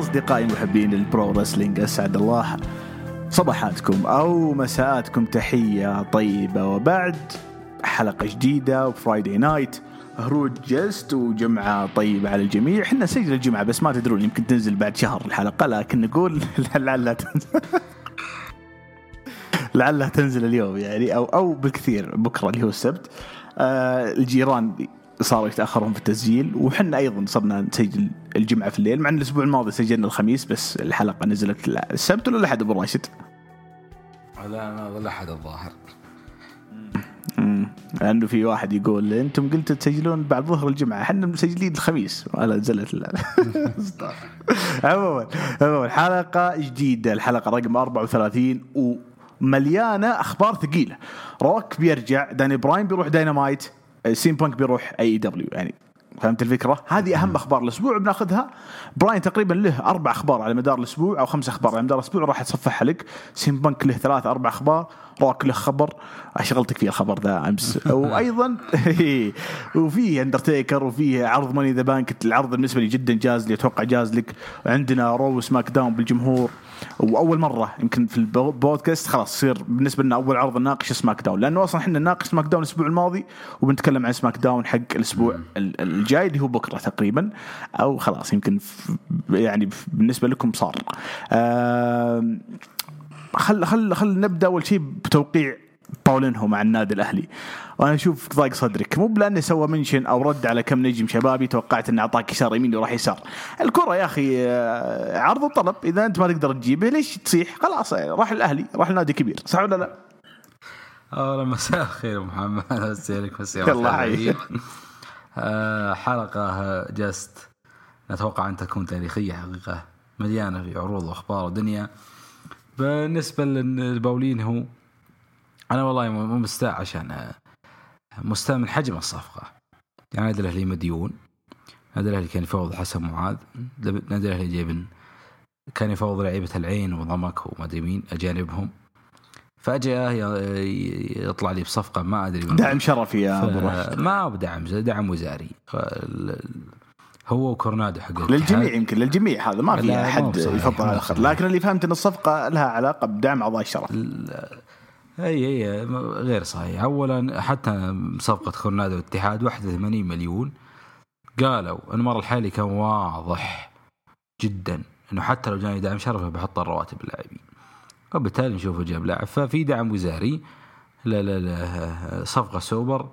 أصدقائي محبين ال pro wrestling أسعد الله صباحاتكم أو مساءاتكم. تحية طيبة. وبعد حلقة جديدة و Friday night هروج جست وجمعة طيبة على الجميع. إحنا نسجل الجمعة بس ما تدرون يمكن تنزل بعد شهر الحلقة لكن نقول لعلها تنزل. لعلها تنزل اليوم يعني أو أو بالكثير. بكرة اللي هو السبت. آه الجيران صاروا يتأخرون في التسجيل وحنا أيضا صرنا نسجل الجمعة في الليل مع إن الأسبوع الماضي سجلنا الخميس بس الحلقة نزلت السبت ولا الأحد أبو راشد؟ لا أنا الأحد الظاهر. لأنه في واحد يقول أنتم قلتوا تسجلون بعد ظهر الجمعة إحنا مسجلين الخميس. ولا نزلت عموما عموما حلقة جديدة. الحلقة رقم 34 ومليانة أخبار ثقيلة. روك بيرجع داني براين بيروح داينامايت. سي ام بانك بيروح AEW يعني فهمت الفكرة؟ هذه أهم أخبار الأسبوع بناخذها. براين تقريبا له أربع أخبار على مدار الأسبوع أو خمس أخبار على مدار الأسبوع راح تصفحها لك. سي ام بانك له ثلاث أربع أخبار روك له خبر. شغلتك فيه الخبر ذا أمس. وأيضا وفيه اندرتيكر وفيه عرض Money in the Bank العرض بالنسبة لي جدا جاز لي أتوقع جاز لك. عندنا رو سماك داون بالجمهور. وأول مرة يمكن في البودكاست خلاص يصير بالنسبة لنا أول عرض نناقش سماك داون. لأنه أصلا إحنا نناقش سماك داون الأسبوع الماضي وبنتكلم عن سماك داون حق الأسبوع الجاي اللي هو بكرة تقريبا. أو خلاص يمكن يعني بالنسبة لكم صار. خل خل خل نبدأ أول شيء بتوقيع باولينهو مع النادي الأهلي. وأنا أشوف ضايق صدرك. مو بلانه سوى mention أو رد على كم نجم شبابي توقعت انه اعطاك اشاره يمين وراح يسار. الكرة يا أخي عرض وطلب. إذا أنت ما تقدر تجيبه ليش تصيح؟ خلاص راح الأهلي راح النادي كبير. صح ولا لا؟ اولا مساء الخير محمد. مساء مساء الله يحييك حلقة جست نتوقع أن تكون تاريخية حقيقة مليانة في عروض وأخبار ودنيا بالنسبة للبولين هو أنا والله مو مستاء عشان مستاء من حجم الصفقة. يعني نادي الاهلي مديون نادي الاهلي كان يفوض حسن معاذ نادي الاهلي جايب كان يفوض لعيبة العين وضمك وما أدري مين أجانبهم. فجاه يطلع لي بصفقة ما أدري دعم شرفي يا أبو ما هو دعم دعم وزاري. هو وكورنادو حق للجميع يمكن للجميع هذا ما في أحد يفضل على الآخر لكن اللي فهمت إن الصفقة لها علاقة بدعم اعضاء الشرف اي اي غير صحيح. اولا حتى صفقة كورنادو والاتحاد 81 مليون. قالوا المرة الحالي كان واضح جدا إنه حتى لو جاني دعم شرفه بحط الرواتب اللاعبين. وبالتالي نشوفه جاب لاعب. ففي دعم وزاري لا لا لا صفقة سوبر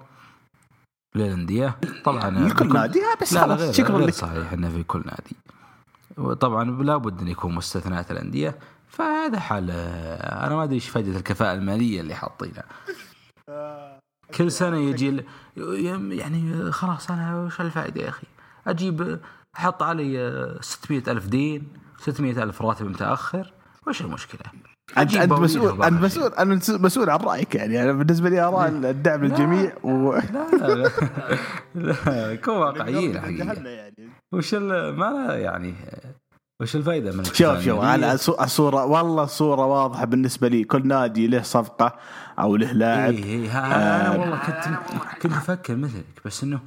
للأندية. طبعا لكل نادي بس لا خلاص شكرا لك. صحيح إنه في كل نادي. وطبعا لابد أن يكون مستثنات الأندية. فهذا حال أنا ما أدري إيش فائده الكفاءة المالية اللي حاطينها. كل سنة يجي يعني خلاص أنا وش الفائده يا أخي؟ أجيب أحط علي 600 ألف دين 600 ألف راتب متأخر وش المشكلة؟ انت أنت مسؤول أنت مسؤول أنا مسؤول عن رأيك يعني. أنا بالنسبة لي ارى الدعم للجميع و لا لا لا كون واقعيين حقيقة. يعني. وش ما يعني وش الفائده من شوف شوف أنا الصورة والله الصورة واضحة بالنسبة لي. كل نادي له صفقة أو له لاعب. اي اي أنا آه والله كنت كنت أفكر مثلك بس إنه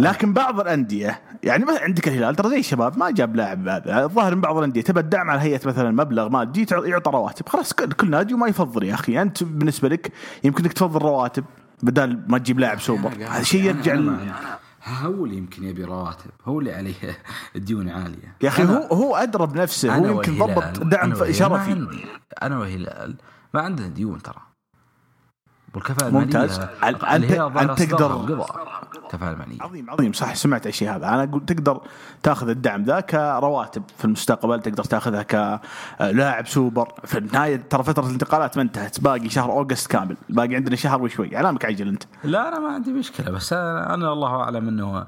لكن بعض الأندية يعني مثلا عندك الهلال ترى زي الشباب ما جاب لاعب هذا. الظاهر من بعض الأندية تبى الدعم على هيئة مثلا مبلغ مادي يعطى رواتب. خلاص كل نادي وما يفضل يا أخي. أنت بالنسبة لك يمكن انك تفضل رواتب بدل ما تجيب لاعب سوبر. هذا شيء يرجع هو اللي يمكن يبي رواتب هو اللي عليه ديون عالية. يا أخي هو هو ادرى بنفسه هو يمكن ضبط دعم شرفي أنا وهلال ما عندنا ديون ترى. والكفاءة ممتاز. انت انت تقدر. كفاءة المالية. عظيم عظيم. صح سمعت الشيء هذا. أنا أقول تقدر تاخذ الدعم ذا كرواتب في المستقبل تقدر تاخذها كلاعب سوبر. في النهاية ترى فترة الانتقالات ما انتهت. باقي شهر أوغست كامل. باقي عندنا شهر وشوي. إعلامك عجل أنت. لا أنا ما عندي مشكلة بس أنا, أنا الله أعلم إنه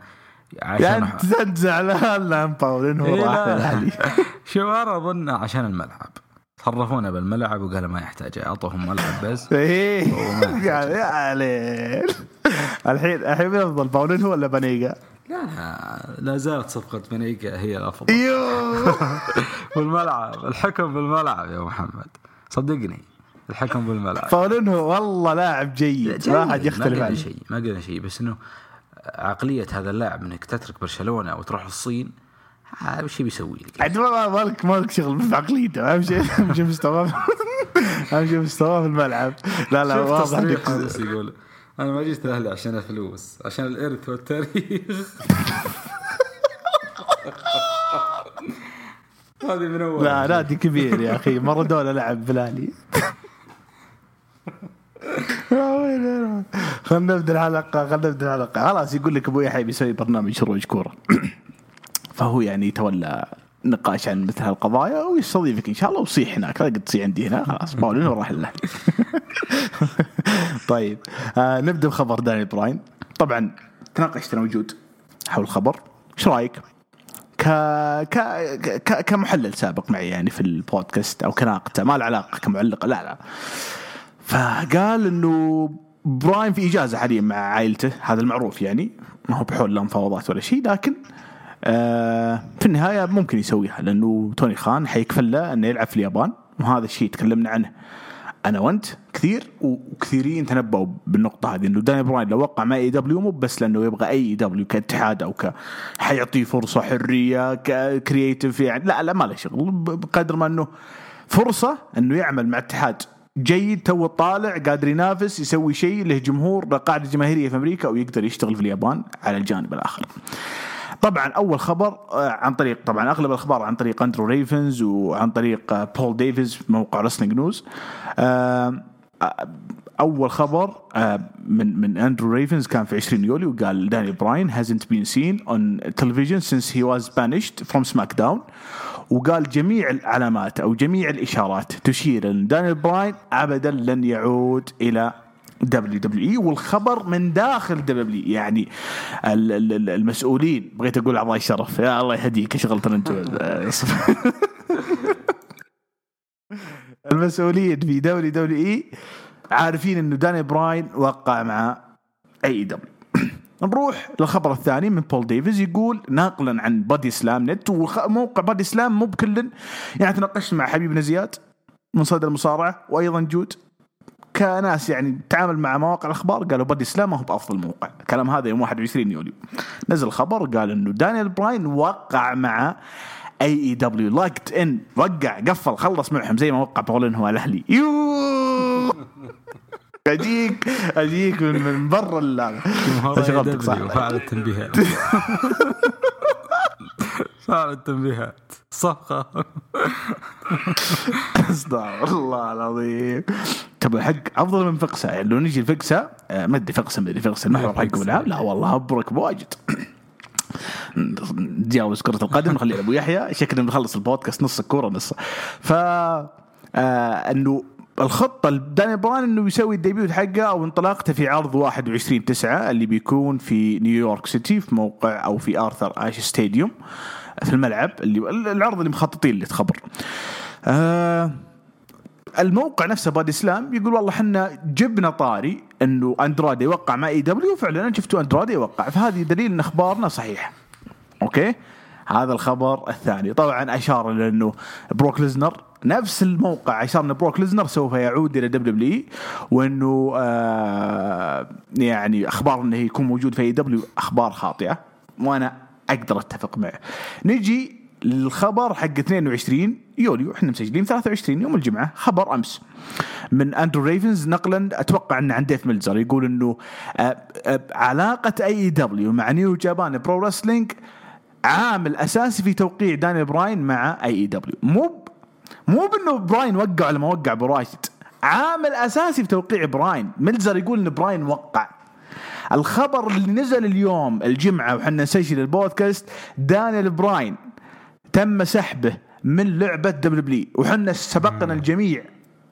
عشان أنت زعلان. لأن باولين هو راح الاهلي شو أنا أظن عشان الملعب. صرفونا بالملعب وقالوا ما يحتاج اعطوهم ملعب بس. إيه. يا عليل الحين الحين من أفضل باولينهو ولا بانيجا؟ لا لا زالت صفقة بانيجا هي الأفضل. والملعب الحكم بالملعب يا محمد. صدقني الحكم بالملعب باولينهو والله لاعب جيد. ما حد يختلف ما قلنا شيء ما قلنا شيء. بس إنه عقلية هذا اللاعب إنك تترك برشلونة وتروح الصين وش بيسوي لك؟ عاد ما- ما- مالك مالك شغل في عقليته أهم شيء أهم شيء مستواه أهم شيء مستواه في الملعب. لا لا واضح انك يقول أنا ما جيت الاهلي عشان الفلوس عشان الإرث والتاريخ. هذه من أول. لا نادي كبير يا أخي. مارادونا لعب بلالي خلينا نبدأ الحلقة خلينا نبدأ الحلقة. خلاص يقول لك أبو يحيى بيسوي برنامج روج كورة. فهو يعني يتولى نقاش عن مثل هالقضايا ويستضيفك إن شاء الله وصيح هناك. لا قد تصيح عندي هنا. خلاص باولينو راح له. طيب آه نبدأ بخبر داني براين. طبعا تناقشت أنا موجود حول الخبر. إيش رأيك؟ ك... ك... ك... كمحلل سابق معي يعني في البودكاست أو كناقته ما له علاقة كمعلق لا لا. فقال إنه براين في إجازة حاليا مع عائلته هذا المعروف يعني. ما هو بحول لا مفاوضات ولا شيء لكن في النهاية ممكن يسويها لأنه توني خان حيكفل له أنه يلعب في اليابان وهذا الشيء تكلمنا عنه أنا وأنت كثير وكثيرين تنبؤوا بالنقطة هذه إنه داني براين لو وقع مع AEW مو بس لأنه يبغى AEW كاتحاد أو ك حيعطيه فرصة حرية ك creative يعني لا لا ما له شغل بقدر ما إنه فرصة إنه يعمل مع اتحاد جيد تو طالع قادر ينافس يسوي شيء له جمهور قاعدة جماهيرية في أمريكا ويقدر يشتغل في اليابان على الجانب الآخر. طبعا أول خبر آه، عن طريق طبعا أغلب الأخبار عن طريق أندرو ريفنز وعن طريق آه، بول ديفيز في موقع رسلينج نيوز. آه، أول خبر من من أندرو ريفنز كان في 20 يوليو وقال داني براين hasn't been seen on television since he was banished from SmackDown. وقال جميع العلامات أو جميع الإشارات تشير إن داني براين ابدا لن يعود إلى WWE والخبر من داخل دبليو يعني ال- ال- المسؤولين. بغيت أقول اعضاء الشرف. يا الله يهديك. شغلتنا انت المسؤولين في WWE عارفين إنه داني براين وقع مع AEW نروح للخبر الثاني من بول ديفيز. يقول ناقلا عن Body Slam نت. وموقع Body Slam مو بكل يعني تناقشت مع حبيبنا زياد من صدى المصارعة وأيضا جود. كناس يعني تعامل مع مواقع الأخبار قالوا Body Slam ما هو بأفضل موقع. الكلام هذا يوم 21 يوليو. نزل خبر قال إنه دانيال براين وقع مع اي اي دبليو لايكت إن وقع قفل خلص معهم زي ما وقع بولين هو الأهلي. يو! أجيك أجيك من, من برا صح. فعل التنبيهات فعل التنبيهات. صفقة استغفر الله العظيم. طب حق أفضل من فقسة. يعني لو نجي الفقسه آه، ما أدري فقسة ما أدري فقسة المحور حقه لا لا والله أبرك بواجد. نتجاوز كرة القدم نخلي أبو يحيى. شكلنا بنخلص البودكاست نص الكورة نص. ف آه إنه الخطة لداني براين إنه يسوي ال debut حقه أو انطلاقته في عرض 21 9 اللي بيكون في نيويورك سيتي في موقع أو في آرثر آش ستاديوم. في الملعب اللي العرض اللي مخططين اللي تخبر. آه الموقع نفسه Body Slam يقول والله إحنا جبنا طاري إنه أندرادي يوقع مع AEW وفعلا شفتوا أندرادي يوقع فهذه دليل إن أخبارنا صحيحه. أوكي؟ هذا الخبر الثاني طبعا أشار إلى إنه بروك ليزنر نفس الموقع أشار ان بروك ليزنر سوف يعود إلى WWE وإنه آه يعني أخبار إنه يكون موجود في AEW أخبار خاطئة وأنا أقدر أتفق معه. نجي الخبر حق 22 يوليو إحنا مسجلين 23 يوم الجمعة خبر أمس. من أندرو ريفنز نقلا أتوقع إنه عن ديف ميلزر يقول إنه آه، آه، علاقة AEW مع New Japan Pro Wrestling عامل أساسي في توقيع داني براين مع AEW مو مو بإنه براين وقع ولا ما وقع راشد عامل أساسي في توقيع براين. ميلزر يقول إن براين وقع. الخبر اللي نزل اليوم الجمعة وحنا نسجل البودكاست دانيال براين تم سحبه من لعبة WWE وحنا سبقنا الجميع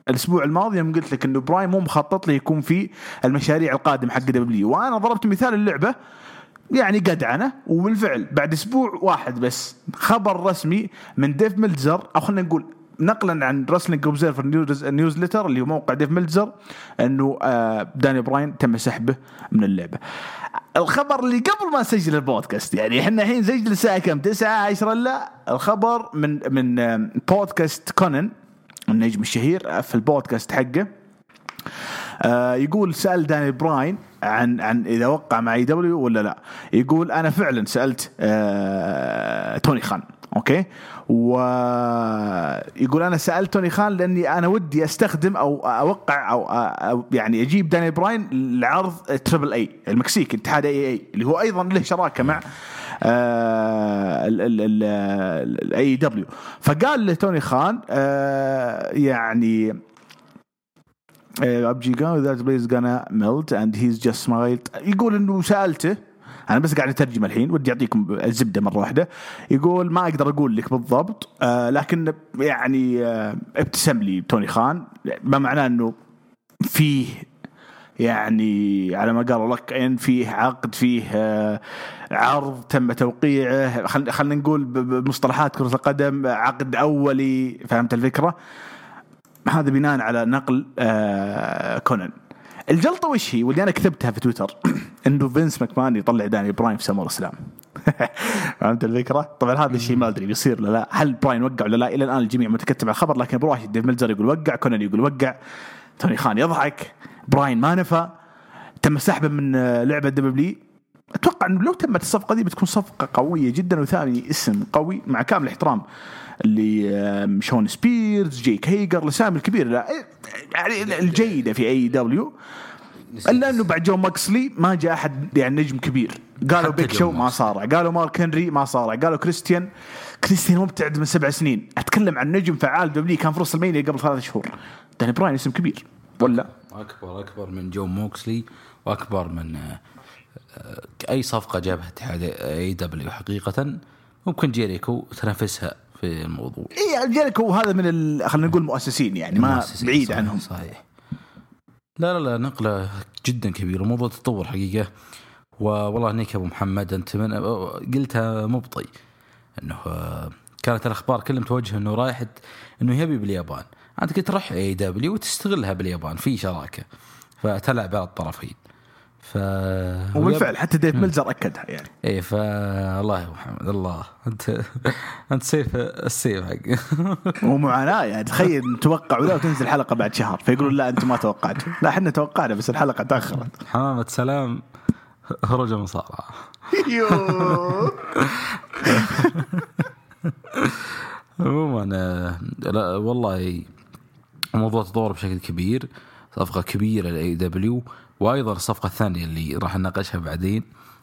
الأسبوع الماضي يوم قلت لك إنه براين مو مخطط له يكون في المشاريع القادمة حق WWE وأنا ضربت مثال اللعبة يعني قدعنه وبالفعل بعد أسبوع واحد بس خبر رسمي من ديف ميلزر أو خلينا نقول نقلا عن Wrestling Observer Newsletter اللي هو موقع ديف ميلزر إنه آه داني براين تم سحبه من اللعبة. الخبر اللي قبل ما نسجل البودكاست يعني إحنا الحين نسجل الساعة كم؟ 9 10 لا. الخبر من من آه، بودكاست كونن النجم الشهير آه، في البودكاست حقه. آه يقول سأل داني براين عن عن إذا وقع مع AEW ولا لا. يقول أنا فعلا سألت آه توني خان. أوكي؟ ويقول أنا سالت توني خان لأني أنا ودي أستخدم أو أوقع أو, أو يعني أجيب داني براين لعرض Triple A المكسيك اتحاد AAA اللي هو أيضا له شراكة مع الاي دبليو. فقال لتوني خان آه يعني أبجي جان ذات بليز جانا ميلت اند هيز جاست سمايلد يقول إنه سألته أنا بس قاعد أترجم الحين ودي أعطيكم الزبدة مرة واحدة. يقول ما أقدر أقول لك بالضبط آه لكن يعني آه ابتسم لي توني خان. ما معناه إنه فيه يعني على ما قالوا لك إن فيه عقد فيه آه عرض تم توقيعه. خلينا نقول بمصطلحات كرة القدم عقد أولي فهمت الفكرة؟ هذا بناء على نقل آه كونان. الجلطة وش هي؟ واللي أنا كتبتها في تويتر. انه فينس ماكمان يطلع داني براين في SummerSlam فهمت الفكرة؟ طبعا هذا الشيء ما أدري بيصير ولا لا. هل براين وقع ولا لا؟ إلى الآن الجميع متكتم على الخبر لكن بروح ديف ميلزر يقول وقع كونان يقول وقع توني خان يضحك براين ما نفى تم سحبه من لعبة WWE أتوقع أنه لو تمت الصفقة دي بتكون صفقة قوية جدا وثاني اسم قوي مع كامل الاحترام لشون سبيرز جيك هيجر الأسامي الكبيرة. يعني الجيدة في AEW إلا إنه بعد جون موكسلي ما جاء أحد يعني نجم كبير. قالوا بيق شو ما صارع. قالوا مارك هنري ما صارع. قالوا كريستيان. كريستيان مبتعد من سبع سنين. أتكلم عن نجم فعال WWE كان في رسل قبل ثلاث شهور. داني براين اسم كبير. ولا؟ أكبر أكبر من جون موكسلي وأكبر من اي صفقة جابها اتحاد AEW حقيقة ممكن جيريكو تنافسها في الموضوع. اي جيريكو هذا من خلينا نقول مؤسسين يعني ما مؤسسين بعيد صحيح عنهم. صحيح. لا لا لا نقلة جدا كبيرة موضوع تطور حقيقة. والله هنيك أبو محمد أنت من قلتها مبطي إنه كانت الأخبار كلها متوجهه إنه رايح إنه يبي باليابان. انت قلت روح AEW وتستغلها باليابان في شراكة. فتلعب على الطرفين. ف وبالفعل حتى ديف ميلزر أكدها يعني. إيه فالله يا محمد الله. انت أنت سيف السيف حق. ومعاناه يعني تخيل نتوقع ولا تنزل حلقة بعد شهر فيقولون لا أنتم ما توقعتوا. لا إحنا توقعنا بس الحلقة تأخرت. حمامة سلام هرج مصارعة. يوه. عموما آه، لا والله الموضوع تطور بشكل كبير صفقة كبيرة لاي دبليو وأيضا الصفقة الثانية اللي راح نناقشها بعدين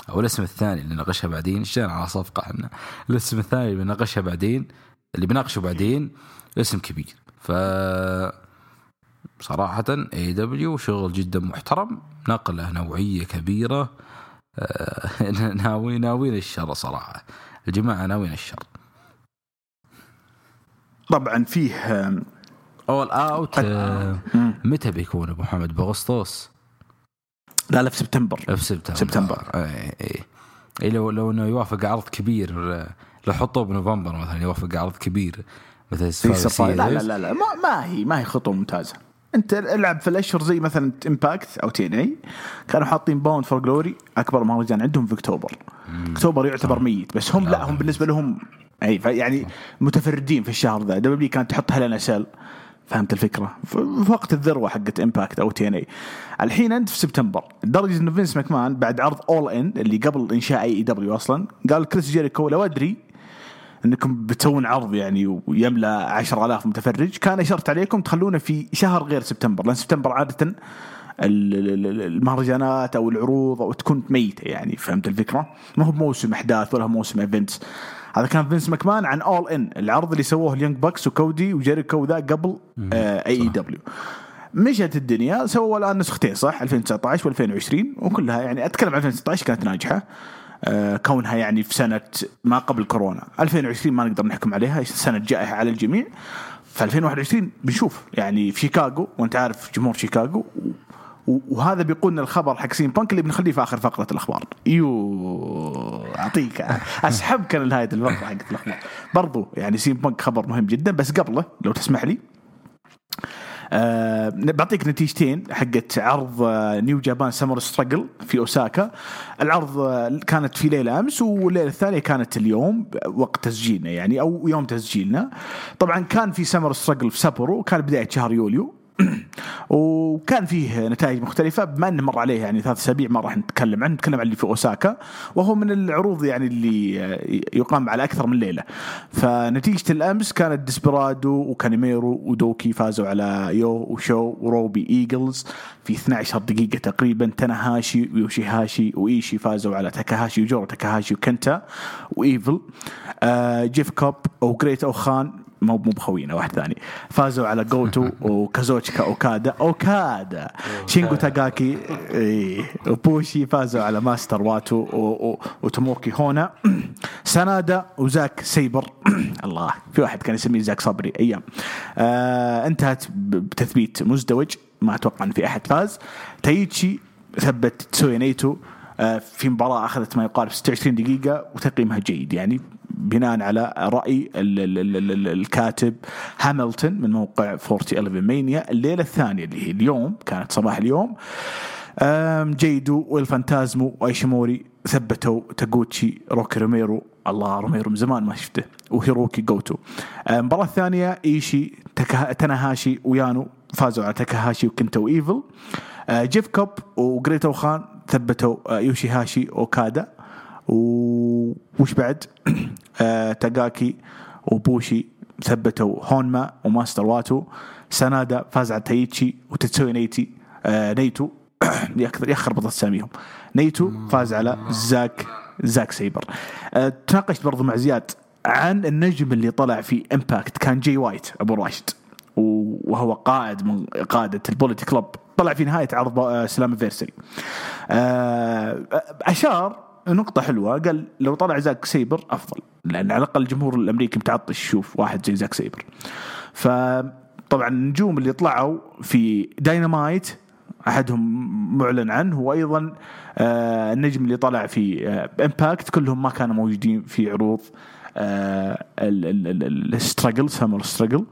أو الاسم الثاني اللي نناقشها بعدين. اشتغل على صفقة إحنا؟ الاسم الثاني اللي بنناقشها بعدين اللي بناقشه بعدين اسم كبير. ف صراحة AEW شغل جدا محترم نقلة نوعية كبيرة. آه، ناوي ناويين الشر صراحة. الجماعة ناويين الشر. طبعا فيه All Out مم. متى بيكون أبو محمد؟ بأغسطس. لا لا في سبتمبر. في سبتمبر. سبتمبر. اي اي إي لو لو إنه يوافق عرض كبير آه، لو حطوه بنوفمبر مثلا يوافق عرض كبير مثل لا لا. لا, لا ما, ما هي ما هي خطوة ممتازة. أنت العب في الأشهر زي مثلا Impact أو TNA كانوا حاطين Bound for Glory أكبر مهرجان عندهم في أكتوبر. أكتوبر يعتبر ميت بس هم لا هم بالنسبة لهم أي يعني متفردين في الشهر ذا. دبليو كانت تحط Hell in a Cell. فهمت الفكرة؟ في وقت الذروة حقت Impact أو TNA الحين أنت في سبتمبر. لدرجه إنه فينس ماكمان بعد عرض All In اللي قبل إنشاء AEW أصلا قال كريس جيريكو لو أدري إنكم بتسوون عرض يعني ويملأ 10000 متفرج كان أشرت عليكم تخلونه في شهر غير سبتمبر لأن سبتمبر عادة ال- ال- ال- المهرجانات أو العروض أو تكون ميتة يعني فهمت الفكرة؟ ما هو بموسم أحداث ولا موسم events هذا كان فينس ماكمان عن All In العرض اللي سووه ال Young Bucks وكودي وجيريكو ذا قبل AEW مشت الدنيا سووا الآن نسختين صح؟ 2019 و2020 وكلها يعني أتكلم عن 2019 كانت ناجحة آه، كونها يعني في سنة ما قبل كورونا. 2020 ما نقدر نحكم عليها سنة جائحة على الجميع. في 2021 بنشوف يعني في شيكاغو وأنت عارف جمهور شيكاغو وهذا بيقودنا الخبر حق CM Punk اللي بنخليه في آخر فقرة الأخبار. يو أعطيك. أسحبك أنا نهايه الفقرة حقت الأخبار. برضو يعني CM Punk خبر مهم جدا بس قبله لو تسمح لي أه بعطيك نتيجتين حقت عرض New Japan Summer Struggle في أوساكا. العرض آه، كانت في ليلة أمس والليلة الثانية كانت اليوم وقت تسجيلنا يعني أو يوم تسجيلنا. طبعا كان في Summer Struggle في سابورو كان بداية شهر يوليو. وكان فيه نتائج مختلفة بما انه مر عليه يعني ثلاث أسابيع ما راح نتكلم عنه نتكلم عن اللي في أوساكا وهو من العروض يعني اللي يقام على أكثر من ليلة. فنتيجة الأمس كانت ديسبرادو وكانيمارو ودوكي فازوا على يو وشو وروبي إيجلز في 12 دقيقة تقريبا تناهاشي ويوشيهاشي وإيشي فازوا على تاكاهاشي وجورو تاكاهاشي وكنتا وإيفل. آه جيف كوب وجريت اوخان مو مو بخوينا واحد ثاني. فازوا على جوتو وكازوتشكا أوكادا. أوكادا. شينجو تاغاكي إيه، وبوشي فازوا على ماستر واتو و- و- وتوموكي هونا. سنادا وزاك سيبر. الله. في واحد كان يسميه زاك صبري. أيام. آه انتهت بتثبيت مزدوج. ما أتوقع إن في أحد فاز. تايتشي ثبت تسوي نيتو. آه، في مباراة أخذت ما يقارب 26 دقيقة وتقييمها جيد يعني. بناء على ال الكاتب هاملتون من موقع 4011 مانيا الليلة الثانية اللي هي اليوم كانت صباح اليوم جيدو والفانتازمو وأيشيموري ثبتوا تاغوتشي روكي روميرو الله روميرو من زمان ما شفته وهيروكي جوتو. آه، المباراة الثانية إيشي تكا... تناهاشي ويانو فازوا على تاكاهاشي وكنتو إيفل. آه، جيف كوب وجريتو خان ثبتوا آه، يوشي هاشي أوكادا. وش بعد؟ آه، تاغاكي وبوشي ثبتوا هونما وماستر واتو. سنادا فاز على تايتشي وتتسوي نيتي. آه نيتو يكثر يخربط اساميهم نيتو فاز على زاك زاك سيبر آه تناقشت برضو مع زياد عن النجم اللي طلع في Impact كان جي وايت أبو راشد. وهو قائد من قاده ال Bullet Club. طلع في نهاية عرض آه، Slammiversary آه، أشار نقطة حلوة. قال لو طلع زاك سيبر أفضل لأن على الأقل الجمهور الأمريكي متعطش يشوف واحد زي زاك سيبر. فطبعا النجوم اللي طلعوا في داينامايت أحدهم معلن عنه وأيضا آه، النجم اللي طلع في آه، Impact كلهم ما كانوا موجودين في عروض. ال Struggle Summer Struggle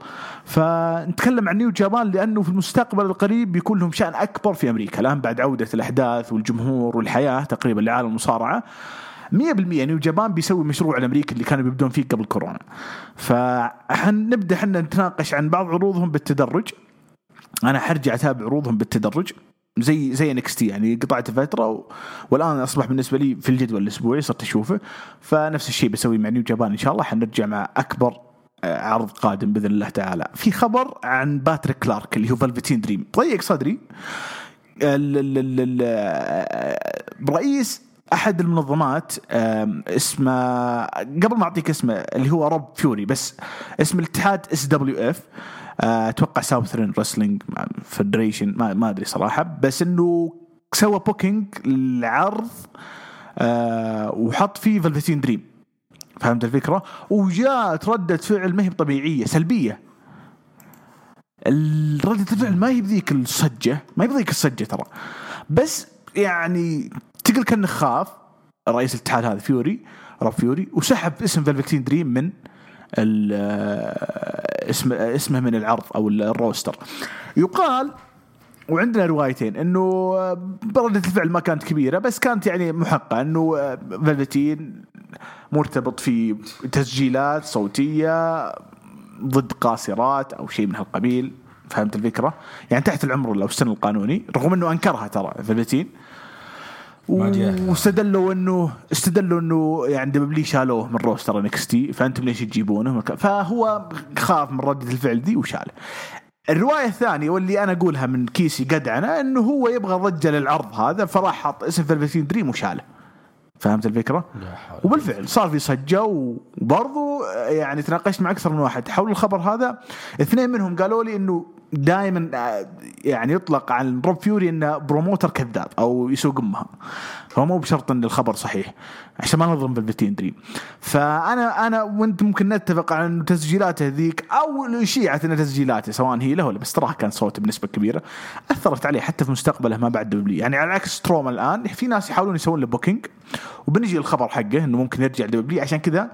فنتكلم عن New Japan لأنه في المستقبل القريب بيكون لهم شأن أكبر في أمريكا. الآن بعد عودة الأحداث والجمهور والحياة تقريبا لعالم المصارعة 100% New Japan بيسوي مشروع الامريكي اللي كانوا بيبدون فيه قبل كورونا. فحنبدا إحنا نتناقش عن بعض عروضهم بالتدرج. أنا حرجع أتابع عروضهم بالتدرج. زي زي NXT يعني قطعت فترة و... والآن أصبح بالنسبة لي في الجدول الأسبوعي صرت أشوفه. فنفس الشيء بسوي مع New Japan إن شاء الله. حنرجع مع أكبر آه، عرض قادم بإذن الله تعالى. في خبر عن باتريك كلارك اللي هو Velveteen Dream ضيق صدري آه، رئيس أحد المنظمات آم، اسمه قبل ما أعطيك اسمه اللي هو روب فيوري بس اسم الاتحاد SWF أتوقع Southern Wrestling Federation ما ما أدري صراحة. بس إنه سوى booking للعرض آه، وحط فيه Velveteen Dream فهمت الفكرة؟ وجاءت ردة فعل ما هي طبيعية سلبية. ردة الفعل ما هي بذيك الصجة ما هي بذيك الصجة ترى. بس يعني تقول كأنه خاف رئيس الاتحاد هذا فيوري روب فيوري وسحب اسم فالفتين دريم من اسم اسمه من العرض أو ال roster يقال وعندنا روايتين إنه ردة الفعل ما كانت كبيرة بس كانت يعني محقة إنه فالفتين مرتبط في تسجيلات صوتية ضد قاصرات أو شيء من هالقبيل فهمت الفكرة؟ يعني تحت العمر أو السن القانوني رغم إنه أنكرها ترى جاء. واستدلوا انه استدلوا انه يعني دبليو شالوه من roster NXT فانتم ليش تجيبونه؟ فهو خاف من ردة الفعل ذي وشاله. الرواية الثانية واللي أنا أقولها من كيسي قدعنه إنه هو يبغى ضجة للعرض هذا فراح حط اسم فالفتين دريم وشاله. فهمت الفكرة؟ وبالفعل صار في صجة وبرضو يعني تناقشت مع أكثر من واحد. حول الخبر هذا اثنين منهم قالوا لي إنه دائما يعني يطلق عن روب فيوري إنه promoter كذاب أو يسوق أمها. فهو مو بشرط إن الخبر صحيح عشان ما نظلم فالفتين دريم فأنا أنا وأنت ممكن نتفق على إنه تسجيلاته ذيك أو شيعه ان تسجيلاته سواء هي له ولا بس تراها كان صوته بنسبة كبيرة. أثرت عليه حتى في مستقبله ما بعد دبليو يعني على عكس تروما الآن في ناس يحاولون يسوون له booking وبنجي الخبر حقه إنه ممكن يرجع دبليو عشان كذا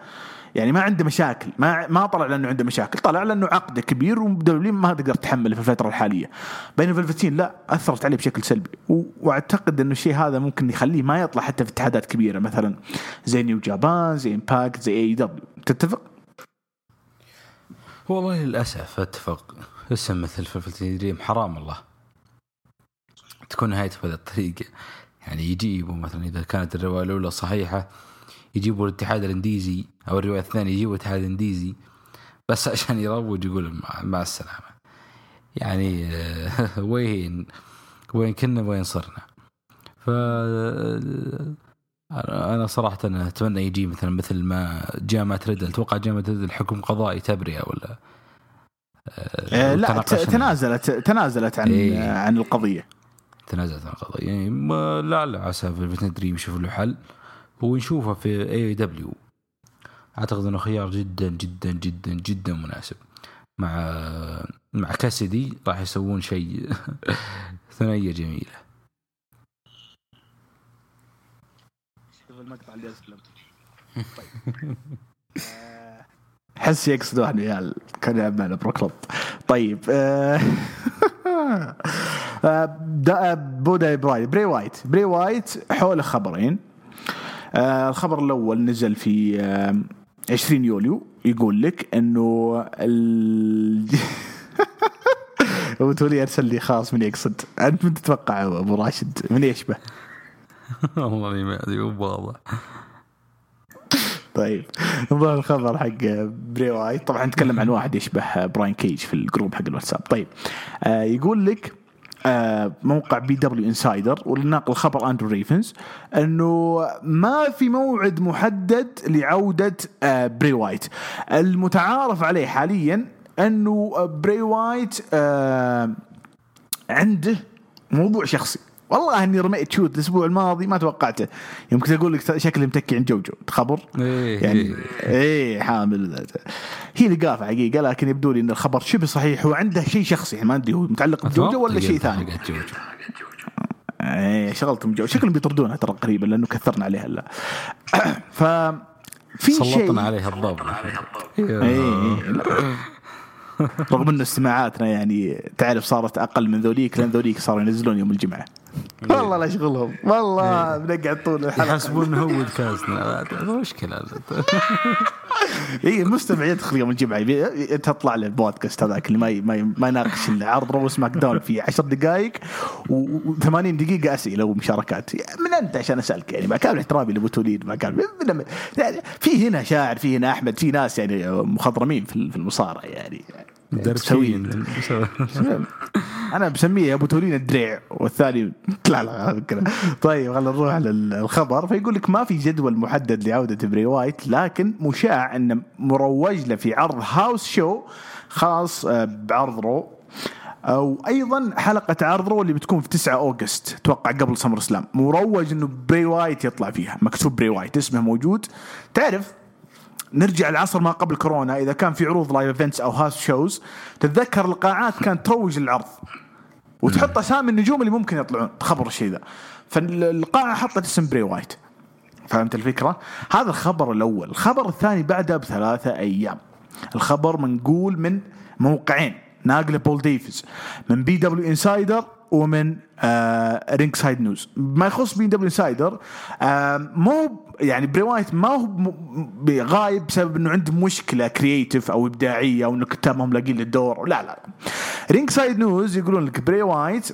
يعني ما عنده مشاكل ما ما طلع لأنه عنده مشاكل طلع لأنه عقده كبير ودبليو ما تقدر تحمله في الفترة الحالية. بينما فلفتين لا أثرت عليه بشكل سلبي. وأعتقد إنه الشيء هذا ممكن يخليه ما يطلع حتى في اتحادات كبيرة مثلا زي New Japan زي Impact زي AEW. تتفق؟ والله للأسف أتفق. اسم مثل فلفتين دريم حرام الله. تكون نهايته بهذه الطريقة. يعني يجيبوا مثلا إذا كانت الرواية الأولى صحيحة يجيبوا الاتحاد ال indie ذي أو الرواية الثانية يجيبوا الاتحاد ال indie ذي بس عشان يروج يقول مع, السلامة. يعني آه، وين وين كنا وين صرنا. ف أنا صراحة أنا أتمنى يجي مثلا مثل ما جا مع ريدل. أتوقع جا مع ريدل حكم قضائي تبرئه ولا؟ آه لا. تنازلت تنازلت عن إيه. عن القضية. تنازلت عن القضية. يعني لعل عسى فالفتين دريم يشوف له حل ونشوفه في AEW أعتقد إنه خيار جدا جدا جدا جدا مناسب. مع مع كاسدي راح يسوون شيء ثنائية جميلة. شوف المقطع اللي اسلم حس يقصد واحد من العيال كان يلعب معنا Pro Club طيب آه، آه، دا- بودا براي بري وايت. بري وايت حوله خبرين آه، الخبر الأول نزل في آه، 20 يوليو يقول لك إنه ال... ابو تولي أرسل لي خاص من يقصد. أنت من تتوقع أبو راشد؟ من يشبه والله ما أدري مو واضح طيب نظهر الخبر حق بري وايت طبعا نتكلم عن واحد يشبه براين كيج في ال group حق الواتساب. طيب آه يقول لك موقع PWInsider والناقل الخبر اندرو ريفنز أنه ما في موعد محدد لعودة آه بري وايت المتعارف عليه حاليا أنه آه، بري وايت آه عنده موضوع شخصي. والله اني رميت shoot الأسبوع الماضي ما توقعته. يمكن أقول لك شكلي متكي عن جوجو تخبر إيه. يعني إيه حامل. هي لقافه حقيقة لكن يبدو لي إن الخبر شبه صحيح هو عنده شيء شخصي يعني ما أدري هو متعلق بجوجو ولا شيء ثاني. جوجو. إيه شغلتهم جو شكلهم بيطردونها ترى قريبا لأنه كثرنا عليها هلا ف في شيء سلطنا عليها إيه إيه،. رغم إن استماعاتنا يعني تعرف صارت أقل من ذوليك لأن ذوليك صاروا ينزلون يوم الجمعة. والله لا شغلهم والله بنقعد طول الحلقة. يحسبون انه هو بودكاستنا مشكلة. اي المستمع يدخل يوم الجمعة تطلع له البودكاست هذاك اللي ما ي- ما يناقش العرض Raw SmackDown في 10 دقائق و80 دقيقة أسئلة ومشاركات. من أنت؟ عشان أسألك يعني. ما كان احترامي لأبو توليد ما كان من- يعني في هنا شاعر في هنا أحمد في ناس يعني مخضرمين في في المصارعة يعني. دربشين أنا بسميه أبو تولين الدريع والثاني لا لا طيب خلينا نروح للخبر. فيقول لك ما في جدول محدد لعودة بري وايت لكن مشاع انه مروج له في عرض house show خاص آه، بعرض Raw. أو أيضا حلقة عرض Raw اللي بتكون في 9 أوغست أتوقع قبل SummerSlam مروج إنه بري وايت يطلع فيها مكتوب بري وايت اسمه موجود. تعرف نرجع العصر ما قبل كورونا إذا كان في عروض live events أو house shows تتذكر القاعات كانت تروج للعرض وتحط أسامي النجوم اللي ممكن يطلعون تخبر الشيء ذا. فالقاعة حطت اسم بري وايت فهمت الفكرة؟ هذا الخبر الأول، الخبر الثاني بعدها بثلاثة أيام. الخبر منقول من موقعين. ناقله بول ديفيز من PWInsider ومن آه Ringside News ما يخص PWInsider آه مو يعني بري وايت ما هو غايب بسبب إنه عنده مشكلة creative أو إبداعية أو انه كتاب ما هم لاقين للدور. لا لا. Ringside News يقولون لك بري وايت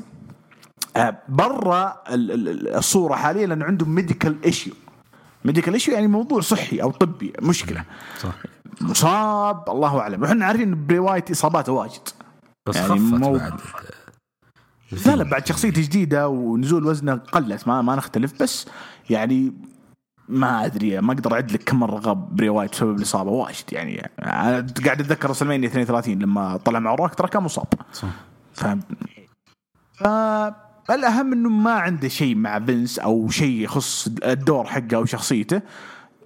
آه، برا ال- ال- ال- الصورة حاليا لأنه عنده medical issue medical issue يعني موضوع صحي أو طبي مشكلة. صح مصاب الله أعلم. وحنا عارفين إن بري وايت إصاباته واجد. بس يعني خفت مو- بعد. لا لا بعد شخصيته جديدة ونزول وزنه قلت ما ما نختلف بس يعني ما أدري ما أقدر أعد لك كم مرة غاب بري وايت بسبب الإصابة واجد يعني. أنا قاعد أتذكر WrestleMania 32 لما طلع مع روك ترى كان مصاب. صح. فاهم فالاهم إنه ما عنده شيء مع فينس أو شيء يخص الدور حقه أو شخصيته.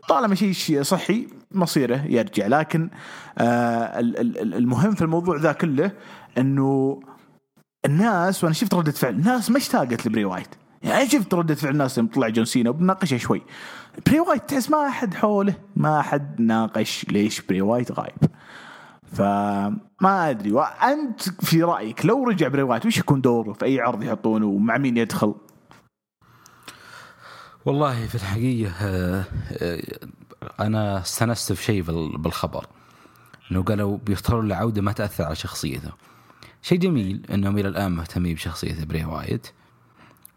طالما شيء صحي مصيره يرجع. لكن آه ال- ال- ال- المهم في الموضوع ذا كله إنه الناس وأنا شفت ردة فعل الناس ما اشتاقت لبري وايت. يعني شفت ردة فعل الناس لما طلع جون سينا وبناقشها شوي. بري وايت تحس ما أحد حوله ما أحد ناقش ليش بري وايت غايب فما أدري وأنت في رأيك لو رجع بري وايت وش يكون دوره؟ في أي عرض يحطونه؟ ومع مين يدخل؟ والله في الحقيقة آه، آه، أنا استنست في شيء بال- بالخبر. إنه قالوا بيختاروا له عودة ما تأثر على شخصيته. شيء جميل إنهم إلى الآن مهتمين بشخصية بري وايت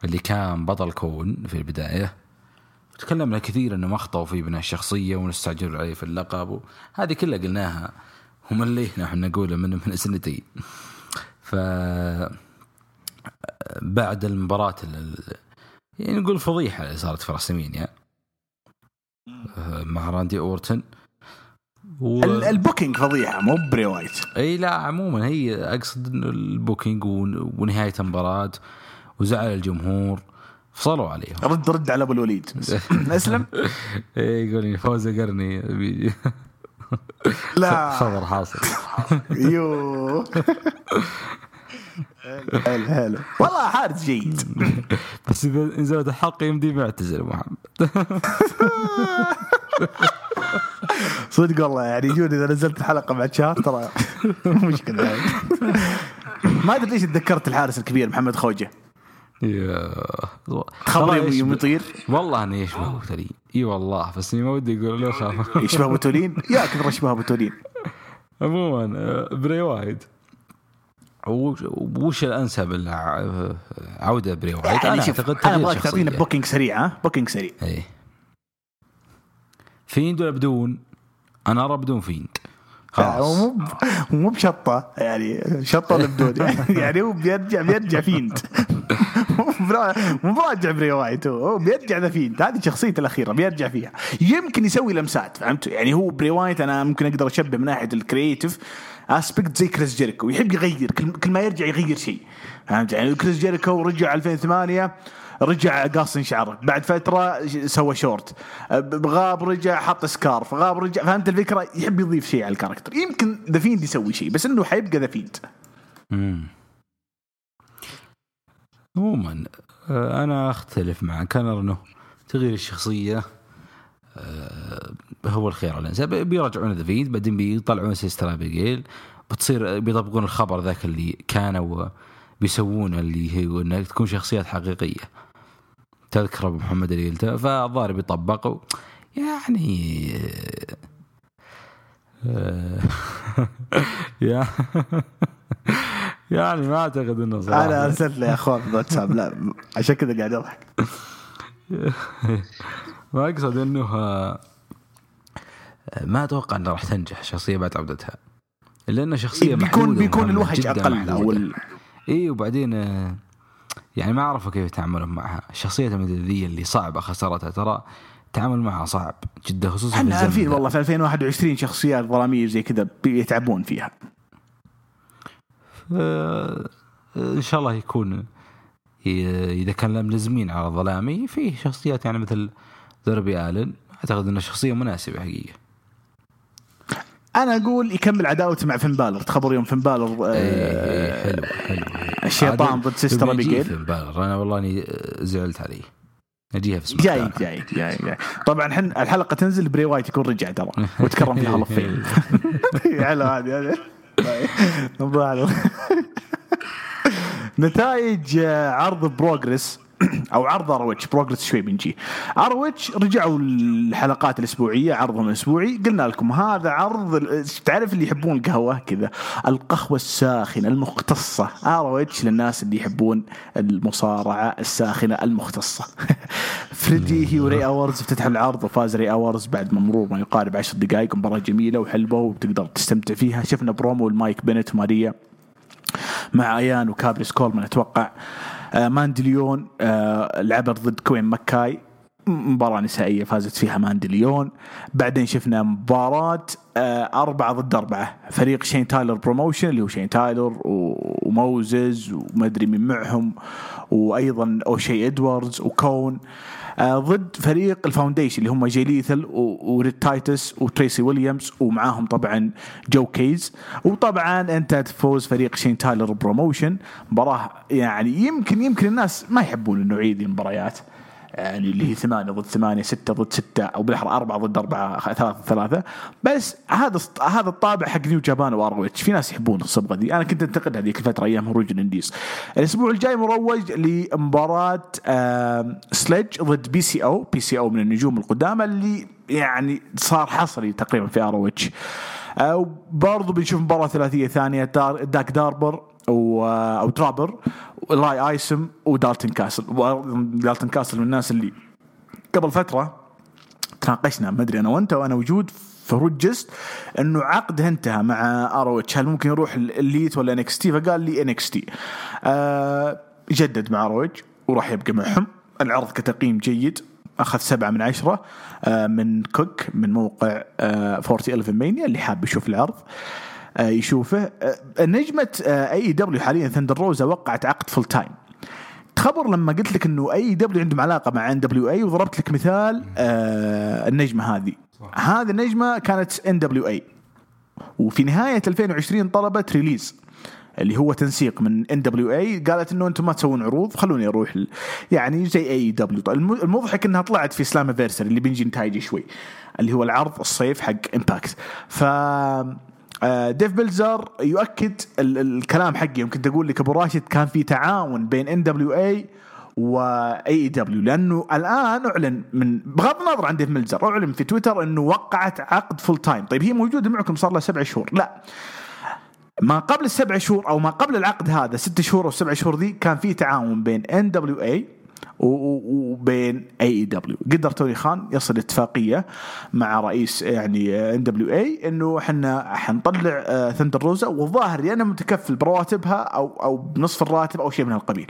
اللي كان بطل كون في البداية. تكلمنا كثير إنه اخطاوا في بناء الشخصية ونستعجل عليه في اللقب هذه كلها قلناها وملينا إحنا نقولها من من سنتين. ف بعد المباراة ال- يعني نقول فضيحة اللي صارت في WrestleMania مع راندي أورتن. و... ال- ال booking فضيحة مو بري وايت. إي لا عموما هي أقصد إنه ال booking ون- ونهاية المباراة وزعل الجمهور. فصلوا عليهم. رد رد على أبو الوليد. أسلم؟ اي يقول فوز قرني. لا. خبر حاصل. يو. حلو حلو والله حارس جيد. بس اذا نزلت الحلقة يمدي معتزل محمد. صدق والله يعني يجون إذا نزلت الحلقة بعد شهر ترى مشكلة. ما أدري ليش تذكرت الحارس الكبير محمد خوجة. يا. خبر ترى يوم يطير. والله انه يشبه ابو تولين. إي والله بس ما ودي أقول له خاف يشبه ابو تولين؟ يا كثر يشبه ابو تولين. عموما آه، بري وايت. وش, الأنسب للع- عودة بري وايت؟ يعني أنا أعتقد أنا تغيير أبغاك تعطينا. booking سريع ها؟ booking سريع. إيه. Fiend ولا بدون؟ أنا أرى بدون Fiend. خلاص. مو مو بشطة يعني شطة ولا بدون يعني هو بيرجع بيرجع Fiend مو برا- مو براجع بري وايت هو بيرجع The Fiend هذه شخصيته الأخيرة بيرجع فيها. يمكن يسوي لمسات فهمت؟ يعني هو بري وايت أنا ممكن أقدر أشبه من ناحية ال creative aspect زي كريس جيريكو. يحب يغير كل, كل ما يرجع يغير شيء. فهمت؟ يعني كريس جيريكو رجع 2008 رجع قاص شعره. بعد فترة سوى شورت. غاب رجع حط scarf. غاب رجع. فهمت الفكرة؟ يحب يضيف شيء على ال character. يمكن The Fiend يسوي شيء بس إنه حيبقى The Fiend. عموما آه، أنا أختلف معك أنا ارى إنه تغيير الشخصية آه، هو الخيار الانسب بيرجعون The Fiend بعدين بيطلعون Sister Abigail بتصير بيطبقون الخبر ذاك اللي كانوا بيسوونه اللي هو إنك تكون شخصيات حقيقية. تذكر أبو محمد اللي قلته فالظاهر بيطبق يعني آه، يا يعني ما أعتقد إنه صراحة. أنا أرسلت له يا أخوان في الواتساب لا عشان كذا قاعد اضحك ما أقصد إنه آه، ما أتوقع انها راح تنجح الشخصيه بعد عودتها. لأن شخصية بيكون محدودة بيكون ومهمة الوهج أقل. أو اي وبعدين آه، يعني ما عرفوا كيف يتعاملون معها. الشخصيات المدلية اللي صعبة خسارتها ترى التعامل معها صعب جدا خصوصا إحنا عارفين. والله في 2021 شخصيات ظلامية زي كذا بيتعبون فيها. آه، إن شاء الله يكون إذا كان ملزمين على ظلامي في شخصيات يعني مثل دربي آلن. أعتقد إنها شخصية مناسبة حقيقة. أنا أقول يكمل عداوته مع فين بالر تخبر يوم فين بالر آه، إيه، حلو حلو. الشيطان ضد سيستر تبي يجي أبيجيل. في بالر أنا والله إني زعلت عليه. نجيها في جاي سماك جاي جاي جاي. طبعا حن الحلقة تنزل بري وايت يكون رجع ترى. وتكرم في هالوف فيم حلو هذه هذه. نضال. نتائج آه، عرض Progress أو عرض ROH Progress شوي بنجي ROH رجعوا الحلقات الأسبوعية عرضهم الأسبوعي. قلنا لكم هذا عرض تعرف اللي يحبون القهوة كذا؟ القهوة الساخنة المختصة. ROH للناس اللي يحبون المصارعة الساخنة المختصة. فريدي هي وري هوروس افتتحوا العرض وفاز ري هوروس بعد ما مرور ما يقارب 10 دقائق. مباراة جميلة وحلوة وتقدر تستمتع فيها. شفنا برومو المايك بنت وماريا مع ايان وكابريس كولمان. أتوقع ماندي ليون آه لعبت ضد كوين ماكاي. م- مباراة نسائية فازت فيها ماندي ليون. بعدين شفنا مباراة آه أربعة ضد أربعة. فريق شين تايلر Promotions اللي هو شين تايلر وموزز وما أدري مين معهم وأيضا أوشي إدواردز وكون. آه ضد فريق ال Foundation اللي هم جي ليثال وريت تايتس وتريسي ويليامز ومعاهم طبعا جو كيز وطبعا أنت تفوز فريق شين تايلر Promotions مباراة يعني يمكن يمكن الناس ما يحبون النوعية دي المباريات. يعني اللي هي ثمانية ضد ثمانية ستة ضد ستة أو بالأحرى أربعة ضد أربعة ثلاثة ثلاثة. بس هذا هذا الطابع حق New Japan و ROH في ناس يحبون الصبغة دي. أنا كنت أنتقد هذيك الفترة أيام هروج ال indies الأسبوع الجاي مروج لمباراة سليج ضد بي سي أو بي سي أو من النجوم القدامى اللي يعني صار حصري تقريبا في ROH آه، وبرضه بنشوف مباراة ثلاثية ثانية داك داربر و- أو درابر لاي ايسم ودالتن كاسل. دالتن كاسل من الناس اللي قبل فترة تناقشنا. ما أدري أنا وأنت وأنا وجود في روجست إنه عقده انتهى مع آر هل ممكن يروح الليت ولا انكس تي فقال لي انكس تي آه جدد مع روج وراح يبقى معهم. العرض كتقييم جيد. أخذ سبعة من عشرة آه من كوك من موقع آه 411 Mania اللي حاب يشوف العرض. آه يشوفه. آه نجمة AEW حاليا ثندر روزا وقعت عقد full time تخبر لما قلت لك إنه AEW عندهم علاقة مع NWA وضربت لك مثال آه النجمة هذه. هذه النجمة كانت NWA وفي نهاية 2020 طلبت release اللي هو تنسيق من NWA قالت إنه أنتم ما تسوون عروض خلوني أروح ل... يعني زي AEW المضحك إنها طلعت في Slammiversary اللي بنجي نتائج شوي اللي هو العرض الصيف حق Impact ف آه، ديف ميلزر يؤكد ال- الكلام حقي. يمكن تقول لك أبو راشد كان في تعاون بين ان دبليو اي واي دبليو لأنه الآن أعلن من بغض النظر عن ديف ميلزر أعلن في تويتر إنه وقعت عقد full time طيب هي موجودة معكم صار لها سبع شهور. لا. ما قبل السبع شهور أو ما قبل العقد هذا ست شهور أو سبع شهور ذي كان في تعاون بين NWA وبين AEW قدر توني خان يصل اتفاقية مع رئيس يعني NWA إنه إحنا حنطلع آه، ثندر روزا والظاهر يا أنا متكفل برواتبها أو أو بنصف الراتب أو شيء من هالقبيل.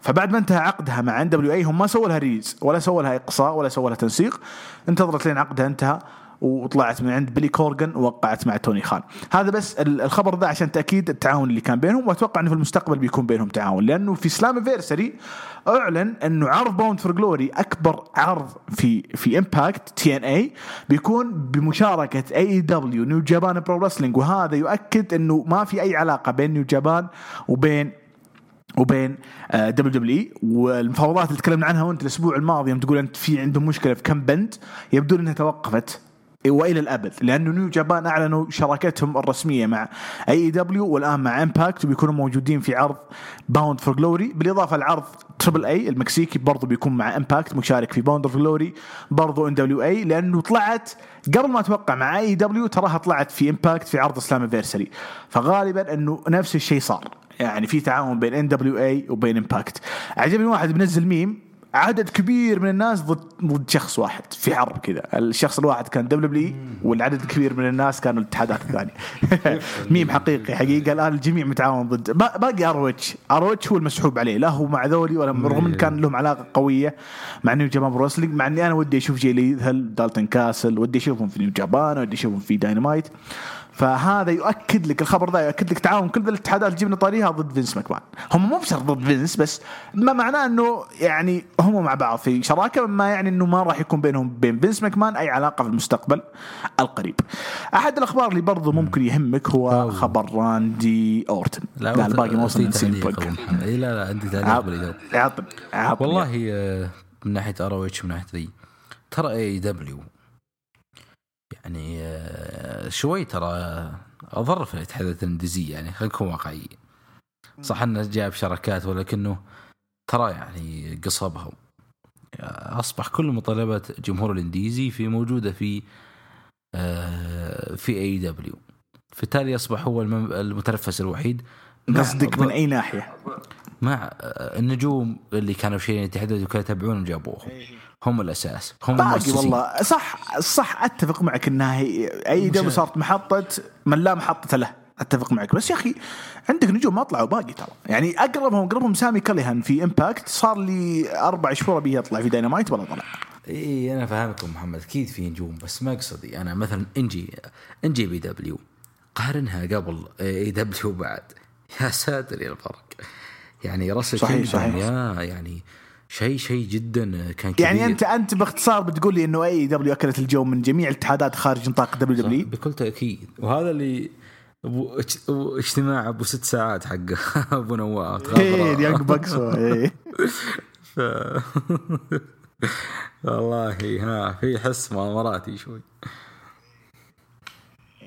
فبعد ما انتهى عقدها مع NWA هم ما سووا لها release ولا سووا لها إقصاء ولا سووا لها تنسيق انتظرت لين عقدها انتهى. وطلعت من عند بيلي كورجن ووقعت مع توني خان. هذا بس ال- الخبر ذا عشان تأكيد التعاون اللي كان بينهم وأتوقع إنه في المستقبل بيكون بينهم تعاون لأنه في Slammiversary أعلن إنه عرض Bound for Glory أكبر عرض في في Impact TNA بيكون بمشاركة AEW New Japan Pro Wrestling وهذا يؤكد إنه ما في أي علاقة بين New Japan وبين وبين WWE والمفاوضات اللي تكلمنا عنها وأنت الأسبوع الماضي يوم تقول أنت في عندهم مشكلة في كم بند يبدو إنها توقفت وإلى الأبد لأنه New Japan أعلنوا شراكتهم الرسمية مع AEW والآن مع Impact وبيكونوا موجودين في عرض Bound for Glory بالإضافة لعرض Triple A المكسيكي برضو بيكون مع Impact مشارك في Bound for Glory برضو NWA لأنه طلعت قبل ما أتوقع مع AEW تراها طلعت في Impact في عرض Slammiversary فغالبا إنه نفس الشيء صار. يعني في تعاون بين NWA وبين Impact عجبني واحد بنزل ميم عدد كبير من الناس ضد ضد شخص واحد في حرب كذا. الشخص الواحد كان WWE والعدد الكبير من الناس كانوا الاتحادات الثانية ميم حقيقي حقيقة الآن الجميع متعاون ضد با- باقي اروتش اروتش هو المسحوب عليه. لا هو مع ذولي ولا رغم ان كان لهم علاقة قوية مع New Japan Pro Wrestling مع إني أنا ودي أشوف جي ليثال دالتون كاسل ودي أشوفهم في New Japan ودي أشوفهم في داينامايت فهذا يؤكد لك الخبر ذا يؤكد لك تعاون. كل الاتحادات اللي جبنا طاريها ضد فينس ماكمان. هم مو بشرط ضد فينس بس ما معناه إنه يعني هم مع بعض. في شراكة ما يعني إنه ما راح يكون بينهم بين فينس ماكمان أي علاقة في المستقبل القريب. أحد الأخبار اللي برضو ممكن يهمك هو أوه. خبر راندي أورتن. لا, الباقي ما وصل في من سين تعليق بوك أبو محمد. إي لا لا عندي تعليق بالاجابه عطني والله آه، من ناحية ار اتش من ناحية ذي. ترى اي دبليو يعني آه، شوي ترى أضر في الاتحادات الإنديزية يعني خلينا نكون واقعيين. صح إنه جاب شراكات ولكنه ترى يعني قصبها أصبح كل مطالبات جمهور الإنديزي في موجودة في آه، في AEW بالتالي أصبح هو المتنفس الوحيد مع قصدك من أي ناحية؟ مع آه، النجوم اللي كانوا في الاتحادات وكانوا يتابعون جابوهم. هم الأساس هم باقي. والله. صح صح أتفق معك انها هي AEW صارت محطة من لا محطة له. أتفق معك. بس يا أخي عندك نجوم ما طلعوا باقي ترى. يعني اقربهم أقربهم سامي كالاهان في Impact صار لي أربع شهور ابيه يطلع في داينامايت ولا طلع. إي أنا فاهمكم محمد. أكيد في نجوم بس مقصدي أنا مثلا NJ NJPW. قارنها قبل AEW بعد. يا ساتر يا الفرق. يعني راسل صحيح، صحيح. يا يعني شيء شيء جدا كان كبير. يعني انت أنت باختصار بتقول لي إنه AEW أكلت الجو من جميع الاتحادات خارج نطاق WWE بكل تأكيد. وهذا اللي اجتماع أبو ست ساعات حق أبو نواف. إيه Young Bucks إيه. ف... والله ها في حس مؤامراتي شوي.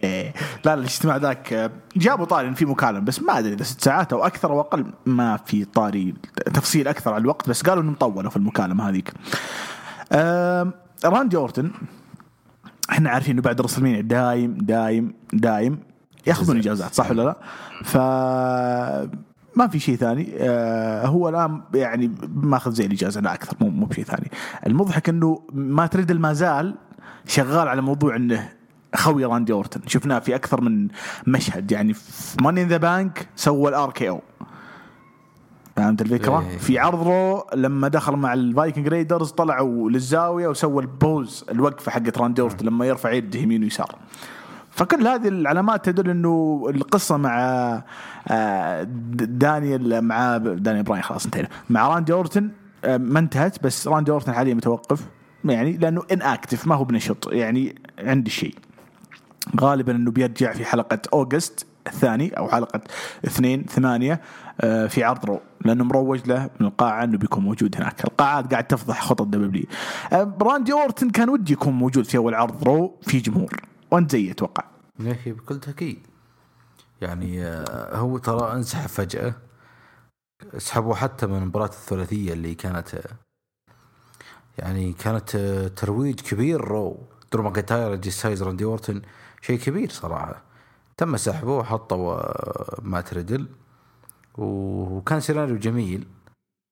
إيه. لا لا الاجتماع ذاك آه، جابوا طاري في مكالمة بس ما أدري إذا ست ساعات أو أكثر أو أقل ما في طاري تفصيل أكثر على الوقت بس قالوا انهم طولوا في المكالمة هذيك. آم، راندي أورتن إحنا عارفين إنه بعد رسلمين دايم دايم دايم ياخذون إجازات صح ولا لا؟ ف ما في شيء ثاني آه هو الآن يعني ماخذ زي الإجازة لا أكثر مو مو بشيء ثاني المضحك إنه مات ريدل ما زال شغال على موضوع إنه خوي راندي اورتن. شفناه في أكثر من مشهد. يعني في Money in the Bank سوى ال RKO فهمت الفكرة؟ إيه. في عرض Raw لما دخل مع ال Viking Raiders طلعوا للزاوية وسوى ال pose الوقفة حقت راندي اورتن لما يرفع يده يمين ويسار. فكل هذه العلامات تدل إنه القصة مع آه، دانيال مع دانيال براين خلاص انتهينا. مع راندي اورتن آه، ما انتهت بس راندي اورتن حاليا متوقف. يعني لأنه inactive ما هو بنشط. يعني عندي شيء. غالبا إنه بيرجع في حلقة أوغست الثاني أو حلقة اثنين ثمانية آه، في عرض Raw. لأنه مروج له من القاعة إنه بيكون موجود هناك. القاعات قاعد تفضح خطط WWE. راندي أورتن كان ودي يكون موجود في أول عرض Raw في جمهور. وانت زي أتوقع؟ يا أخي بكل تأكيد. يعني آه، هو ترى انسحب فجأة. سحبوه حتى من المباراة الثلاثية اللي كانت آه، يعني كانت آه، ترويج كبير Raw. درو ماكنتاير جي ستايلز راندي أورتن. شيء كبير صراحة. تم سحبه وحطوا آه، مات ريدل. وكان سيناريو جميل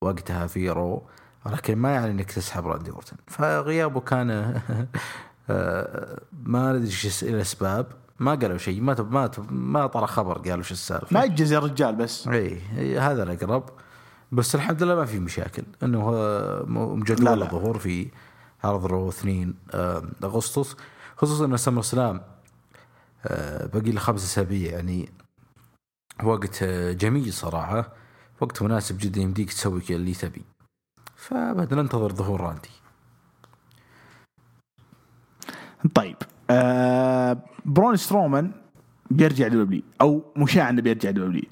وقتها في Raw ولكن ما يعني إنك تسحب راندي أورتن. فغيابه كان آه، ما ندري إيش الاسباب ما قالوا شيء ما تب- ما تب- ما طلع خبر قالوا شو السالفة. ما يجز يا رجال بس. إي هذا الأقرب. بس الحمد لله ما في مشاكل. إنه لا، مجدول لا. الظهور في عرض Raw 2 آه، أغسطس. خصوصا إن SummerSlam آه، باقي له خمس أسابيع. يعني وقت آه، جميل صراحة. وقت مناسب جدا يمديك تسوي اللي تبي. فبدنا ننتظر ظهور راندي طيب آه برون سترومان بيرجع دبليو أو مشاع إنه بيرجع دبليو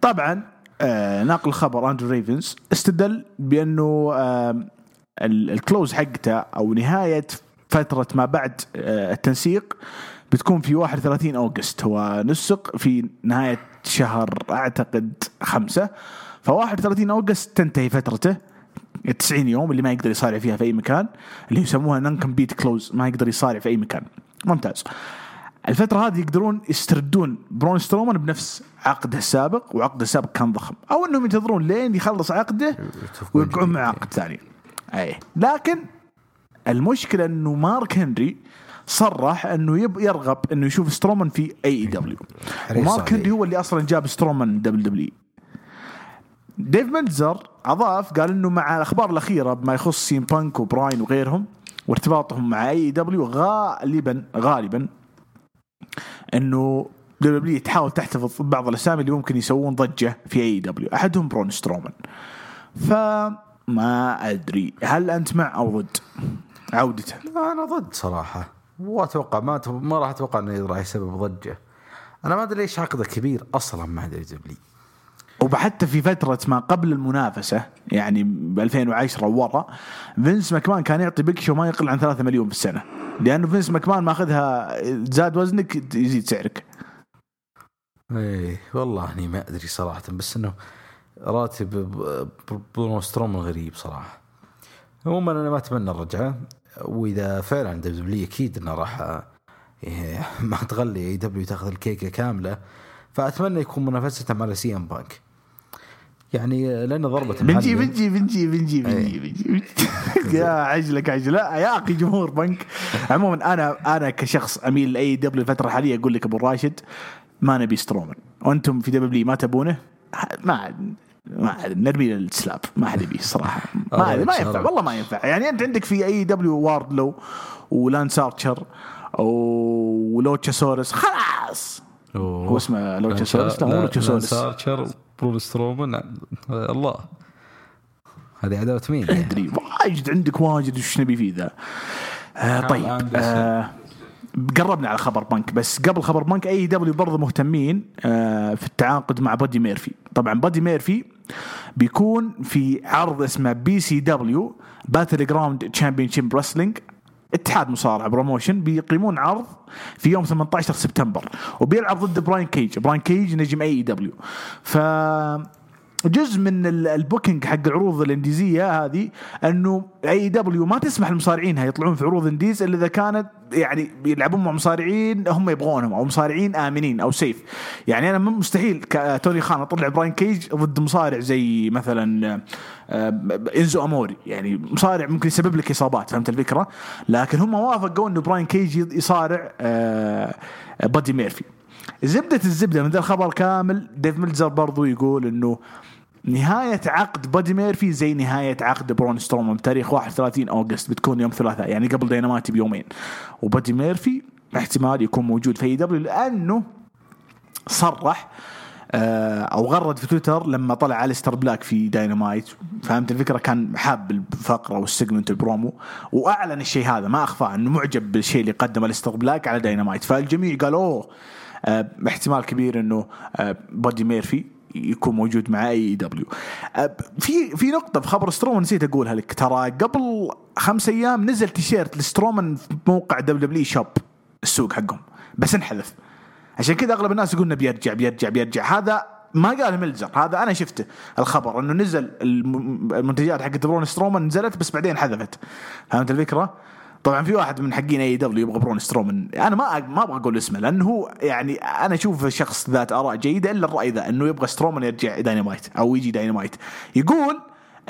طبعا آه ناقل خبر أندرو ريفنز استدل بأنه آه ال- ال clause حقته أو نهاية فترة ما بعد آه التنسيق بتكون في 31 August. هو نسق في نهاية شهر أعتقد خمسة. ف 31 August تنتهي فترته. 90 يوم اللي ما يقدر يصارع فيها في أي مكان اللي يسموها non-compete clause ما يقدر يصارع في أي مكان. ممتاز. الفترة هذه يقدرون يستردون برون سترومان بنفس عقده السابق وعقده السابق كان ضخم. أو إنهم ينتظرون لين يخلص عقده ويوقعون مع عقد ثاني. اي لكن المشكلة إنه مارك هنري صرح أنه يب يرغب أنه يشوف سترومان في اي دبليو ومارك. هنري هو اللي أصلا جاب سترومان دبليو دبليو ديف ميلزر أضاف قال إنه مع الأخبار الأخيرة بما يخص سي إم بانك وبراين وغيرهم وارتباطهم مع اي دبليو غالبا غالبا إنه دبليو تحاول تحتفظ ببعض الأسامي اللي ممكن يسوون ضجة في اي دبليو أحدهم برون سترومان. فما أدري هل أنت مع أو ضد؟ عودته أنا ضد صراحة. واتوقع ما ما راح أتوقع إنه راح يسبب ضجة. أنا ما أدري ليش عقده كبير أصلا مع دبليو وحتى في فترة ما قبل المنافسة يعني ب 2010 ورا فينس ماكمان كان يعطي بيك شو ما يقل عن 3 مليون في السنة. لأنه فينس ماكمان ماخذها زاد وزنك يزيد سعرك. إيه والله إني ما أدري صراحة بس إنه راتب ب- ب- برون سترومان غريب صراحة. عموما أنا ما أتمنى الرجعة. وإذا فعلا دبليو أكيد إنه راح إيه، ما تغلي إي دبليو تاخذ الكيكة كاملة فأتمنى يكون منافسته على سي إم بانك يعني لأنه ضربة بنجي. بنجي بنجي بنجي بنجي إيه. بنجي. يا عجلك عجلة يا أخي جمهور بنك عموما أنا أنا كشخص أميل لأي دبليو الفترة الحالية أقول لك أبو راشد ما نبي سترومان وأنتم في دبليو ما تبونه ما ما نرمي للسلاب ما حد يبيه الصراحه ما الله ما. ينفع. والله ما ينفع. يعني أنت عندك في أي دبليو واردلو ولانس أرشر ولوتشاسورس خلاص. أوه. هو اسمه لوتشاسورس؟ لا مو لوتشاسورس. سارشر برون سترومان الله. هذه عداوة مين؟ أدري. واجد عندك واجد. وش نبي فيه ذا؟ آه طيب. آه قربنا على خبر بانك بس قبل خبر بانك أي دبليو برضه مهتمين آه في التعاقد مع بادي ميرفي. طبعا بادي ميرفي بيكون في عرض اسمه بي سي دبليو باتل جراوند تشامبيون شيب رسلينج اتحاد مصارعة promotion بيقيمون عرض في يوم 18 سبتمبر. وبيلعب ضد براين كيج براين كيج نجم اي دبليو ف جزء من ال- ال booking حق العروض الانديزية هذه انه اي دبليو ما تسمح لمصارعينها يطلعون في عروض indies إلا إذا كانت يعني بيلعبون مع مصارعين هم يبغونهم أو مصارعين آمنين أو safe يعني أنا مستحيل ك- توني خان أطلع براين كيج ضد مصارع زي مثلا آه، إنزو أموري. يعني مصارع ممكن يسبب لك إصابات فهمت الفكرة؟ لكن هم وافقوا إنه براين كيج يصارع آه، بادي ميرفي زبدة الزبدة من ذا الخبر كامل ديف ميلزر برضو يقول إنه نهاية عقد بادي ميرفي زي نهاية عقد برون سترومان. بتاريخ 31 August بتكون يوم ثلاثاء يعني قبل داينامايت بيومين. وبادي ميرفي احتمال يكون موجود في اي دبليو لأنه صرح آه، أو غرد في تويتر لما طلع الستر بلاك في داينامايت فهمت الفكرة؟ كان حاب الفقرة وال segment ال promo وأعلن الشيء هذا ما اخفاه أنه معجب بالشيء اللي قدمه الستر بلاك على داينامايت فالجميع قال اوه آه، احتمال كبير أنه آه، بودي ميرفي يكون موجود مع اي دبليو في في نقطة في خبر سترومان نسيت أقولها لك. ترى قبل خمس أيام نزل تيشيرت لسترومان في موقع دبليو شوب السوق حقهم. بس انحذف. عشان كذا أغلب الناس يقولنا بيرجع بيرجع بيرجع. هذا ما قال ميلزر. هذا أنا شفته الخبر إنه نزل الم- المنتجات حقت برون سترومان نزلت بس بعدين حذفت. فهمت الفكرة؟ طبعا في واحد من حقين اي دبليو يبغى برون سترومان أنا ما ما أبغى أقول اسمه لأنه هو يعني أنا اشوفه شخص ذات آراء جيدة إلا الرأي ذا إنه يبغى سترومان يرجع داينامايت أو يجي داينامايت يقول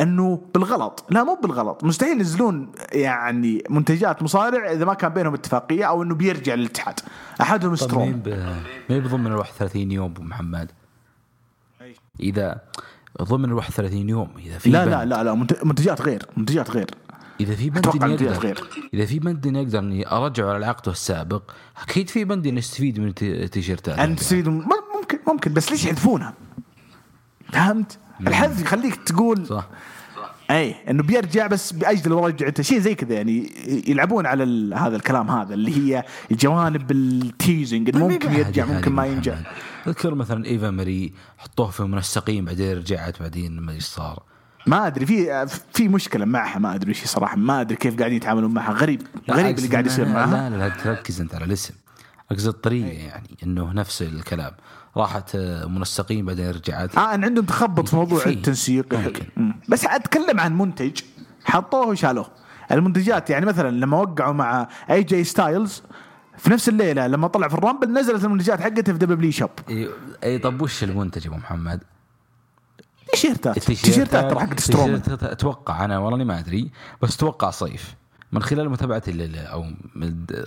إنه بالغلط. لا مو بالغلط. مستحيل ينزلون يعني منتجات مصارع إذا ما كان بينهم اتفاقية أو إنه بيرجع للاتحاد. احدهم ب... مين بضمن ال 31 يوم أبو محمد؟ إذا ضمن ال 31 يوم إذا في لا لا لا لا منت- منتجات غير منتجات غير. إذا في بند غير. إذا في بند إني أقدر اني ارجعه على عقده السابق أكيد في بند اني استفيد من الت- التيشيرتات انت تستفيد ممكن ممكن بس ليش يحذفونها؟ فهمت؟ الحذف يخليك تقول صح أي إنه بيرجع بس بأجل ورجعته شيء زي كذا يعني يلعبون على هذا الكلام هذا اللي هي الجوانب ال teasing ممكن يرجع ممكن ما ينجح. أذكر مثلا إيفا ماري حطوه في منسقين بعدين رجعت بعدين ما إيش صار ما أدري في في مشكلة معها ما أدري إيش صراحة ما أدري كيف قاعدين يتعاملون معها غريب غريب اللي قاعد يصير معها لا لا تركز أنت على الاسم أقصد الطريقة يعني إنه نفس الكلام راحت آه، منسقين بعدين رجعت آه إن عندهم تخبط في موضوع في. التنسيق ممكن. مم. بس أتكلم عن منتج حطوه وشالوه المنتجات يعني مثلا لما وقعوا مع اي جي ستايلز في نفس الليلة لما طلع في الرامبل نزلت المنتجات حقته في دبليو شوب اي إي، طب وش المنتج أبو محمد؟ تيشيرتات تيشيرتات ترى حقت سترومان التيشيرتات أتوقع أنا والله ما أدري بس أتوقع صيف. من خلال متابعتي أو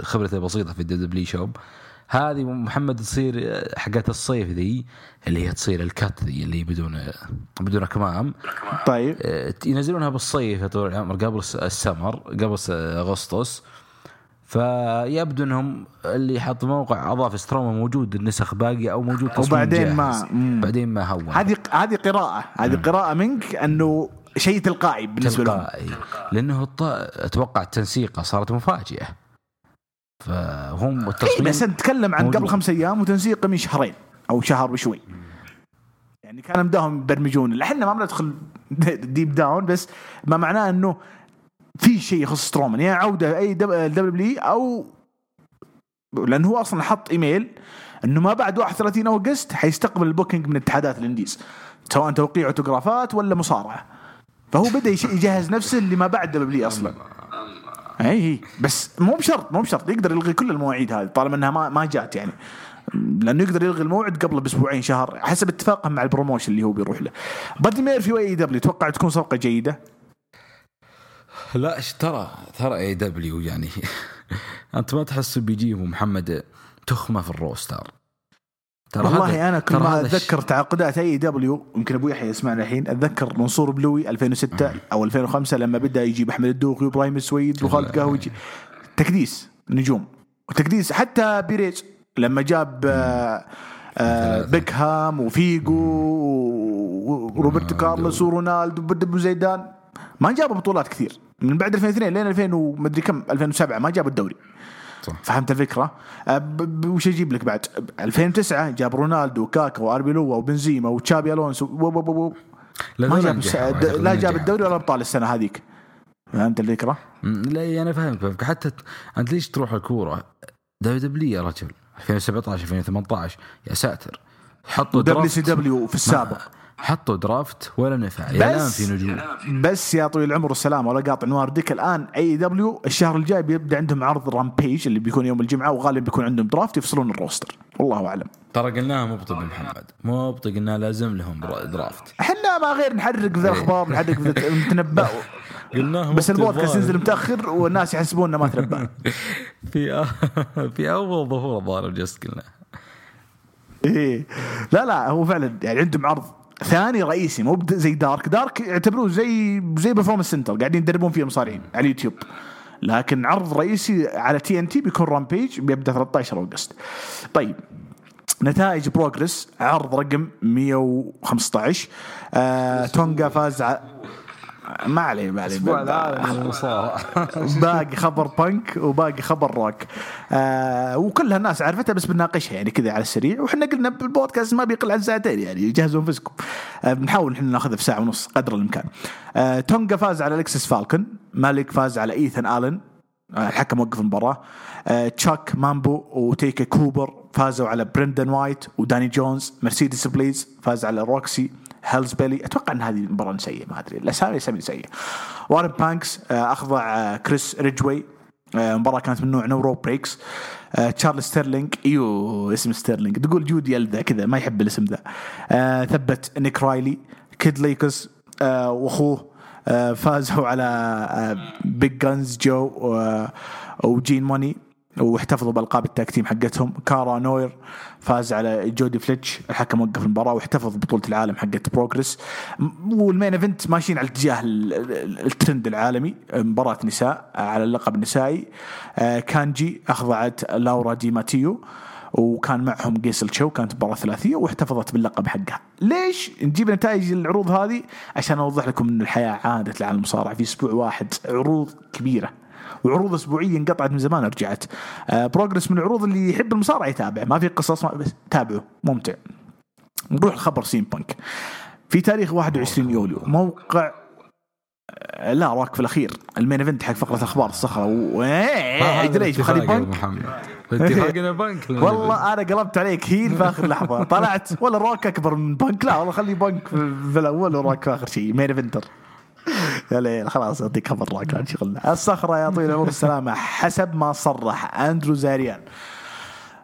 خبرتي البسيطة في ال W shop هذه محمد تصير حقت الصيف ذي اللي هي تصير ال cut ذي اللي بدون بدون أكمام. طيب. آه، ينزلونها بالصيف يا طول العمر قبل الس- السمر قبل أغسطس. فيبدو إنهم اللي حط موقع أضاف سترومان موجود النسخ باقية أو موجود تصميم وبعدين. ما-. بعدين ما هو هذه هذه قراءة. هذه قراءة منك إنه شيء تلقائي بالنسبة لهم. تلقائي. لأنه الط... أتوقع التنسيقه صارت مفاجئة. فهم إيه التصميم بس نتكلم عن موجود. قبل خمس أيام وتنسيقه من شهرين أو شهر وشوي. يعني كان مداهم يبرمجون. إحنا ما بندخل deep down بس ما معناه إنه في شيء يخص سترومان يا عودة AEW أو لأنه هو أصلا حط إيميل إنه ما بعد 31 August حيستقبل ال booking من اتحادات ال indies. سواء توقيع أوتوغرافات ولا مصارعة. فهو بدأ يجهز نفسه اللي ما بعد W أصلا. اي اي بس مو بشرط مو بشرط. يقدر يلغي كل المواعيد هذه طالما إنها ما ما جات يعني. لأنه يقدر يلغي الموعد قبل بأسبوعين شهر حسب اتفاقهم مع ال promotion اللي هو بيروح له. بادي ميرفي و AEW توقع تكون صفقة جيدة؟ لا ترى؟ ترى AEW يعني. أنت ما تحس بيجيهم محمد تخمة في ال roster. ترى هذا- والله أنا كل ما أتذكر تعاقدات AEW يمكن ابو يحيى يسمعنا الحين أتذكر منصور البلوي 2006 أو 2005 لما بدأ يجيب أحمد الدوخي وإبراهيم السويد وخالد قهوجي. تكديس نجوم. وتكديس حتى بيريز لما جاب آه آه. بيكهام وفيجو و- وروبرتو كارلوس ورونالدو وبدبو زيدان ما جابوا بطولات كثير. من بعد 2002 لين 2000 ومدري كم 2007 ما جابوا الدوري صح. فهمت الفكرة؟ أه، وش أجيب لك بعد؟ 2009 جاب رونالدو وكاكا واربيلوا وبنزيما وتشابي ألونسو و- و- و- و- لا ما جاب لا جاب. الدوري ولا ابطال السنة هذيك فهمت الفكرة؟ لا أنا فاهمك فاهمك حتى أنت ليش تروح الكورة WW يا رجل 2017 2018 يا ساتر حطوا WCW في السابق حطوا draft ولا نفع. يا بس في نجوم. بس يا طويل العمر والسلامه ولا قاطع نوار. ديك الآن AEW الشهر الجاي بيبدأ عندهم عرض Rampage اللي بيكون يوم الجمعة وغالبا بيكون عندهم draft يفصلون ال roster. والله أعلم. ترى قلناها مبطل محمد. مبطل قلنا لازم لهم draft. إحنا ما غير نحرق في الاخبار نحرق في نتنبأ. قلناها بس البودكاست. ينزل متأخر والناس يحسبوننا ما تنبأ. في في أول ظهور الظاهر جست قلنا. إيه. لا لا هو فعلا يعني عندهم عرض ثاني رئيسي مو زي Dark. Dark يعتبروه زي زي performance center قاعدين يدربون فيه مصارعين على اليوتيوب. لكن عرض رئيسي على TNT بيكون Rampage بيبدأ 13 August طيب نتائج Progress عرض رقم 115 آه تونغا فاز ع... ما عليه ما عليه باقي خبر بانك وباقي خبر روك آه وكلها الناس عرفتها بس بنناقشها يعني كذا على السريع. وحنا قلنا بالبودكاست ما بيقل عن ساعتين يعني جهزوا انفسكم آه بنحاول إحنا ناخذها في ساعه ونص قدر الإمكان. آه تونجا فاز على الكسس فالكون مالك فاز على ايثن الن آه، الحكم وقف المباراة. آه تشاك مامبو وتيكا كوبر فازوا على برندن وايت وداني جونز مرسيدس بليز فاز على روكسي هيلز بيلي أتوقع إن هذه مباراه سيئة ما أدري. الاسامي اسامي سيئة. وارن بانكس آه، أخضع آه، كريس ريدجوي آه، مباراة كانت من نوع no rope breaks آه، تشارلز ستيرلينج أيوه اسم ستيرلينج تقول جودي يلدا كذا ما يحب الاسم ذا. آه، ثبت نيك رايلي كيد ليكس آه، وأخوه آه، فازوا على آه، بيج جانز جو آه، وجين موني واحتفظوا بالقاب ال tag team حقتهم كارا نوير فاز على جودي فليتش الحكم وقف المباراة واحتفظ ببطولة العالم حقت Progress وال main event ماشيين على اتجاه ال- ال- الترند العالمي مباراة نساء على اللقب النسائي آه، كانجي أخضعت لورا دي ماتيو وكان معهم قيسل شو كانت مباراة ثلاثية واحتفظت باللقب حقها. ليش نجيب نتائج العروض هذه؟ عشان أوضح لكم إن الحياة عادت لعالم المصارعه في أسبوع واحد عروض كبيرة وعروض أسبوعية انقطعت من زمان رجعت. آه Progress من العروض اللي يحب المصارعة يتابع. ما في قصص ما بس تابعوا. ممتع. نروح لخبر سي ام بانك. في تاريخ 21 يوليو. موقع آه، لا راك في الأخير. ال main event حق فقرة أخبار الصخرة. و... إيه أدري إيش يا بنك؟ اتفاقنا بنك. والله أنا قلبت عليك هيل في آخر لحظة. طلعت. ولا روك أكبر من بنك. لا والله خلي بنك في الأول وروك في آخر شيء. main eventer. يا ليل خلاص اعطيك خبر لا شغلنا الصخرة يا طويل العمر والسلامه حسب ما صرح أندرو زاريان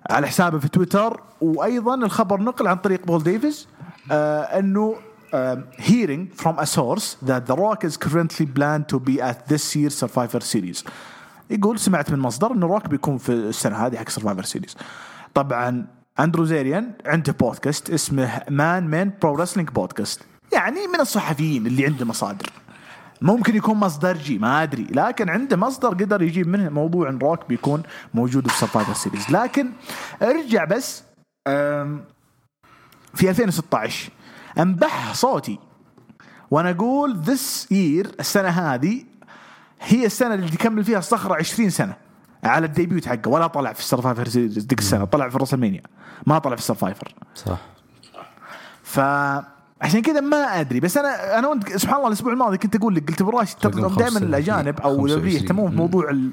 على حسابه في تويتر وأيضا الخبر نقل عن طريق بول ديفيز آه إنه um, hearing from a source that The Rock is currently planned to be at this year's Survivor Series. يقول سمعت من مصدر إنه روك بيكون في السنة هذه حق Survivor Series. طبعا أندرو زيريان عنده بودكاست اسمه Mat Men Pro Wrestling Podcast. يعني من الصحفيين اللي عنده مصادر. ممكن يكون مصدرجي ما أدري. لكن عنده مصدر قدر يجيب منه موضوع ان روك بيكون موجود في Survivor Series لكن ارجع بس في 2016 أنبح صوتي وأنا أقول this year السنة هذه هي السنة اللي تكمل فيها الصخرة 20 سنة على ال debut حقه. ولا طلع في ال Survivor Series ديك السنة طلع في ال WrestleMania ما طلع في ال Survivor صح. فعشان كذا ما أدري بس أنا أنا وأنت سبحان الله الأسبوع الماضي كنت أقول لك قلت رقم ترى دائما الأجانب أو 25. اللي يهتمون. بموضوع ال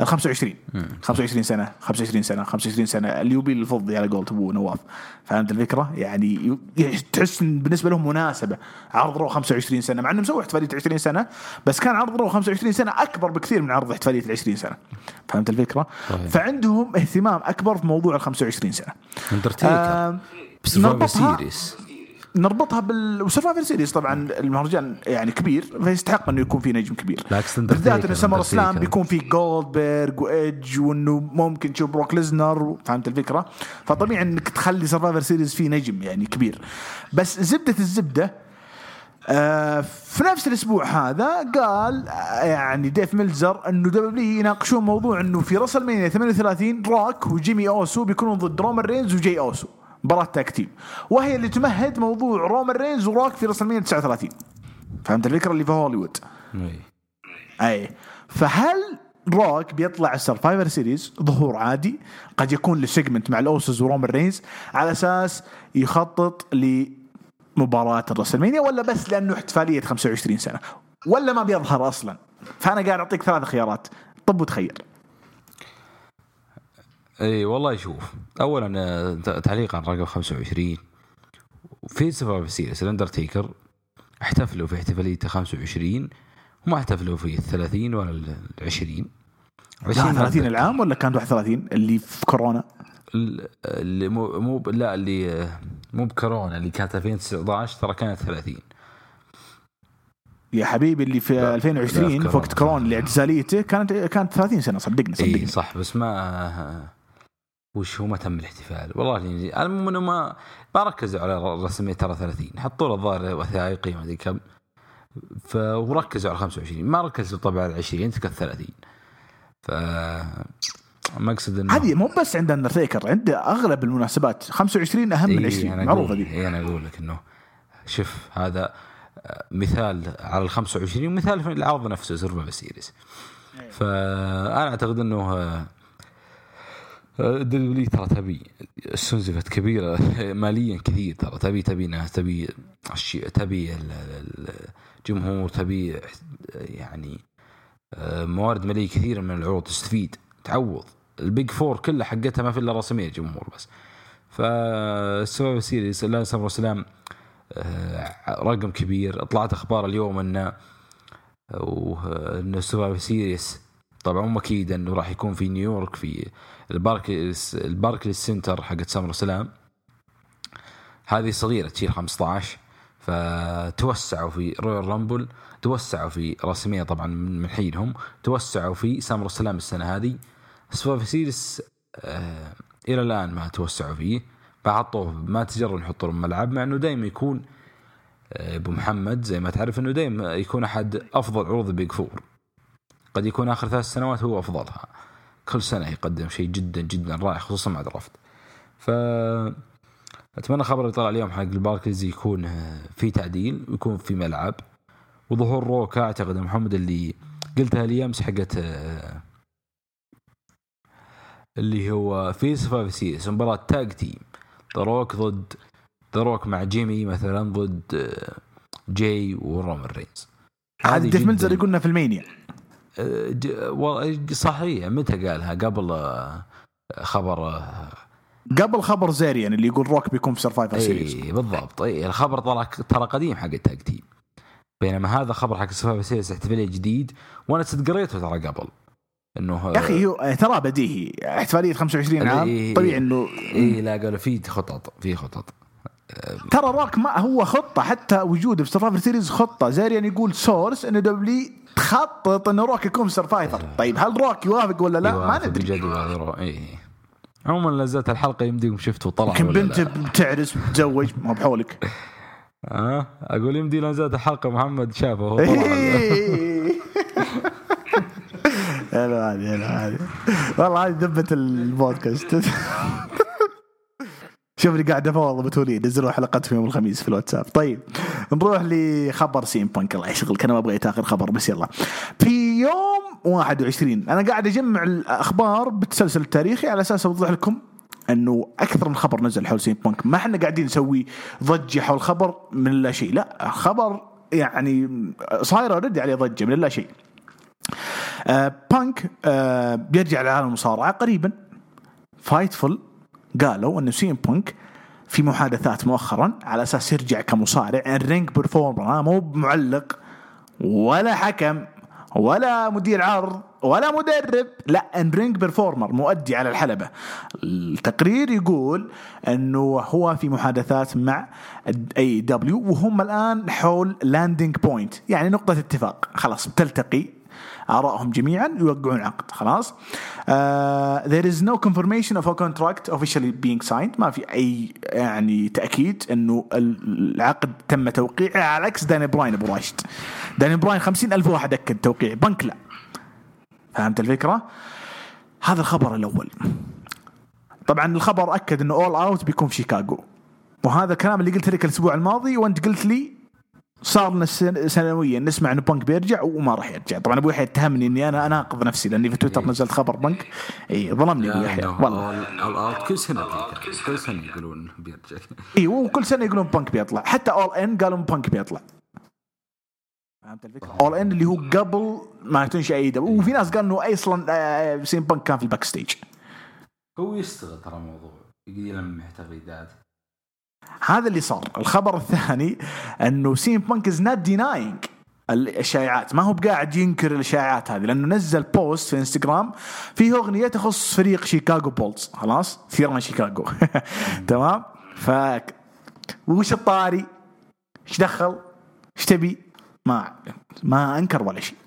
ال 25 25 سنة 25 سنة 25 سنة اليوبيل الفضي على قولة ابو نواف فهمت الفكرة؟ يعني تحس بالنسبة لهم مناسبة عرض Raw 25 سنة مع إنه مسوي احتفالية 20 سنة بس كان عرض Raw 25 سنة أكبر بكثير من عرض احتفالية ال 20 سنة فهمت الفكرة؟ صحيح. فعندهم اهتمام أكبر في موضوع ال 25 سنة اندرتيكر آم، بس سيريس نربطها بال Survivor Series طبعا المهرجان يعني كبير فيستحق إنه يكون في نجم كبير بالذات إنه SummerSlam Undertaker. بيكون في جولدبرغ وايدج وإنه ممكن تشوف بروك ليزنر فهمت الفكرة؟ فطبيعي إنك تخلي Survivor Series فيه نجم يعني كبير بس زبدة الزبدة آه في نفس الأسبوع هذا قال آه، يعني ديف ميلزر إنه WWE يناقشون موضوع إنه في WrestleMania 38 روك وجيمي اوسو بيكونون ضد رومان رينز وجاي اوسو مباراة tag team وهي اللي تمهد موضوع رومان رينز وروك في WrestleMania 39 فهمت الفكرة اللي في هوليوود؟ إي. إي. فهل روك بيطلع ال Survivor Series ظهور عادي؟ قد يكون ل segment مع الاوسز ورومان رينز على أساس يخطط لمباراة ال WrestleMania ولا بس لأنه احتفالية 25 سنة؟ ولا ما بيظهر أصلا؟ فأنا قاعد أعطيك ثلاث خيارات. طب وتخير إي والله شوف اولا آه، ت- تعليق عن رقم 25 في سفر سيريس الأندرتيكر احتفلوا في احتفاليته 25 وما احتفلوا في ال 30 ولا ال 20 30 العام ولا كانت 31 اللي في كورونا؟ اللي مو مو لا اللي مو بكورونا اللي كانت 2019 ترى كانت 30 يا حبيبي اللي في لا 2020 لا في وقت كورونا اللي اعتزاليته كانت كانت 30 سنة صدقني إي صدقني. صح بس ما وش هو ما تم الاحتفال والله اني المهم انه ما ما ركزوا على الرسميه ترى 30 حطوا له الظاهر وثائقي ما أدري كم. ف وركزوا على 25 ما ركزوا طبعا على 20 كانت 30 ف مقصد انه هذه مو بس عند اندرتيكر عنده أغلب المناسبات 25 أهم من إيه 20 أنا معروفة ذي إيه أنا أقول لك إنه شوف هذا آه، مثال على ال 25 مثال في العرض نفسه سيرفر سيريس فانا أعتقد إنه آه، آه، دبليو ترى تبي استنزفت كبيرة ماليا كثير ترى. تبي تبي ناس تبي تبي ال- ال- الجمهور تبي يعني آه، موارد مالية كثيرة من العروض. تستفيد تعوض. البيج فور كلها حقتها ما في إلا رسمية جمهور بس. فالسبب سيريس الله يسلمه والسلام آه، رقم كبير. طلعت أخبار اليوم انه وانه ال Survivor Series طبعا أكيد إنه راح يكون في نيويورك في ال Barclays ال Barclays Center حقت SummerSlam هذه صغيرة تشيل 15 فتوسعوا في Royal Rumble توسعوا في WrestleMania طبعا من حينهم توسعوا في SummerSlam السنة هذه. Survivor Series آه إلى الآن ما توسعوا فيه. فحطوه ما تجربوا يحطوا لهم ملعب مع إنه دائما يكون آه، أبو محمد زي ما تعرف إنه دائما يكون أحد أفضل عروض ال Big Four. قد يكون آخر ثلاث سنوات هو أفضلها. كل سنة يقدم شيء جدا جدا رائع خصوصا مع draft. ف أتمنى خبر اللي طلع اليوم حق ال Barclays يكون آه، في تعديل ويكون في ملعب. وظهور روك أعتقد محمد اللي قلتها لي أمس حقت آه، اللي هو في Survivor Series مباراة tag team روك ضد ذا روك مع جيمي مثلا ضد جاي ورومان رينز هذه ديف ميلزر يقولنا في WrestleMania. صحيح متى قالها؟ قبل خبر قبل خبر زيريان اللي يقول روك بيكون في Survivor Series اي بالضبط. اي الخبر طلع ترى قديم حق ال tag team بينما هذا خبر حق Survivor Series احتفاليه جديد وأنا صدق قريته ترى قبل. إنه يا أخي هو ترى بديهي. احتفالية 25 عام إيه. طبيعي إنه اي لا قالوا في خطط في خطط. ترى روك ما هو خطة حتى وجوده في سرفايفر سيريز خطة. زيريان يقول سورس انه دبلي تخطط انه روك يكون سرفايفر طيب هل روك يوافق ولا لا؟ ما ندري. بجد. اي عموما لزات الحلقة يمديكم شفتوا طلع يمكن لا. بتعرس بتتزوج ما هو بحولك. ها أقول يمدي لزات الحلقة محمد شافه وهو طلع. حلو هذه حلو هذه والله هذه دبة البودكاست. شوف اللي قاعد افاوض بتولي. نزلوا حلقتهم يوم الخميس في الواتساب. طيب نروح لخبر سي ام بانك. الله يشغلك أنا ما بغيت آخر خبر بس يلا. في يوم 21 أنا قاعد أجمع الأخبار بالتسلسل التاريخي على أساس أوضح لكم إنه أكثر من خبر نزل حول سي ام بانك. ما إحنا قاعدين نسوي ضجة حول خبر من لا شيء. لا خبر يعني صاير already عليه ضجة من لا شيء. آه بانك آه بيرجع لعالم المصارعة قريبا. Fightful قالوا انه سي ام بانك في محادثات مؤخرا على أساس يرجع كمصارع in-ring performer مو بمعلق ولا حكم ولا مدير عرض ولا مدرب لا in-ring performer مؤدي على الحلبة. التقرير يقول أنه هو في محادثات مع AEW وهم الآن حول landing point يعني نقطة اتفاق. خلاص بتلتقي آرائهم جميعا يوقعون عقد. خلاص؟ uh, there is no confirmation of a contract officially being signed. ما في أي يعني تأكيد أنه العقد تم توقيعه. على عكس داني براين أبو راشد. داني براين خمسين ألف واحد أكد توقيع. بنك لا. فهمت الفكرة؟ هذا الخبر الأول. طبعا الخبر أكد أنه All Out بيكون في شيكاغو. وهذا الكلام اللي قلت لك الأسبوع الماضي وأنت قلت لي صار لنا سنويا نسمع إنه بنك بيرجع وما راح يرجع. طبعا أبو يحيى اتهمني إني أنا أناقض نفسي لأني في تويتر نزلت خبر بنك. اي ظلمني أبو يحيى. والله. كل سنة كل سنة يقولون بيرجع. اي وكل سنة يقولون بنك بيطلع. حتى All In قالوا بنك بيطلع. فهمت الفكرة؟ All In اللي هو قبل ما تنشأ AEW وفي ناس قالوا إنه أصلا سي إم بنك كان في ال backstage. هو يشتغل ترى موضوع. يقدر يلمح تغريدات هذا اللي صار. الخبر الثاني أنه سي إم بانك is not denying الشائعات. ما هو بقاعد ينكر الاشاعات هذه لأنه نزل post في انستغرام فيه أغنية تخص فريق شيكاغو بولز خلاص؟ كثير من شيكاغو. تمام؟ ف وش الطاري؟ إيش دخل؟ إيش تبي؟ ما ما أنكر ولا شيء.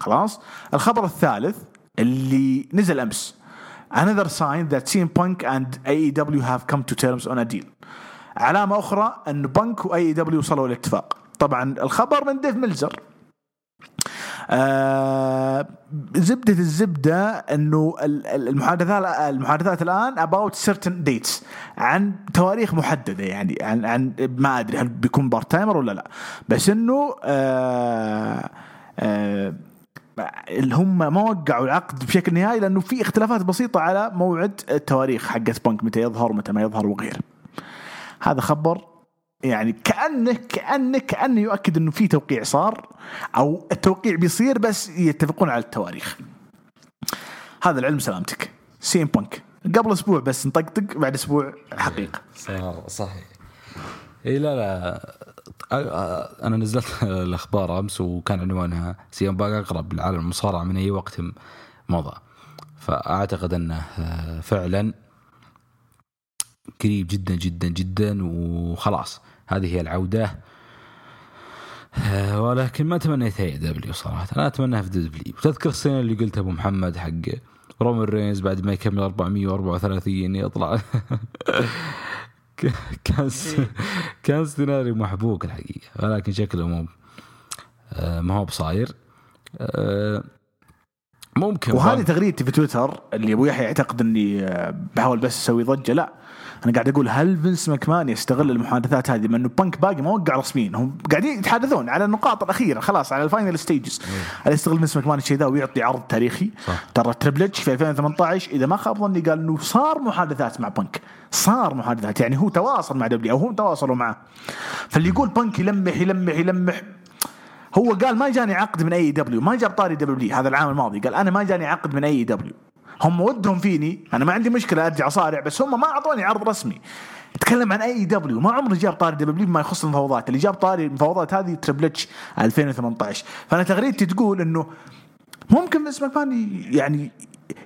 خلاص؟ الخبر الثالث اللي نزل أمس. Another sign that CM Punk and AEW have come to terms on a deal. علامة أخرى أن بنك و AEW وصلوا لاتفاق طبعا الخبر من ديف ميلزر. آه زبدة الزبدة إنه ال- ال- المحادثات المحادثات الآن about certain dates. عن تواريخ محددة يعني عن عن ما أدري هل بيكون part-timer ولا لا. بس إنه آه آه اللي هم ما وقعوا العقد بشكل نهائي لأنه في اختلافات بسيطة على موعد التواريخ حقت بنك متى يظهر ومتى ما يظهر وغيره. هذا خبر يعني كانه كانه كأنه يؤكد إنه في توقيع صار أو التوقيع بيصير بس يتفقون على التواريخ. هذا العلم سلامتك. سين بانك قبل أسبوع بس نطقطق بعد أسبوع حقيقه. صار صحيح إي لا لا أنا نزلت الأخبار أمس وكان عنوانها سي إم بانك أقرب لعالم المصارعة من أي وقت مضى فأعتقد أنه آه، فعلا قريب جدا جدا جدا وخلاص. هذه هي العودة. آه، ولكن ما تمنيت AEW صراحة. أنا اتمناها في WWE. تذكر السنة اللي قلت أبو محمد حق رومان رينز بعد ما يكمل 434 يطلع. كان س- كان سيناريو محبوك الحقيقة ولكن شكله مو آه، ما هو بصاير. آه، ممكن وهذه تغريدتي في تويتر اللي أبو يحيى يعتقد إني بحاول بس أسوي ضجة. لا أنا قاعد أقول هل فينس ماكمان يستغل المحادثات هذه بما إنه بنك باقي ما وقع رسميا؟ هم قاعدين يتحدثون على النقاط الأخيرة خلاص على ال final stages هل يستغل فينس ماكمان الشيء ذا ويعطي عرض تاريخي؟ صح. ترى تريبل اتش في 2018 إذا ما خاب ظني قال إنه صار محادثات مع بنك صار محادثات يعني هو تواصل مع WWE أو هم تواصلوا معه. فاللي يقول بنك يلمح يلمح يلمح هو قال ما جاني عقد من AEW ما جاب طاري WWE. هذا العام الماضي قال أنا ما جاني عقد من AEW هم ودهم فيني. أنا ما عندي مشكلة أرجع صارع بس هم ما أعطوني عرض رسمي. تكلم عن AEW ما عمره جاب طاري WWE بما يخص المفاوضات. اللي جاب طاري المفاوضات هذه تريبل اتش 2018 فأنا تغريدتي تقول إنه ممكن بس ماكمان يعني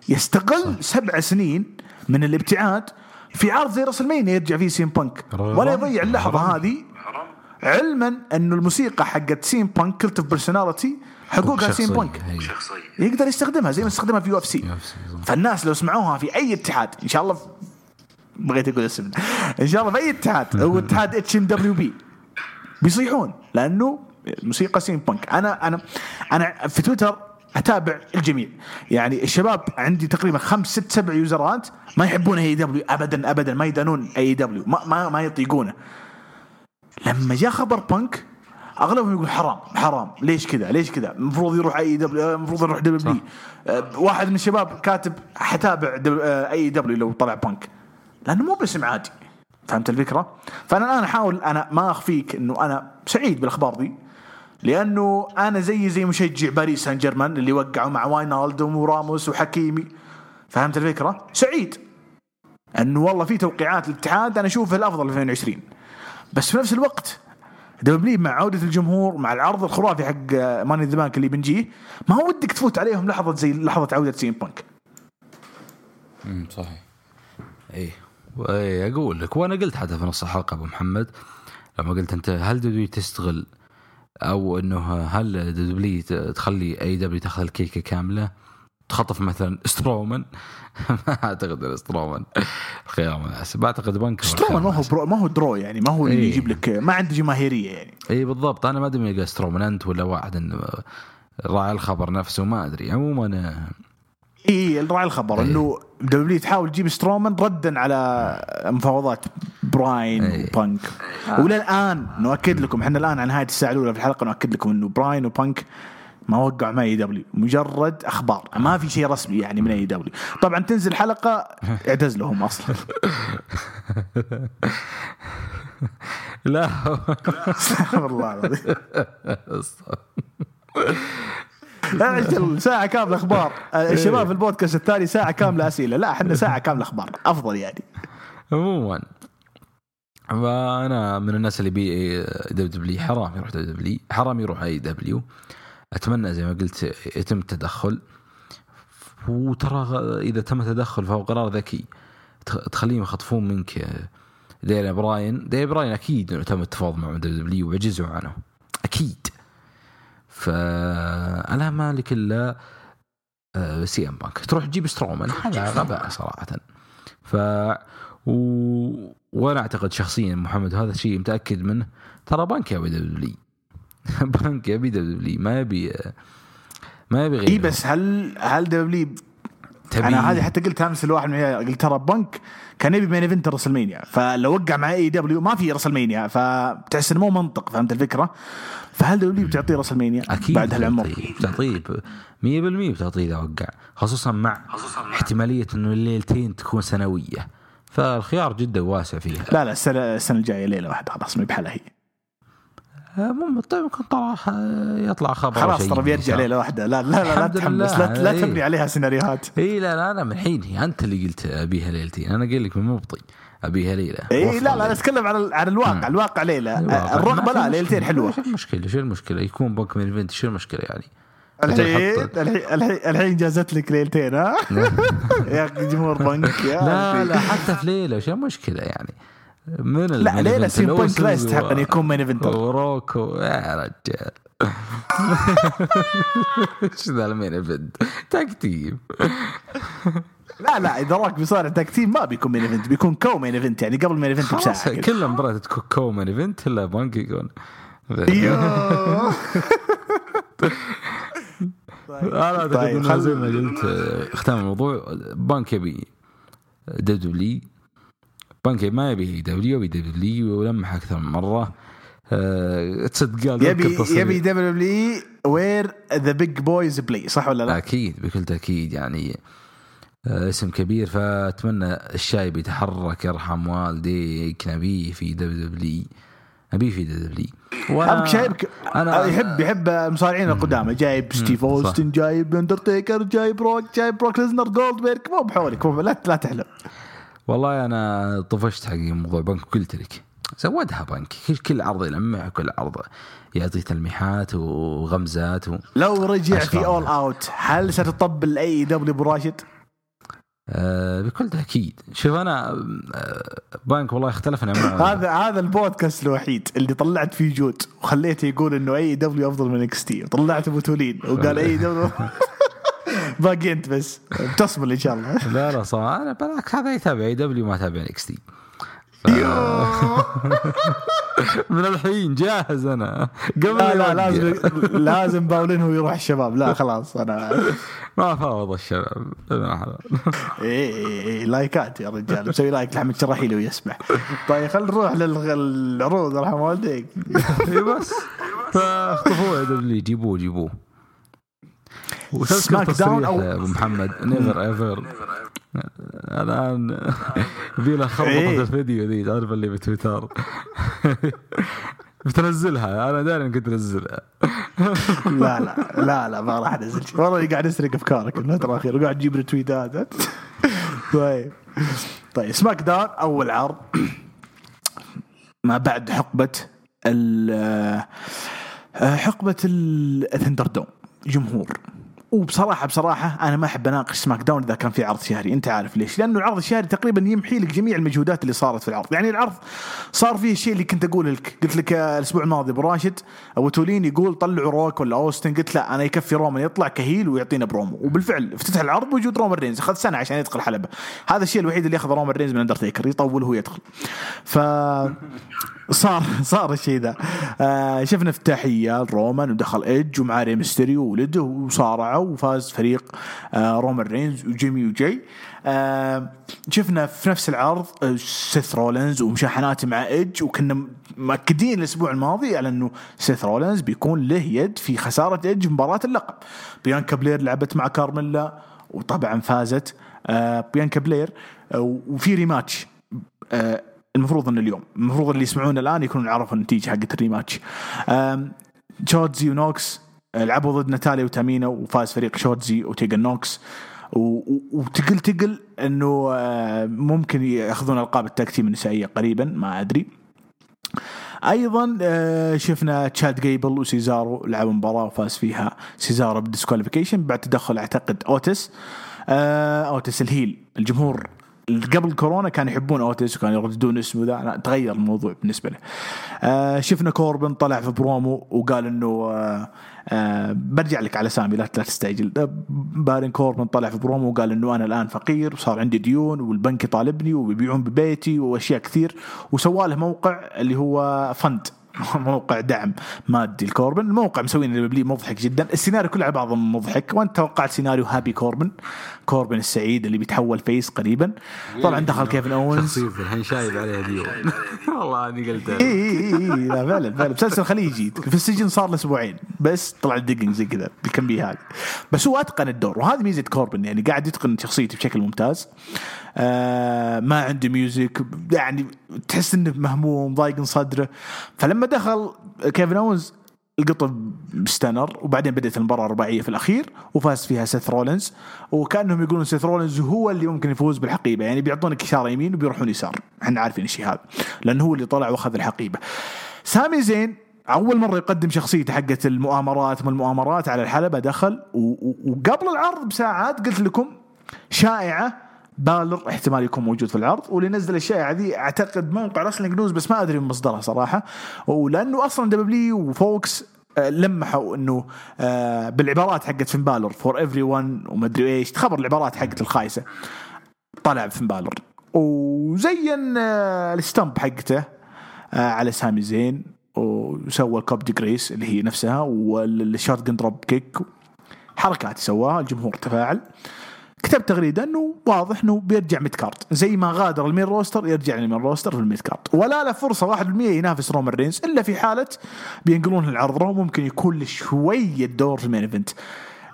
يستغل سبع سنين من الابتعاد في عرض زي راسلمانيا يرجع فيه سي إم بانك. ولا يضيع اللحظة هذه علما إنه الموسيقى حقت سي إم بانك Cult of Personality حقوقها سين هي. يقدر يستخدمها زي ما استخدمها في UFC. فالناس لو سمعوها في أي اتحاد إن شاء الله بغيت أقول اسم إن شاء الله في أي اتحاد هو اتحاد اتش ام دبليو بي بيصيحون لأنه موسيقى سي إم بانك أنا أنا أنا في تويتر أتابع الجميع. يعني الشباب عندي تقريبا خمس ست سبع يوزرات ما يحبون AEW ابدا ابدا ما يدانون AEW ما ما, ما يطيقونه. لما جاء خبر بانك أغلبهم يقول حرام حرام. ليش كذا؟ ليش كذا؟ المفروض يروح AEW المفروض يروح WWE أه، واحد من الشباب كاتب حتابع أه، AEW لو طلع بانك. لأنه مو باسم عادي. فهمت الفكرة؟ فأنا الآن أحاول أنا ما أخفيك إنه أنا سعيد بالأخبار دي لأنه أنا زي زي مشجع باريس سان جيرمان اللي وقعوا مع واينالدوم وراموس وحكيمي. فهمت الفكرة؟ سعيد. إنه والله في توقيعات الاتحاد أنا أشوفها الأفضل في 2020 بس في نفس الوقت WWE مع عودة الجمهور مع العرض الخرافي حق Money in the Bank اللي بنجيه. ما ودك تفوت عليهم لحظة زي لحظة عودة سي إم بانك. امم صحيح. اي اي أقول لك وأنا قلت حتى في نص الحلقة أبو محمد لما قلت أنت هل WWE تستغل أو إنه هل دبليو تخلي اي دبليو تاخذ الكيكة كاملة؟ تخطف مثلا سترومان ما أعتقد إن سترومان الخيار مناسب. أعتقد بنك سترومان ما هو draw ما هو draw يعني ما هو اللي إيه. يجيب لك ما عنده جماهيرية يعني. اي بالضبط. أنا ما أدري من سترومان أنت ولا واحد إنه راعي الخبر نفسه؟ ما أدري. عموما اي راعي الخبر. إيه. إنه WWE تحاول تجيب سترومان ردا على مفاوضات براين إيه. وبانك ولا الان نؤكد لكم إحنا الآن على نهاية الساعة الأولى في الحلقة نؤكد لكم إنه براين وبانك ما وقعوا مع AEW مجرد أخبار. ما في شيء رسمي يعني من AEW طبعا تنزل حلقة اعتزلهم أصلا. لا. استغفر الله العظيم أجل ساعة كاملة أخبار. الشباب في البودكاست الثاني ساعة كاملة أسئلة. لا إحنا ساعة كاملة أخبار. أفضل يعني. عموما. فانا من الناس اللي بي دبليو حرام يروح دبليو دبليو. حرام يروح AEW أتمنى زي ما قلت يتم التدخل. وترى إذا تم التدخل فهو قرار ذكي. تخ- تخليهم يخطفون منك. دانيال براين. دانيال براين أكيد إنه تم التفاوض مع W وعجزوا عنه. أكيد. فانا مالك إلا آه، سي إم بانك. تروح تجيب سترومان. هذا غباء صراحة. ف و... وأنا أعتقد شخصيا محمد هذا الشيء متأكد منه. ترى بانك يبي دبليو. بانك يبي دبليو ما يبي ما يبي غيره. اي بس هل هل W تبي أنا هذه حتى قلت أمس لواحد من العيال، قلت ترى بنك كان يبي main event رسلمانيا. فلو وقع مع AEW ما في رسلمانيا. فتحس إنه مو منطق فهمت الفكرة؟ فهل دبليو بتعطيه رسلمانيا؟ أكيد بعد هالعمر؟ بتعطيه. بتعطيه ب- 100% بتعطيه إذا وقع. خصوصا مع احتمالية إنه الليلتين تكون سنوية. فالخيار جدا واسع فيها. لا لا السنة السنة الجاية ليلة واحدة خلاص ما هي بحالها هي. طيب ممكن طلع يطلع خبر خلاص ترى بيرجع. ليلة واحدة. لا لا لا, لا تحمس لا, لا إيه. تبني عليها سيناريوهات. اي لا لا أنا من حين أنت اللي قلت أبيها ليلتين أنا قايل لك من مبطي أبيها ليلة. اي لا لا. نتكلم عن عن الواقع. الواقع ليلة. الرغبة لا. ليلتين حلوة. شو المشكلة؟ شو المشكلة؟ يكون بوك من ايفنت شو المشكلة يعني؟ الحين الحين الحين جازت لك ليلتين ها؟ يا جمهور بنك يا لا. لا حتى في ليلة شو المشكلة يعني؟ من لا إيفنت؟ سيم بانك لا يستحق أن يكون مين ايفنتر وروكو. يا رجال. إيش ذا المين إيفنت؟ تكتيم لا لا إذا روك بيصارع tag team ما بيكون main event بيكون co main event يعني قبل main event بساعة. كل مباراة تكون co main event إلا بانك يكون. أيوه أنا أعتقد طيب، إنه زي ما قلت آه، ختام الموضوع. بانك يبي. دبليو. بانك ما يبي دبليو يبي دبليو ولمح أكثر من مرة. آه، تصدق قال يبي. يبي دبليو وير the big boys play صح ولا لا؟ أكيد بكل تأكيد يعني. آه، اسم كبير فأتمنى الشايب يتحرك يرحم والديك نبيه في WW نبيه في WW أبك شايبك أنا- أنا يحب يحب المصارعين القدامى. جايب ستيف. أوستن جايب أندرتيكر جايب روك جايب بروك ليزنر جولدبيرج مو بحولك مو لا لا تحلم. والله أنا طفشت حق موضوع بنك قلت لك زودها بنك كل- عرض يلمع كل عرض يعطي تلميحات وغمزات و... لو رجع في. All Out هل ستطبل AEW أبو راشد؟ آه بكل تأكيد شوف أنا آه بنك والله اختلفنا معه هذا هذا البودكاست الوحيد اللي طلعت فيه جود وخليته يقول إنه اي دبليو أفضل من إكس تي وطلعت أبو تولين وقال AEW باقي أنت بس. بتصبر إن شاء الله. لا لا صح أنا بالعكس هذا يتابع إي دبليو ما تابع إكس تي. من الحين جاهز أنا. قبل لا لا لا لازم لازم باولينهو يروح الشباب. لا خلاص أنا ما فاوض الشباب. إيه إيه إيه لايكات يا رجال. مسوي like لحمد شراحيلي ويسمح طيب خلينا نروح للعروض يرحم والديك. إي بس. فاخطفوه يا W. جيبوه جيبوه. سماك داون أو- أبو محمد؟ never ever الان يبي له خربطه إيه. الفيديو ذي تعرف اللي بتويتر. بتنزلها أنا داري انك تنزلها لا لا لا لا ما راح أنزل. شيء والله قاعد اسرق أفكارك الفترة الاخيره وقاعد تجيب ريتويتات طيب. طيب سماك داون أول عرض. ما بعد حقبة ال حقبة ال ThunderDome جمهور. وبصراحة بصراحة أنا ما أحب أناقش سماك داون إذا كان في عرض شهري، أنت عارف ليش؟ لأنه العرض الشهري تقريبا يمحي لك جميع المجهودات اللي صارت في العرض، يعني العرض صار فيه الشيء اللي كنت أقول لك، قلت لك الأسبوع الماضي أبو راشد أبو تولين يقول طلعوا روك ولا أوستن، قلت لا أنا يكفي رومان يطلع ك heel ويعطينا برومو، وبالفعل افتتح العرض بوجود رومان رينز، أخذ سنة عشان يدخل حلبة، هذا الشيء الوحيد اللي ياخذ رومان رينز من أندرتيكر، يطول وهو يدخل. ف صار صار الشيء ذا. آه شفنا افتتاحيه رومان ودخل إيدج ومعاه ري ميستيريو وولده وصارعوا وفاز فريق آه رومان رينز وجيمي وجاي. آه شفنا في نفس العرض آه سيث رولينز ومشاحناته مع إيدج وكنا مأكدين الأسبوع الماضي على إنه سيث رولينز بيكون له يد في خسارة إيدج مباراة اللقب. بيانكا بلير لعبت مع كارميلا وطبعا فازت آه بيانكا بلير آه وفي rematch. آه المفروض إن اليوم المفروض اللي يسمعون الآن يكونوا عرفوا النتيجة حقت ال rematch. شوتزي ونوكس آه، لعبوا ضد ناتاليا وتامينا وفاز فريق شوتزي وتيجن نوكس. وتقل تقل إنه آه، ممكن يأخذون ألقاب ال tag team النسائية قريبا ما أدري. أيضا آه، شفنا تشاد جيبل وسيزارو لعبوا مباراة وفاز فيها سيزارو بال disqualification بعد تدخل أعتقد أوتس. أوتس ال heel الجمهور. قبل كورونا كانوا يحبون اوتس وكانوا يرددون اسمه ذا. تغير الموضوع بالنسبة له. آه شفنا كوربن طلع في برومو وقال إنه آه آه برجع لك على سامي لا تستعجل. بارون كوربن طلع في برومو وقال إنه أنا الآن فقير وصار عندي ديون والبنك يطالبني وبيبيعون ببيتي وأشياء كثير. وسوى له موقع اللي هو fund موقع دعم مادي لكوربن. الموقع مسوين اللي مضحك جدا. السيناريو كله على بعضه مضحك. وأنت توقعت سيناريو هابي كوربن؟ كوربن السعيد اللي بيتحول face قريبا. طبعا دخل كيفن اونز شخصيته الحين شايب عليها ديون والله أني قلت اي اي اي إي، لا فعلا فعلا. مسلسل خليجي في السجن صار له أسبوعين بس طلع الدقنج زي كذا الكمبيه هذه بس هو أتقن الدور وهذه ميزة كوربن يعني قاعد يتقن شخصيته بشكل ممتاز. آه ما عنده music يعني تحس إنه مهموم ضايق صدره. فلما دخل كيفن اونز القطب ستانر وبعدين بدأت المباراة الرباعية في الأخير وفاز فيها سيث رولينز. وكأنهم يقولون سيث رولينز هو اللي ممكن يفوز بالحقيبة يعني بيعطونك إشارة يمين وبيروحون يسار. إحنا عارفين الشيء هذا لأنه هو اللي طلع وأخذ الحقيبة. سامي زين أول مرة يقدم شخصيته حقت المؤامرات ما المؤامرات على الحلبة دخل وقبل العرض بساعات قلت لكم شائعة بالر احتمال يكون موجود في العرض واللي نزل الشائعة ذي أعتقد موقع Wrestling News بس ما أدري من مصدرها صراحة. ولأنه أصلا دبليو وفوكس آه، لمحوا إنه آه، بالعبارات حقت فين بالر for everyone ومدري إيش تخبر العبارات حقت الخايسة. طلع فين بالر وزين آه، ال stomp حقته آه، على سامي زين وسوى ال Coup de Grace اللي هي نفسها وال shotgun dropkick. حركات سواها الجمهور تفاعل. كتب تغريدة إنه واضح إنه بيرجع mid card زي ما غادر ال main roster يرجع لل main roster في ال mid card ولا له فرصة 1% ينافس رومان رينز إلا في حالة بينقلون العرض Raw ممكن يكون له شوية دور في ال main event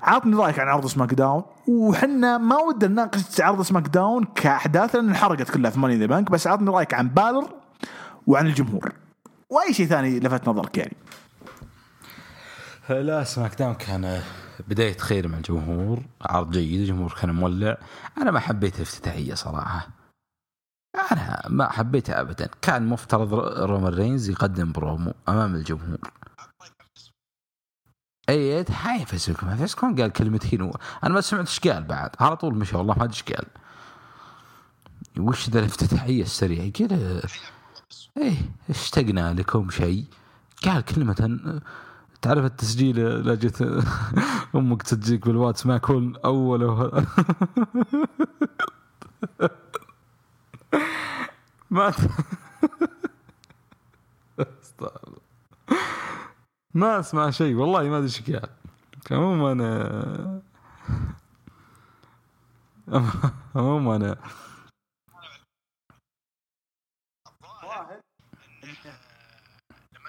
عطني رأيك عن عرض SmackDown وحنا ما ودنا نناقش عرض SmackDown كأحداث لأن انحرقت كلها في Money in the Bank بس عطني رأيك عن بالر وعن الجمهور. وأي شيء ثاني لفت نظرك يعني؟ لا SmackDown كان بداية خير مع الجمهور عرض جيد الجمهور كان مولع. أنا ما حبيت الافتتاحية صراحة. أنا ما حبيتها أبدا. كان مفترض رومان رينز يقدم برومو أمام الجمهور. اي هاي فيسبوك فيسبوك قال كلمتين. أنا ما سمعت إيش قال بعد. على طول مشى والله ما أدري إيش قال. وش ذا الافتتاحيه السريعه كذا إيه اشتقنا لكم شيء. قال كلمة تعرف التسجيل لا جت أمك تجيك بالواتس ما كل أول و... ما. ما أسمع شيء والله ما أدري إيش قال عموما أنا عموما أنا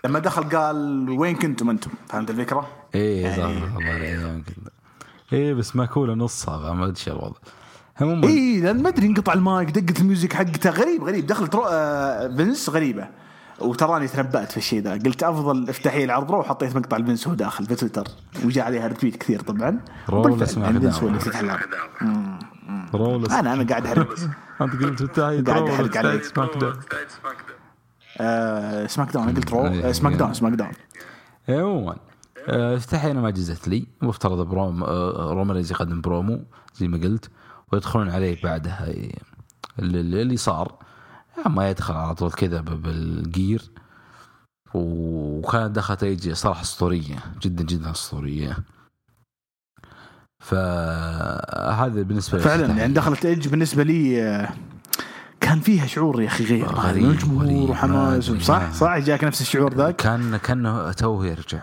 لما دخل قال وين كنتم أنتم؟ فهمت الفكرة؟ إيه يعني- صح الله إيه بس ما كوله نصها ما أدري الوضع. عموما اي لأن ما أدري انقطع المايك دقة الميوزك حقته غريب غريب. دخلت رو... آه، فينس غريبة. وتراني تنبأت في الشيء ذا. قلت أفضل افتتاحيه العرض رو وحطيت مقطع الفينس وهو داخل في تويتر. وجاء عليها ريتويت كثير طبعا. رو هو اللي فتح العرض رولس أنا أنا قاعد احرق أنت قلت قاعد رولس أحرق عليك. سماك داون آه داون قلت رو. سماك يعني. داون سماك داون عموما آه، افتتاحية ما جزت لي. مفترض بروم آه، رومان يقدم برومو زي ما قلت ويدخلون عليه بعدها اللي, اللي صار. ما يدخل على طول كذا بالجير. وكانت دخلت ايجي صراحة أسطورية جدا جدا أسطورية. فهذا بالنسبة فعلا للافتتاحية. يعني دخلت ايدج بالنسبة لي كان فيها شعور يا أخي غير غريب، الجمهور وحماس ما صح ما- صح جاك نفس الشعور ذاك؟ كان كأنه توه يرجع.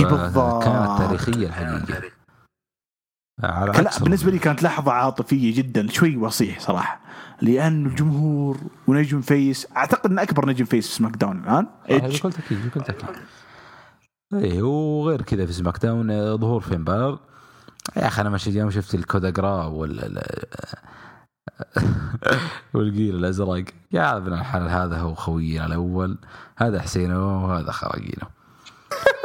إي بالضبط. كانت تاريخية الحقيقة على لا بالنسبة لي كانت لحظة عاطفية جدا شوي وصيح صراحة. لأن الجمهور ونجم face أعتقد إن أكبر نجم face في SmackDown الآن. ايدج بكل تأكيد بكل تأكيد. إيه وغير كذا في SmackDown آه، ظهور فين بالر يا أخي أنا ماشي يوم شفت ال Coup de Grace ولا والقيل الأزرق. يا ابن الحلال هذا هو خوينا الأول. هذا حسينه وهذا خراقينه.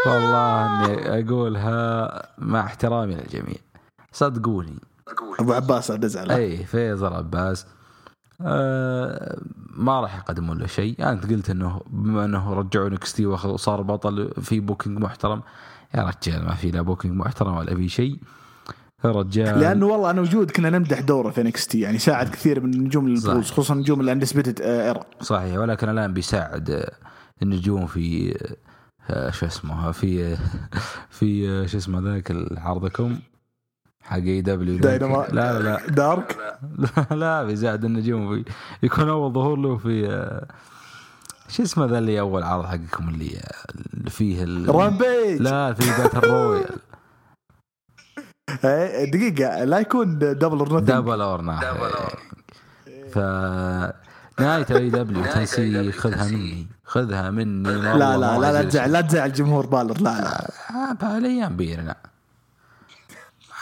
والله إني اقولها مع احترامي للجميع. صدقوني. أبو عباس عاد ازعل اي فيصل عباس. آه ما راح يقدمون له شيء. انت قلت انه بما إنه رجعوا NXT وصار بطل في booking محترم. يا رجال ما في لا booking محترم ولا في شيء. الرجال لأنه والله أنا وجود كنا نمدح دوره في NXT يعني ساعد كثير من نجوم البروز. خصوصا نجوم ال Undisputed Era. صحيح ولكن الآن بيساعد آه، النجوم في آه، شو اسمه في آه، في آه، شو اسمه ذاك عرضكم حق اي دبليو. لا لا دارك لا لا بيساعد النجوم في يكون أول ظهور له في آه، شو اسمه ذا اللي أول عرض حقكم اللي فيه ال... رامبيج لا في باتل رويال دقيقة لا يكون دبل اور دبل اور ف نهاية اي دبليو تنسي خذها مني. خذها مني. لا لا لا لا تزعل لا تزعل جمهور بالر لا لا. لا الأيام بيرنا.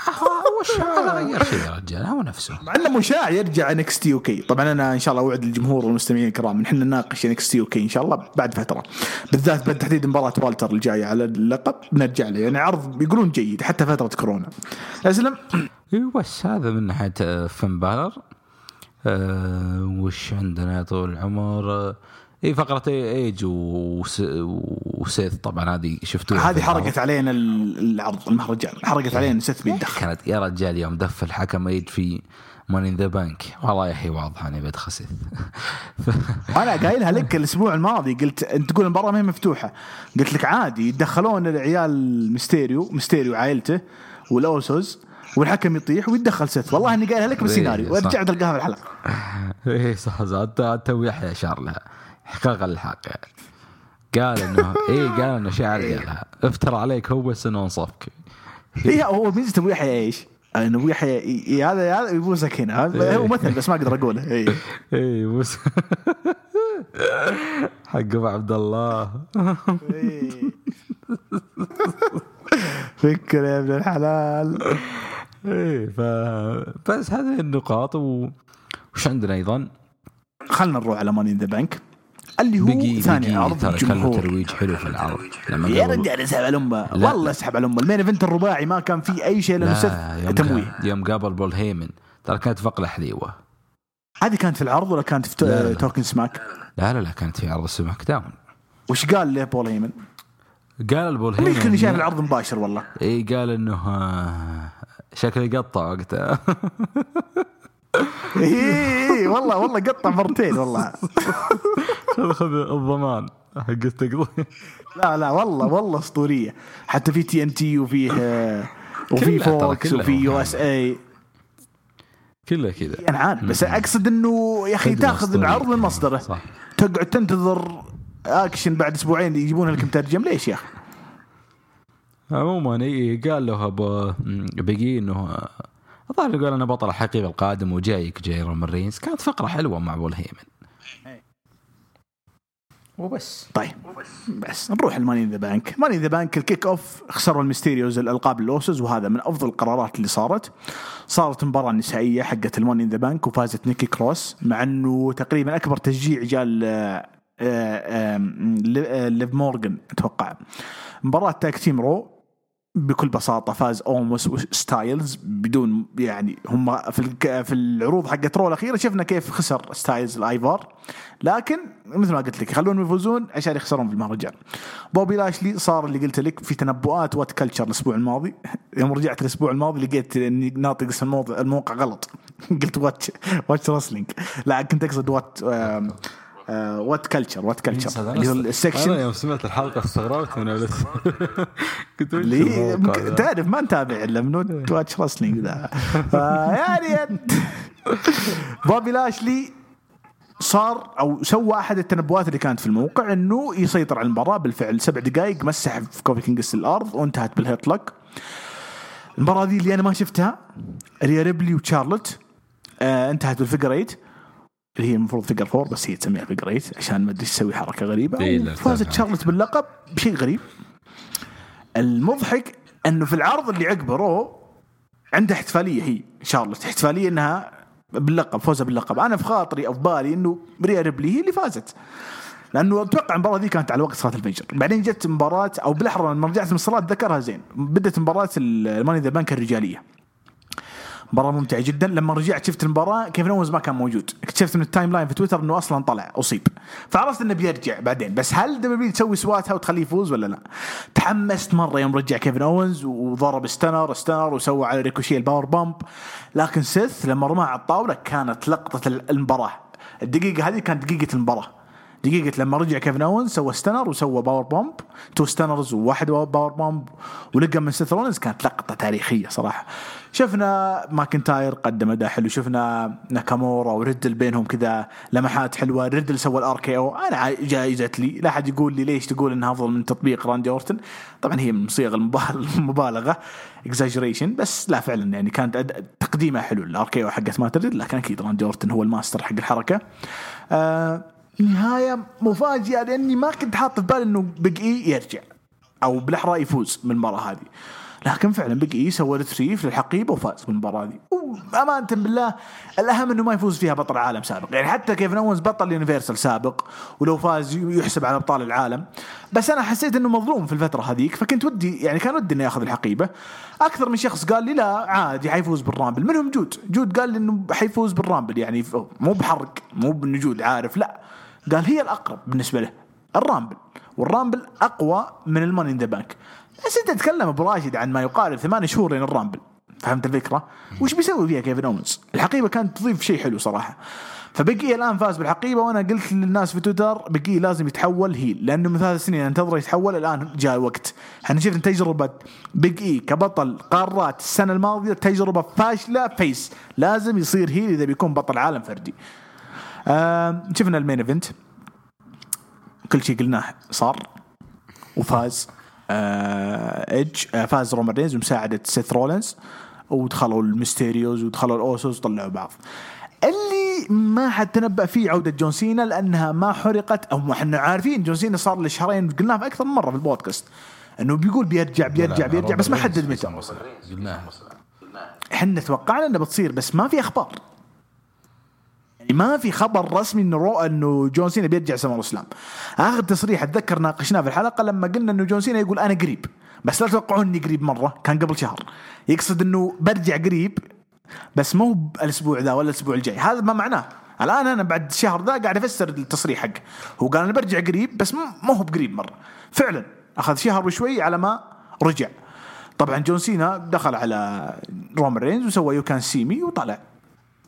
ما غير شيء يا رجال هو نفسه. مع إنه مشاع يرجع انكس تي أوكي طبعا أنا إن شاء الله أوعد الجمهور والمستمعين الكرام إن إحنا نناقش انكس تي أوكي إن شاء الله بعد فترة. بالذات بالتحديد مباراة والتر الجاية على اللقب. بنرجع له. يعني عرض بيقولون جيد حتى فترة كورونا. أسلم. أيوه بس هذا من ناحية فن بالر. أه وش عندنا يا طول العمر؟ اي فقرة إيج وس... وسيث طبعا هذه شفتوها هذه. حرقت علينا ال- العرض المهرجان حرقت علينا سيث بيدخل كانت يا رجال يوم دف الحكم إيج في Money in the Bank والله يا أخي واضح أني بدخل سيث أنا قايلها لك الأسبوع الماضي قلت أنت تقول المباراة ما هي مفتوحة. قلت لك عادي يتدخلون العيال ميستيريو ميستيريو عائلته والأوسوس والحكم يطيح ويتدخل سيث. والله أني قايلها لك بالسيناريو إيه، وارجع صح. تلقاها في الحلقة. إيه صح صح. حتى تو يحيى اشار لها احقاق الحق يعني. قال انه إيه قال إنه شاعر قالها افترى عليك هو بس إنه أنصفك هي هو ميزة أبو يحيى إيش؟ إنه أبو يحيى هذا هذا يبوسك هنا إيه. هو مثل بس ما أقدر أقوله إيه. إيه بس حق أبو عبد الله. فكر يا ابن الحلال إيه ف بس هذه النقاط. وش عندنا أيضا؟ خلنا نروح على Money in the Bank اللي هو Big E ثاني عرض كان الجمهور. ترويج حلو في العرض لما يا رجال اسحب على امه. والله اسحب على امه ال main event الرباعي ما كان فيه أي شيء لأنه تمويه يوم قابل بول هيمن. ترى كانت فقرة حليوة. هذه كانت في العرض ولا كانت في Talking Smack؟ لا. لا لا كانت في عرض SmackDown وش قال له بول هيمن؟ قال لبول هيمن مين كني شايف العرض مباشر والله. إي قال إنه آه، شكله يقطع وقتها. اي إي، والله والله قطع مرتين والله. خذ خذ الضمان حق التقضية. لا لا والله والله أسطورية. حتى في TNT وفيه آه، وفي Fox كلها وفي USA كله كذا. أنا عارف بس أقصد إنه يا أخي تأخذ. العرض من مصدره صح. تقعد تنتظر أكشن بعد أسبوعين يجيبون لك مترجم. ليش يا أخي؟ عموما اي قال له ابو Big E إنه الظاهر يقول أنا بطل الحقيقي القادم وجايك يا رومان رينز. كانت فقرة حلوة مع بول هيمن. وبس. طيب. بس. نروح ال Money in the Bank Money in the Bank ال kickoff خسروا الميستيريوز الألقاب الاوسز وهذا من أفضل القرارات اللي صارت. صارت مباراة نسائية حقت ال Money in the Bank وفازت نيكي كروس مع إنه تقريبا أكبر تشجيع جا ل آه، آه، ليف ليف مورغان أتوقع. مباراة tag team Raw بكل بساطة فاز اوموس وستايلز بدون يعني هم في في العروض حقت Raw الأخيرة شفنا كيف خسر ستايلز لآيفار. لكن مثل ما قلت لك يخلونهم يفوزون عشان يخسرون في المهرجان بوبي لاشلي صار اللي قلت لك في تنبؤات WhatCulture الأسبوع الماضي. يوم رجعت الأسبوع الماضي لقيت إني ناطق اسم الموقع غلط. قلت Watch Watch Wrestling لا كنت أقصد What WhatCulture WhatCulture اللي هو ال section يوم سمعت الحلقة استغربت من الموقع ذا؟ تعرف ما نتابع إلا من Watch Wrestling ذا. فيعني بوبي لاشلي صار أو سوى أحد التنبؤات اللي كانت في الموقع إنه يسيطر على المباراة بالفعل. سبع دقائق مسح في كوفي كينجستون الأرض وانتهت بال Hurt Lock. المباراة دي اللي أنا ما شفتها ريا ريبلي وتشارلوت آه انتهت بال figure 8 اللي هي المفروض figure 4 بس هي تسميها figure 8 عشان ما أدري تسوي حركة غريبة. إيه، تفهم. تشارلوت باللقب بشيء غريب. المضحك إنه في العرض اللي عقبه Raw عندها احتفالية هي شارلوت. احتفالية إنها باللقب فوزها باللقب. أنا في خاطري أو في بالي إنه ريا ريبلي هي اللي فازت. لأنه أتوقع المباراة ذي كانت على وقت صلاة الفجر. بعدين جت مباراة أو بالأحرى لما رجعت من الصلاة ذكرها زين. بدت مباراة ال Money in the Bank الرجالية. مباراة ممتعة جدا. لما رجعت شفت المباراة كيفن اونز ما كان موجود. اكتشفت من ال timeline في تويتر إنه أصلا طلع أصيب. فعرفت إنه بيرجع بعدين. بس هل W تسوي سواتها وتخليه يفوز ولا لا؟ تحمست مرة يوم رجع كيفن اونز وضرب stunner stunner وسوى على ريكوشي ال powerbomb. لكن سيث لما رماها على الطاولة كانت لقطة المباراة. الدقيقة هذه كانت دقيقة المباراة. دقيقة لما رجع كيفن اونز سوى stunner وسوى powerbomb two stunners وواحد powerbomb ولقى من سيث كانت لقطة تاريخية صراحة. شفنا ماكنتاير قدم أداء حلو شفنا ناكامورا وريدل بينهم كذا لمحات حلوة. ريدل سوى الار كي أو أنا جائزة لي. لا أحد يقول لي ليش تقول إنها أفضل من تطبيق راندي أورتن؟ طبعا هي من صيغ المبالغة exaggeration بس لا فعلا يعني كانت تقديمه حلو. ال RKO حقت مات ريدل لكن أكيد راندي أورتن هو الماستر حق الحركة. آه نهاية مفاجئه لأني ما كنت حاط في بالي إنه إي يرجع أو بالأحرى يفوز من المباراة هذه. لكن فعلا Big E سوى retrieve للحقيبة وفاز بالمباراة هذه وأمانة بالله الأهم إنه ما يفوز فيها بطل عالم سابق. يعني حتى كيفن اونز بطل Universal سابق ولو فاز يحسب على أبطال العالم. بس أنا حسيت إنه مظلوم في الفترة هذيك فكنت ودي يعني كان ودي إنه يأخذ الحقيبة. أكثر من شخص قال لي لا عادي حيفوز بال Rumble. منهم جود. جود قال لي إنه حيفوز بال Rumble يعني مو بحرق مو بانه جود عارف لا. قال هي الأقرب بالنسبة له ال Rumble. وال Rumble أقوى من ال Money in the Bank. بس انت تتكلم أبو راشد عن ما يقارب ثمانية شهور لين ال Rumble. فهمت الفكرة؟ وش بيسوي فيها كيفن اونز؟ الحقيبة كانت تضيف شيء حلو صراحة. ف Big E الآن فاز بالحقيبة وأنا قلت للناس في تويتر Big E لازم يتحول heel لأنه من ثلاث سنين أنتظر يتحول الآن جاء الوقت إحنا شفنا تجربة E كبطل قارات السنة الماضية تجربة فاشلة face. لازم يصير heel إذا بيكون بطل عالم فردي. شفنا ال main event. كل شيء قلناه صار وفاز. ايدج آه فاز رومان رينز بمساعدة سيث رولنز ودخلوا الميستيريوز ودخلوا الأوسوس وطلعوا بعض. اللي ما حد تنبأ فيه عودة جون سينا لأنها ما حرقت أو إحنا عارفين جون سينا صار له شهرين قلناها في أكثر من مرة في البودكاست. إنه بيقول بيرجع بيرجع بيرجع بس ما حدد متى. قلناها إحنا توقعنا انها بتصير بس ما في أخبار. يعني ما في خبر رسمي إنه Raw إنه جون سينا بيرجع SummerSlam آخر تصريح أتذكر ناقشناه في الحلقة لما قلنا إنه جون سينا يقول أنا قريب. بس لا تتوقعون إني قريب مرة كان قبل شهر. يقصد إنه برجع قريب بس مو بالأسبوع ذا ولا الأسبوع الجاي. هذا ما معناه. الآن أنا بعد الشهر ذا قاعد أفسر التصريح حقه. هو قال أنا برجع قريب بس مو هو بقريب مرة. فعلا أخذ شهر وشوي على ما رجع. طبعا جون سينا دخل على رومان رينز وسوى يو كان سيمي وطلع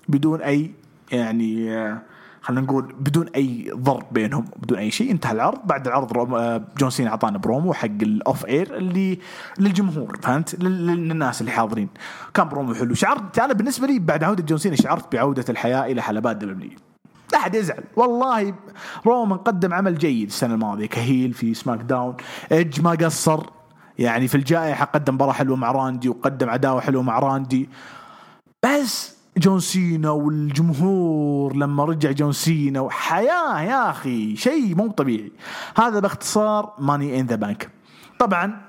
بدون أي يعني آه، خلينا نقول بدون أي ضرب بينهم بدون أي شيء انتهى العرض. بعد العرض آه، جون سينا أعطانا برومو حق ال off air اللي للجمهور فهمت؟ للناس اللي حاضرين. كان برومو حلو. شعرت أنا بالنسبة لي بعد عودة جون سينا شعرت بعودة الحياة إلى حلبات دبليو. لا أحد يزعل. والله رومان قدم عمل جيد السنة الماضية. ك heel في SmackDown. ايدج ما قصر. يعني في الجائحة قدم مباراه حلوة مع راندي وقدم عداوة حلوة مع راندي. بس جون سينا والجمهور لما رجع جون سينا وحياة يا أخي شيء مو طبيعي. هذا باختصار Money in the Bank طبعا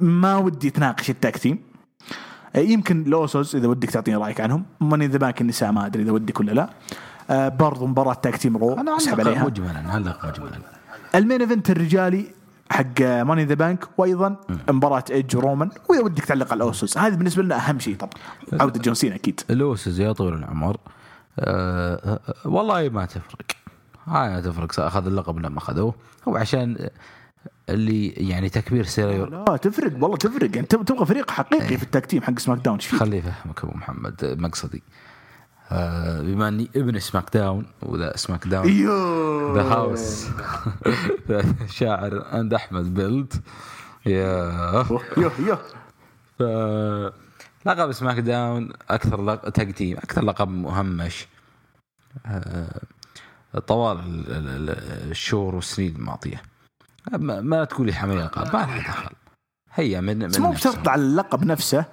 ما ودي تناقش ال tag يمكن الأوسوس إذا ودك تعطيني رأيك عنهم. Money in the Bank النساء ما أدري إذا ودك ولا لا. برضو مباراة tag team Raw أنا أسحب عليها. مجملا علق مجملا. ال main event الرجالي حق Money in the Bank وأيضا مباراة ايدج ورومان وإذا ودك تعلق على الأوسوس هذه بالنسبة لنا أهم شيء طبعا. عودة جون سينا أكيد. الأوسوس يا طويل العمر. أه والله ما تفرق. ما تفرق. أخذ اللقب لما أخذوه. هو عشان اللي يعني تكبير سيريو لا تفرق. والله تفرق. انت يعني تبغى فريق حقيقي إيه. في التكتيم حق سماك داون. خليه يفهمك أبو محمد. مقصدي. آه بما أني ابن سماك داون وذا سماك داون ذا هاوس شاعر عند أحمد بيلد يا يو يو ف لقب سماك داون أكثر لقب تقديم أكثر لقب مهمش. آه طوال الشهور والسنين الماضيه ما تقولي حمل القاب ما لها دخل. هي من, من مو بشرط على اللقب نفسه.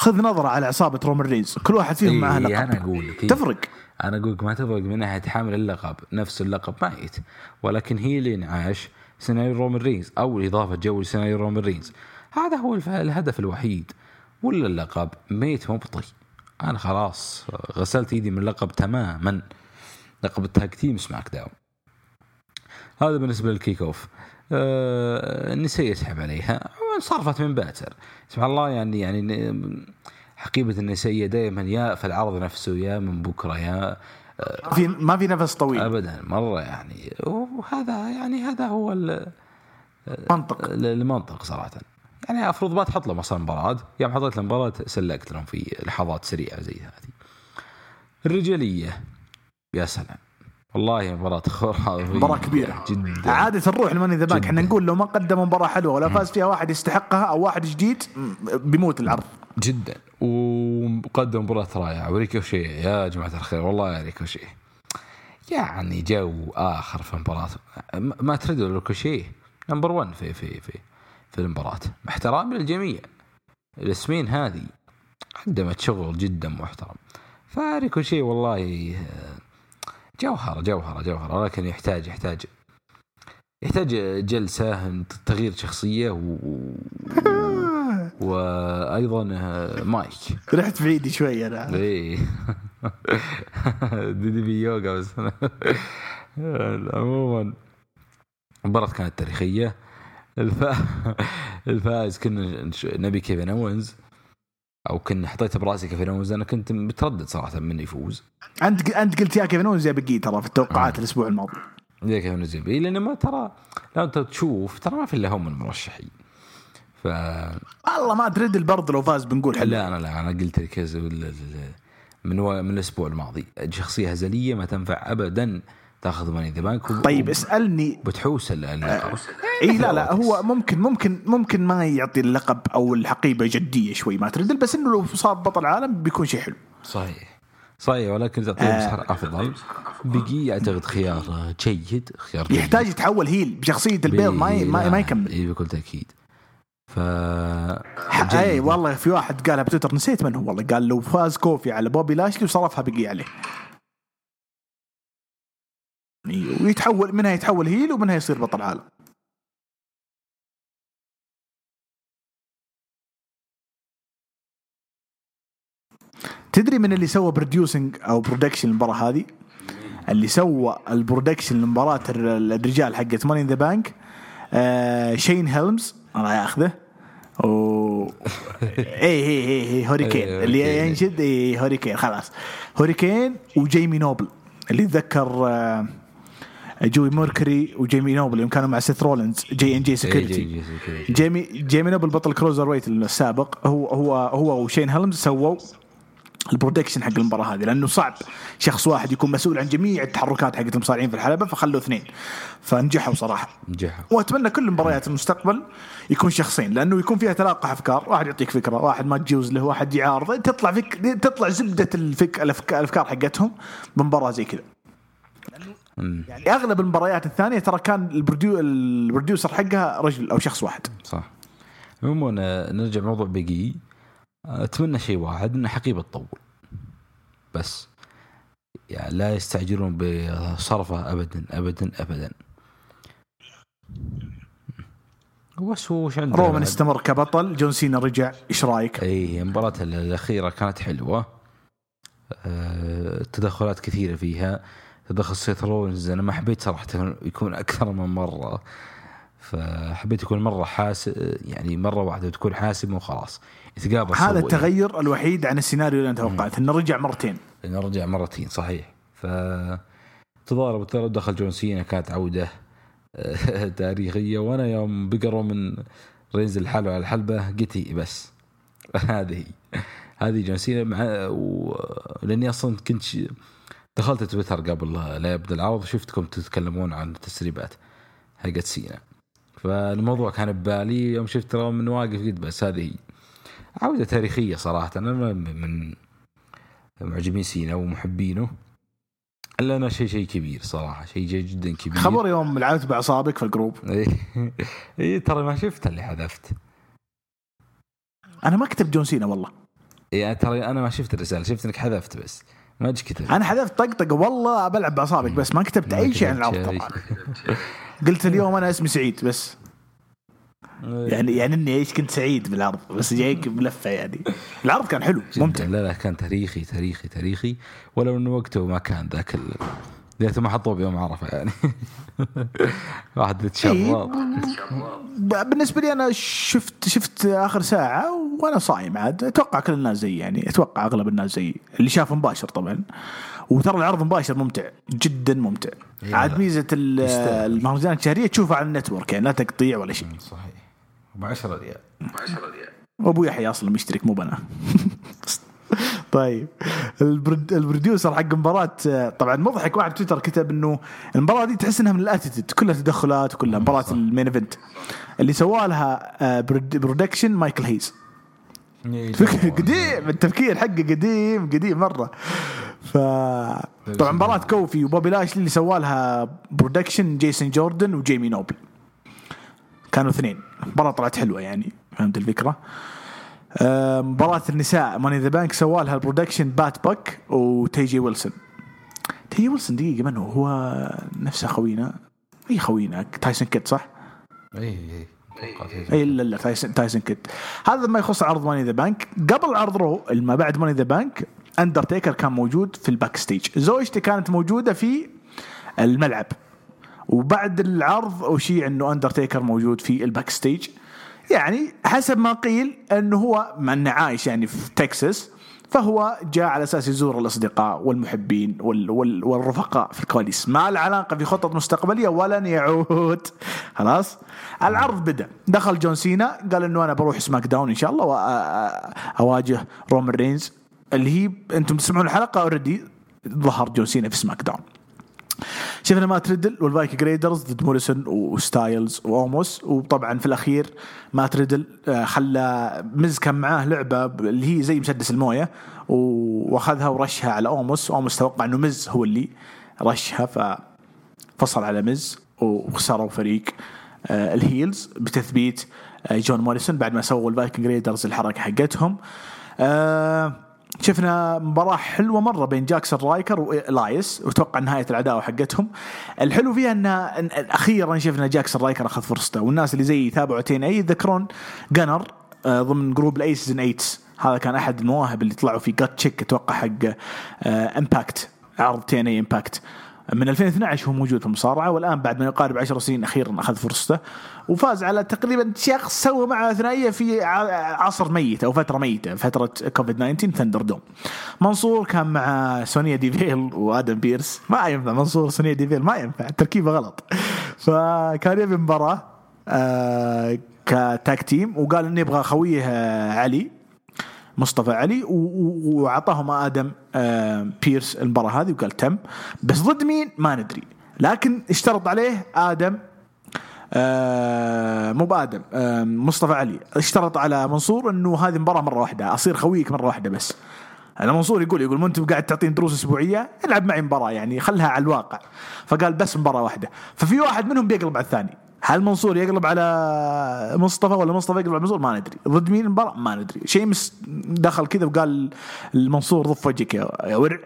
خذ نظرة على عصابة رومان رينز. كل واحد فيهم إيه معه لقب. أنا أقول لك تفرق. أنا أقول لك ما تفرق من ناحية حامل اللقب. نفس اللقب ميت. ولكن هي اللي انعاش سيناريو رومان رينز أو إضافة جو لسيناريو رومان رينز. هذا هو الهدف الوحيد. ولا اللقب ميت مبطي أنا خلاص غسلت إيدي من اللقب تماما. لقب التاج تيم سماك داون. هذا بالنسبة للكيك آه نسي يسحب عليها. وانصرفت من باتر. سبحان الله يعني يعني حقيبة النسائيه دائما يا في العرض نفسه يا من بكرة يا ما في ما في نفس طويل. ابدا مرة يعني. وهذا يعني هذا هو ال- منطق ال- المنطق صراحة. يعني المفروض ما تحط لهم أصلا مباراة. يوم حطيت لهم مباراة سلكت لهم في لحظات سريعة زي هذه. الرجالية. يا سلام. والله مباراة خرافية مباراة كبيرة. جدا. عادة نروح ل Money in the Bank. إحنا نقول لو ما قدم مباراة حلوة ولا فاز فيها واحد يستحقها أو واحد جديد بيموت العرض. جدا. وقدم مباراة رائعة. وريكوشي يا جماعة الخير والله يا ريكوشي. يعني جو آخر في المباراة ما- ترد ريكوشي؟ number 1 في في في في المباراة. مع احترامي للجميع الأسمين هذه قدمت شغل جدا محترم. فريكوشي والله جوهرة جوهرة جوهرة لكن يحتاج يحتاج يحتاج جلسة تغيير شخصية و... وأيضا مايك. رحت بعيد شوي أنا. إيه. DDP Yoga بس. عموما المباراة كانت تاريخية. الف... الفائز كنا نبي كيفن أوينز. أو كنا حطيت برأسي كيفن اوينز أنا كنت متردد صراحة من يفوز. أنت أنت قلت يا كيفن اونز يا Big E ترى في التوقعات الأسبوع الماضي. زي كيفن اوينز يبي لأن ما ترى لو أنت تشوف ترى ما في إلا هم المرشحين. ف والله ما أدري برضه لو فاز بنقول حلو. لا أنا لا أنا قلت لك من و... من الأسبوع الماضي. شخصية هزلية ما تنفع ابدا. تاخذ Money in the Bank طيب اسألني. بتحوس ال- اللقب إي لا لا هو ممكن ممكن ممكن ما يعطي اللقب أو الحقيبة جدية شوي ما تردل بس إنه لو صار بطل عالم بيكون شيء حلو. صحيح. صحيح ولكن تعطيه آه. مسار أفضل. Big E أعتقد خيار جيد خيار جيد. يحتاج يتحول heel بشخصية ال babyface ما ما, ما يكمل. إي بكل تأكيد. ف إي والله في واحد قالها بتويتر نسيت من هو والله قال لو فاز كوفي على بوبي لاشلي وصرفها Big E عليه. ويتحول منها يتحول heel ومنها يصير بطل عالم. تدري من اللي سوى producing أو production المباراة هذه؟ اللي سوى ال production لمباراه الر- الرجال حقت Money in the Bank شين هيلمز الله ياخذه و اي اي اي هوريكين اللي. ينشد اي هوريكين خلاص. هوريكين وجيمي نوبل. اللي اتذكر آه، جوي ميركوري وجيمي نوبل يوم كانوا مع سيث رولينز J&J Security جيمي جيمي نوبل بطل cruiserweight السابق هو هو هو وشين هيلمز سووا ال production حق المباراة هذه لأنه صعب شخص واحد يكون مسؤول عن جميع التحركات حقت المصارعين في الحلبة فخلوا اثنين. فنجحوا صراحة. نجحوا. وأتمنى كل مباريات المستقبل يكون شخصين لأنه يكون فيها تلاقح أفكار واحد يعطيك فكرة واحد ما تجوز له واحد يعارض تطلع فك... تطلع زبدة الفك... الأفكار حقتهم بمباراة زي كذا. يعني أغلب المباريات الثانية ترى كان ال produ... ال producer حقها رجل أو شخص واحد. صح. عموما آه، نرجع موضوع Big E أتمنى شيء واحد ان حقيبة تطول. بس. يعني لا يستعجلون بصرفه ابدا ابدا ابدا. بس هو وش عندنا؟ رومان؟ استمر كبطل. جون سينا رجع. إيش رأيك؟ اي المباراة الأخيرة كانت حلوة. آه، تدخلات كثيرة فيها. تدخل سيث رولنز أنا ما حبيت صراحة يكون أكثر من مرة فحبيت يكون مرة حاسم يعني مرة واحدة تكون حاسم وخلاص يتقابل هذا سوي. التغير الوحيد عن السيناريو اللي أنا توقعت انه رجع مرتين لأنه رجع مرتين صحيح ف تضارب التضارب دخل جون سينا كانت عودة آه، تاريخية وأنا يوم بقى رومن رينز الحلبة على الحلبة قلت بس هذه. هذه جون سينا مع و... لأني أصلا كنت. دخلت تويتر قبل لا يبدأ العرض شفتكم تتكلمون عن التسريبات حقت سينا. فالموضوع كان ببالي يوم شفت رومن واقف قلت بس هذه هي. عودة تاريخية صراحة. أنا من معجبين سينا ومحبينه. إلا أنا شيء شيء كبير صراحة. شيء جدا كبير. خبر يوم لعبت باعصابك في ال group. إي ترى ما شفت اللي حذفت. أنا ما كتبت جون سينا والله. يعني ترى أنا ما شفت الرسالة. شفت إنك حذفت بس. ما إيش كتبت أنا حذفت طقطقة والله بلعب باعصابك بس ما كتبت أي شيء عن العرض طبعا. قلت اليوم أنا اسمي سعيد بس. يعني يعني إني إيش كنت سعيد بالعرض بس جايك بلفة يعني. العرض كان حلو. ممتع. لا لا كان تاريخي تاريخي تاريخي. ولو إنه وقته ما كان ذاك ال... ليته ما حطوه بيوم عرفة يعني. واحد إيه، يتشرط ب- بالنسبة لي أنا شفت شفت آخر ساعة وأنا صايم عاد. أتوقع كل الناس زي يعني أتوقع أغلب الناس زي. اللي شاف مباشر طبعا. وترى العرض مباشر ممتع جدا ممتع. إيه، عاد. ميزة. المهرجانات الشهرية تشوفها على ال network يعني لا تقطيع ولا شيء. صحيح. ب 10 ريال. وابو يحيى أصلا مشترك مو بنا. طيب. ال producer حق المباراة طبعا مضحك واحد تويتر كتب إنه المباراة دي تحس إنها من ال Attitude كلها تدخلات وكلها مباراة ال main event. اللي سوى لها آه، prod- production مايكل هيز. قديم التفكير حقه قديم قديم مرة. ف طبعا مباراة كوفي وبوبي لاشلي اللي سوى لها production جيسون جوردن وجيمي نوبل. كانوا اثنين. مباراة طلعت حلوة يعني فهمت الفكرة؟ آه، مباراة النساء. Money in the Bank سوى لها ال production بات باك وتي جي ويلسون تي جي ويلسون دقيقة من هو؟ هو نفسه خوينا. أي خوينا؟ تايسون كيد صح؟ إي إي. إي. لا لا تايسون تايسون كيد هذا ما يخص عرض Money in the Bank قبل عرض رو ما بعد Money in the Bank اندرتيكر كان موجود في ال backstage زوجته كانت موجودة في الملعب. وبعد العرض اشيع إنه اندرتيكر موجود في ال backstage يعني حسب ما قيل أنه هو انه عايش يعني في تكساس فهو جاء على أساس يزور الأصدقاء والمحبين وال وال والرفقاء في الكواليس. ما له علاقة في خطط مستقبلية ولن يعود. خلاص؟ العرض بدأ. دخل جون سينا قال إنه أنا بروح سماك داون إن شاء الله واواجه رومان رينز. اللي هي أنتم تسمعون الحلقة already ظهر جون سينا في سماك داون. شفنا مات ريدل والفايكنج ريدرز ضد موريسون وستايلز وأوموس. وطبعا في الأخير مات ريدل آه، خلى مز كان معاه لعبة اللي هي زي مسدس الموية وأخذها ورشها على أوموس. أوموس توقع إنه مز هو اللي رشها ففصل على مز وخسروا فريق آه، ال heels بتثبيت آه، جون موريسون بعد ما سووا الفايكنج ريدرز الحركة حقتهم. آه، شفنا مباراة حلوة مرة بين جاكسون رايكر وإلايس وتوقع نهاية العداوة حقتهم. الحلو فيها ان أخيرا شفنا جاكسون رايكر أخذ فرصته والناس اللي زي يتابعوا تي إن إي يذكرون جانر آه، ضمن group ال Aces and Eights. هذا كان أحد المواهب اللي طلعوا في Gut Check أتوقع حق امباكت عرض تي إن إي امباكت من 2012 هو موجود في المصارعة والآن بعد ما يقارب 10 سنين أخيرا أخذ فرصته وفاز على تقريبا شخص سوى معه ثنائيه في عصر ميت أو فترة ميته فترة كوفيد 19 ThunderDome. منصور كان مع سونيا ديفيل وآدم بيرس ما ينفع منصور سونيا ديفيل ما ينفع التركيبه غلط. فكان يبي مباراة آه ك tag team وقال انه يبغى خويه آه، علي مصطفى علي و- و- واعطاهم آدم آه، بيرس المباراة هذه وقال تم. بس ضد مين؟ ما ندري. لكن اشترط عليه آدم آه مو بآدم آه مصطفى علي. اشترط على منصور إنه هذه مباراة مرة واحدة أصير خويك مرة واحدة بس. أنا منصور يقول يقول ما أنت قاعد تعطيني دروس أسبوعية؟ العب معي مباراة يعني خلها على الواقع. فقال بس مباراة واحدة. ففي واحد منهم بيقلب على الثاني. هل منصور يقلب على مصطفى ولا مصطفى يقلب على منصور؟ ما ندري. ضد مين؟ المباراه ما ندري. شيمس دخل كذا وقال المنصور ضف وجهك يا ورع.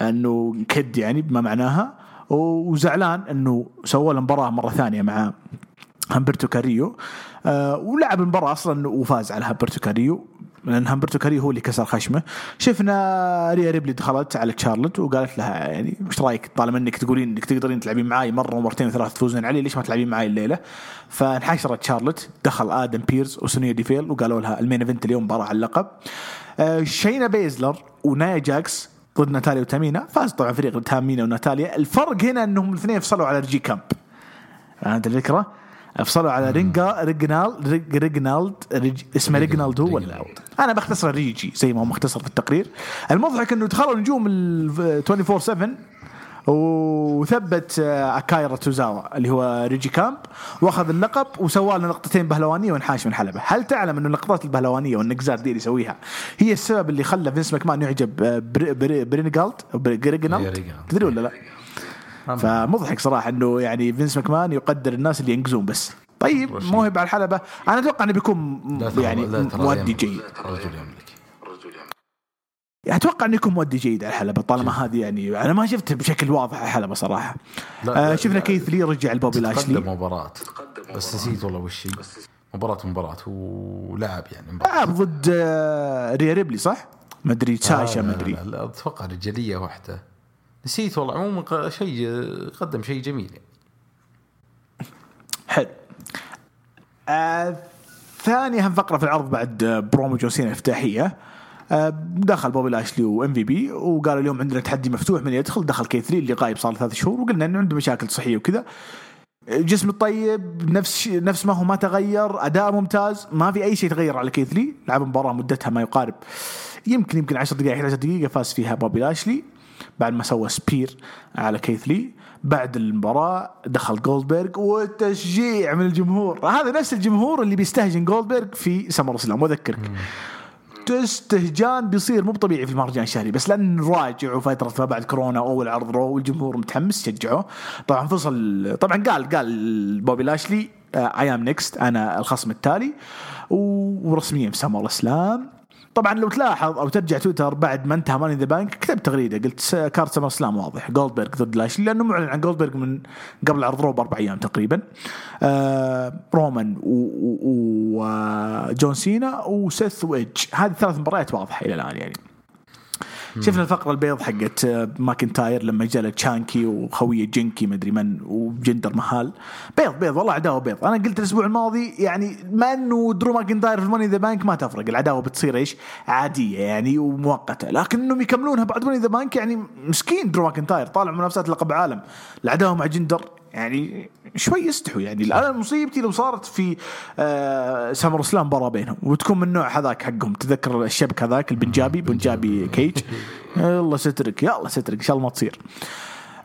انه كد يعني بما معناها. وزعلان انه سوى له مباراة مرة ثانية مع همبرتو كاريو. آه ولعب المباراه أصلا وفاز على همبرتو كاريو. لأن همبرتو كاريو هو اللي كسر خشمه. شفنا ريا ريبلي دخلت على تشارلت وقالت لها يعني وش رأيك طالما إنك تقولين إنك تقدرين تلعبين معاي مرة ومرتين وثلاث تفوزين علي ليش ما تلعبين معاي الليلة؟ فانحشرت شارلت دخل آدم بيرز وسونيا ديفيل وقالوا لها ال main event اليوم مباراة على اللقب. آه شينا بيزلر ونايا جاكس ضد ناتاليا وتامينا فاز طبعا فريق تامينا وناتاليا. الفرق هنا إنهم الاثنين فصلوا على رجي كامب. فهمت الفكرة؟ فصلوا على رينجا ريجنال ريج ريجنالد ريج اسمه ريجنالد هو ولا ريجنالد. أنا بختصر ريجي زي ما هو مختصر في التقرير المضحك إنه دخلوا نجوم ال 24 7 وثبت آه، أكايرا توزاوا اللي هو ريجي كامب وأخذ اللقب وسوى له نقطتين بهلوانية وانحاش من حلبة، هل تعلم إنه اللقطات البهلوانية والنقزات دي اللي يسويها هي السبب اللي خلى فينس ماكمان يعجب آه، بري- بري- برينجالد أو بري- ريجنالد ريجنالد. تدري ولا لا؟ فمضحك صراحة إنه يعني فينس ماكمان يقدر الناس اللي ينقزون بس. طيب. موهبه على الحلبة؟ أنا أتوقع إنه بيكون يعني مؤدي يملك. جيد. رجل يملك أتوقع إنه يكون مؤدي جيد على الحلبة طالما هذه يعني أنا ما شفته بشكل واضح على الحلبة صراحة. لا، آه شفنا لا. كيث لي رجع لبوبي تقدم لاشلي. مباراة. بس نسيت والله وش هي. مباراة مباراة. ولعب يعني مباراة. لعب ضد آه ريا ريبلي صح؟ ما أدري ساشا لا، ما لا، أدري. لا، لا، أتوقع رجالية واحدة. نسيت والله عموما شيء قدم شيء جميل يعني. حلو. آه ثاني أهم فقرة في العرض بعد آه، برومو جون سينا إفتتاحية. آه دخل بوبي لاشلي و MVP وقال اليوم عندنا تحدي مفتوح من يدخل دخل كيث لي اللي غايب صار ثلاث شهور وقلنا إنه عنده مشاكل صحية وكذا. جسم الطيب نفس نفس ما هو ما تغير أداء ممتاز ما في أي شيء تغير على كيث لي لعب مباراة مدتها ما يقارب يمكن يمكن 10 دقائق 11 دقيقة فاز فيها بوبي لاشلي. بعد ما سوى spear على كيث لي بعد المباراة دخل جولدبرغ والتشجيع من الجمهور. هذا نفس الجمهور اللي بيستهجن جولدبرغ في سمر سلام وأذكرك. استهجان بيصير مو طبيعي في المهرجان الشهري بس لأن راجع وفتره ما بعد كورونا اول عرض رو والجمهور متحمس شجعوه طبعا فصل طبعا قال قال بوبي لاشلي I'm next أنا الخصم التالي. ورسميا في سمر سلام طبعا لو تلاحظ أو ترجع تويتر بعد ما انتهى ماني ذا بانك كتبت تغريدة قلت card سمر سلام واضح. جولدبرغ ضد لاشلي لأنه معلن عن جولدبرغ من قبل عرض رو بأربع أيام تقريبا. رومان وجون سينا وسيث وإيدج هذه ثلاث مباريات واضحة إلى الآن يعني. شفنا الفقرة البيض حقت آه، ماكنتاير لما جاء شانكي وخويه جنكي مدري من وجندر مهال بيض بيض والله عداوة بيض. أنا قلت الأسبوع الماضي يعني ما انه درو ماكنتاير في الماني ذا بانك ما تفرق. العداوة بتصير إيش؟ عادية يعني ومؤقتة. لكن إنهم يكملونها بعد ماني ذا بانك يعني مسكين درو ماكنتاير طالع منافسات لقب عالم. العداوة مع جندر يعني شوي يستحوا. يعني الآن مصيبتي لو صارت في آه سمر سلام مباراه بينهم وتكون من النوع هذاك حقهم. تذكر الشبك هذاك البنجابي Punjabi cage. يلا سترك يلا سترك إن شاء الله ما تصير.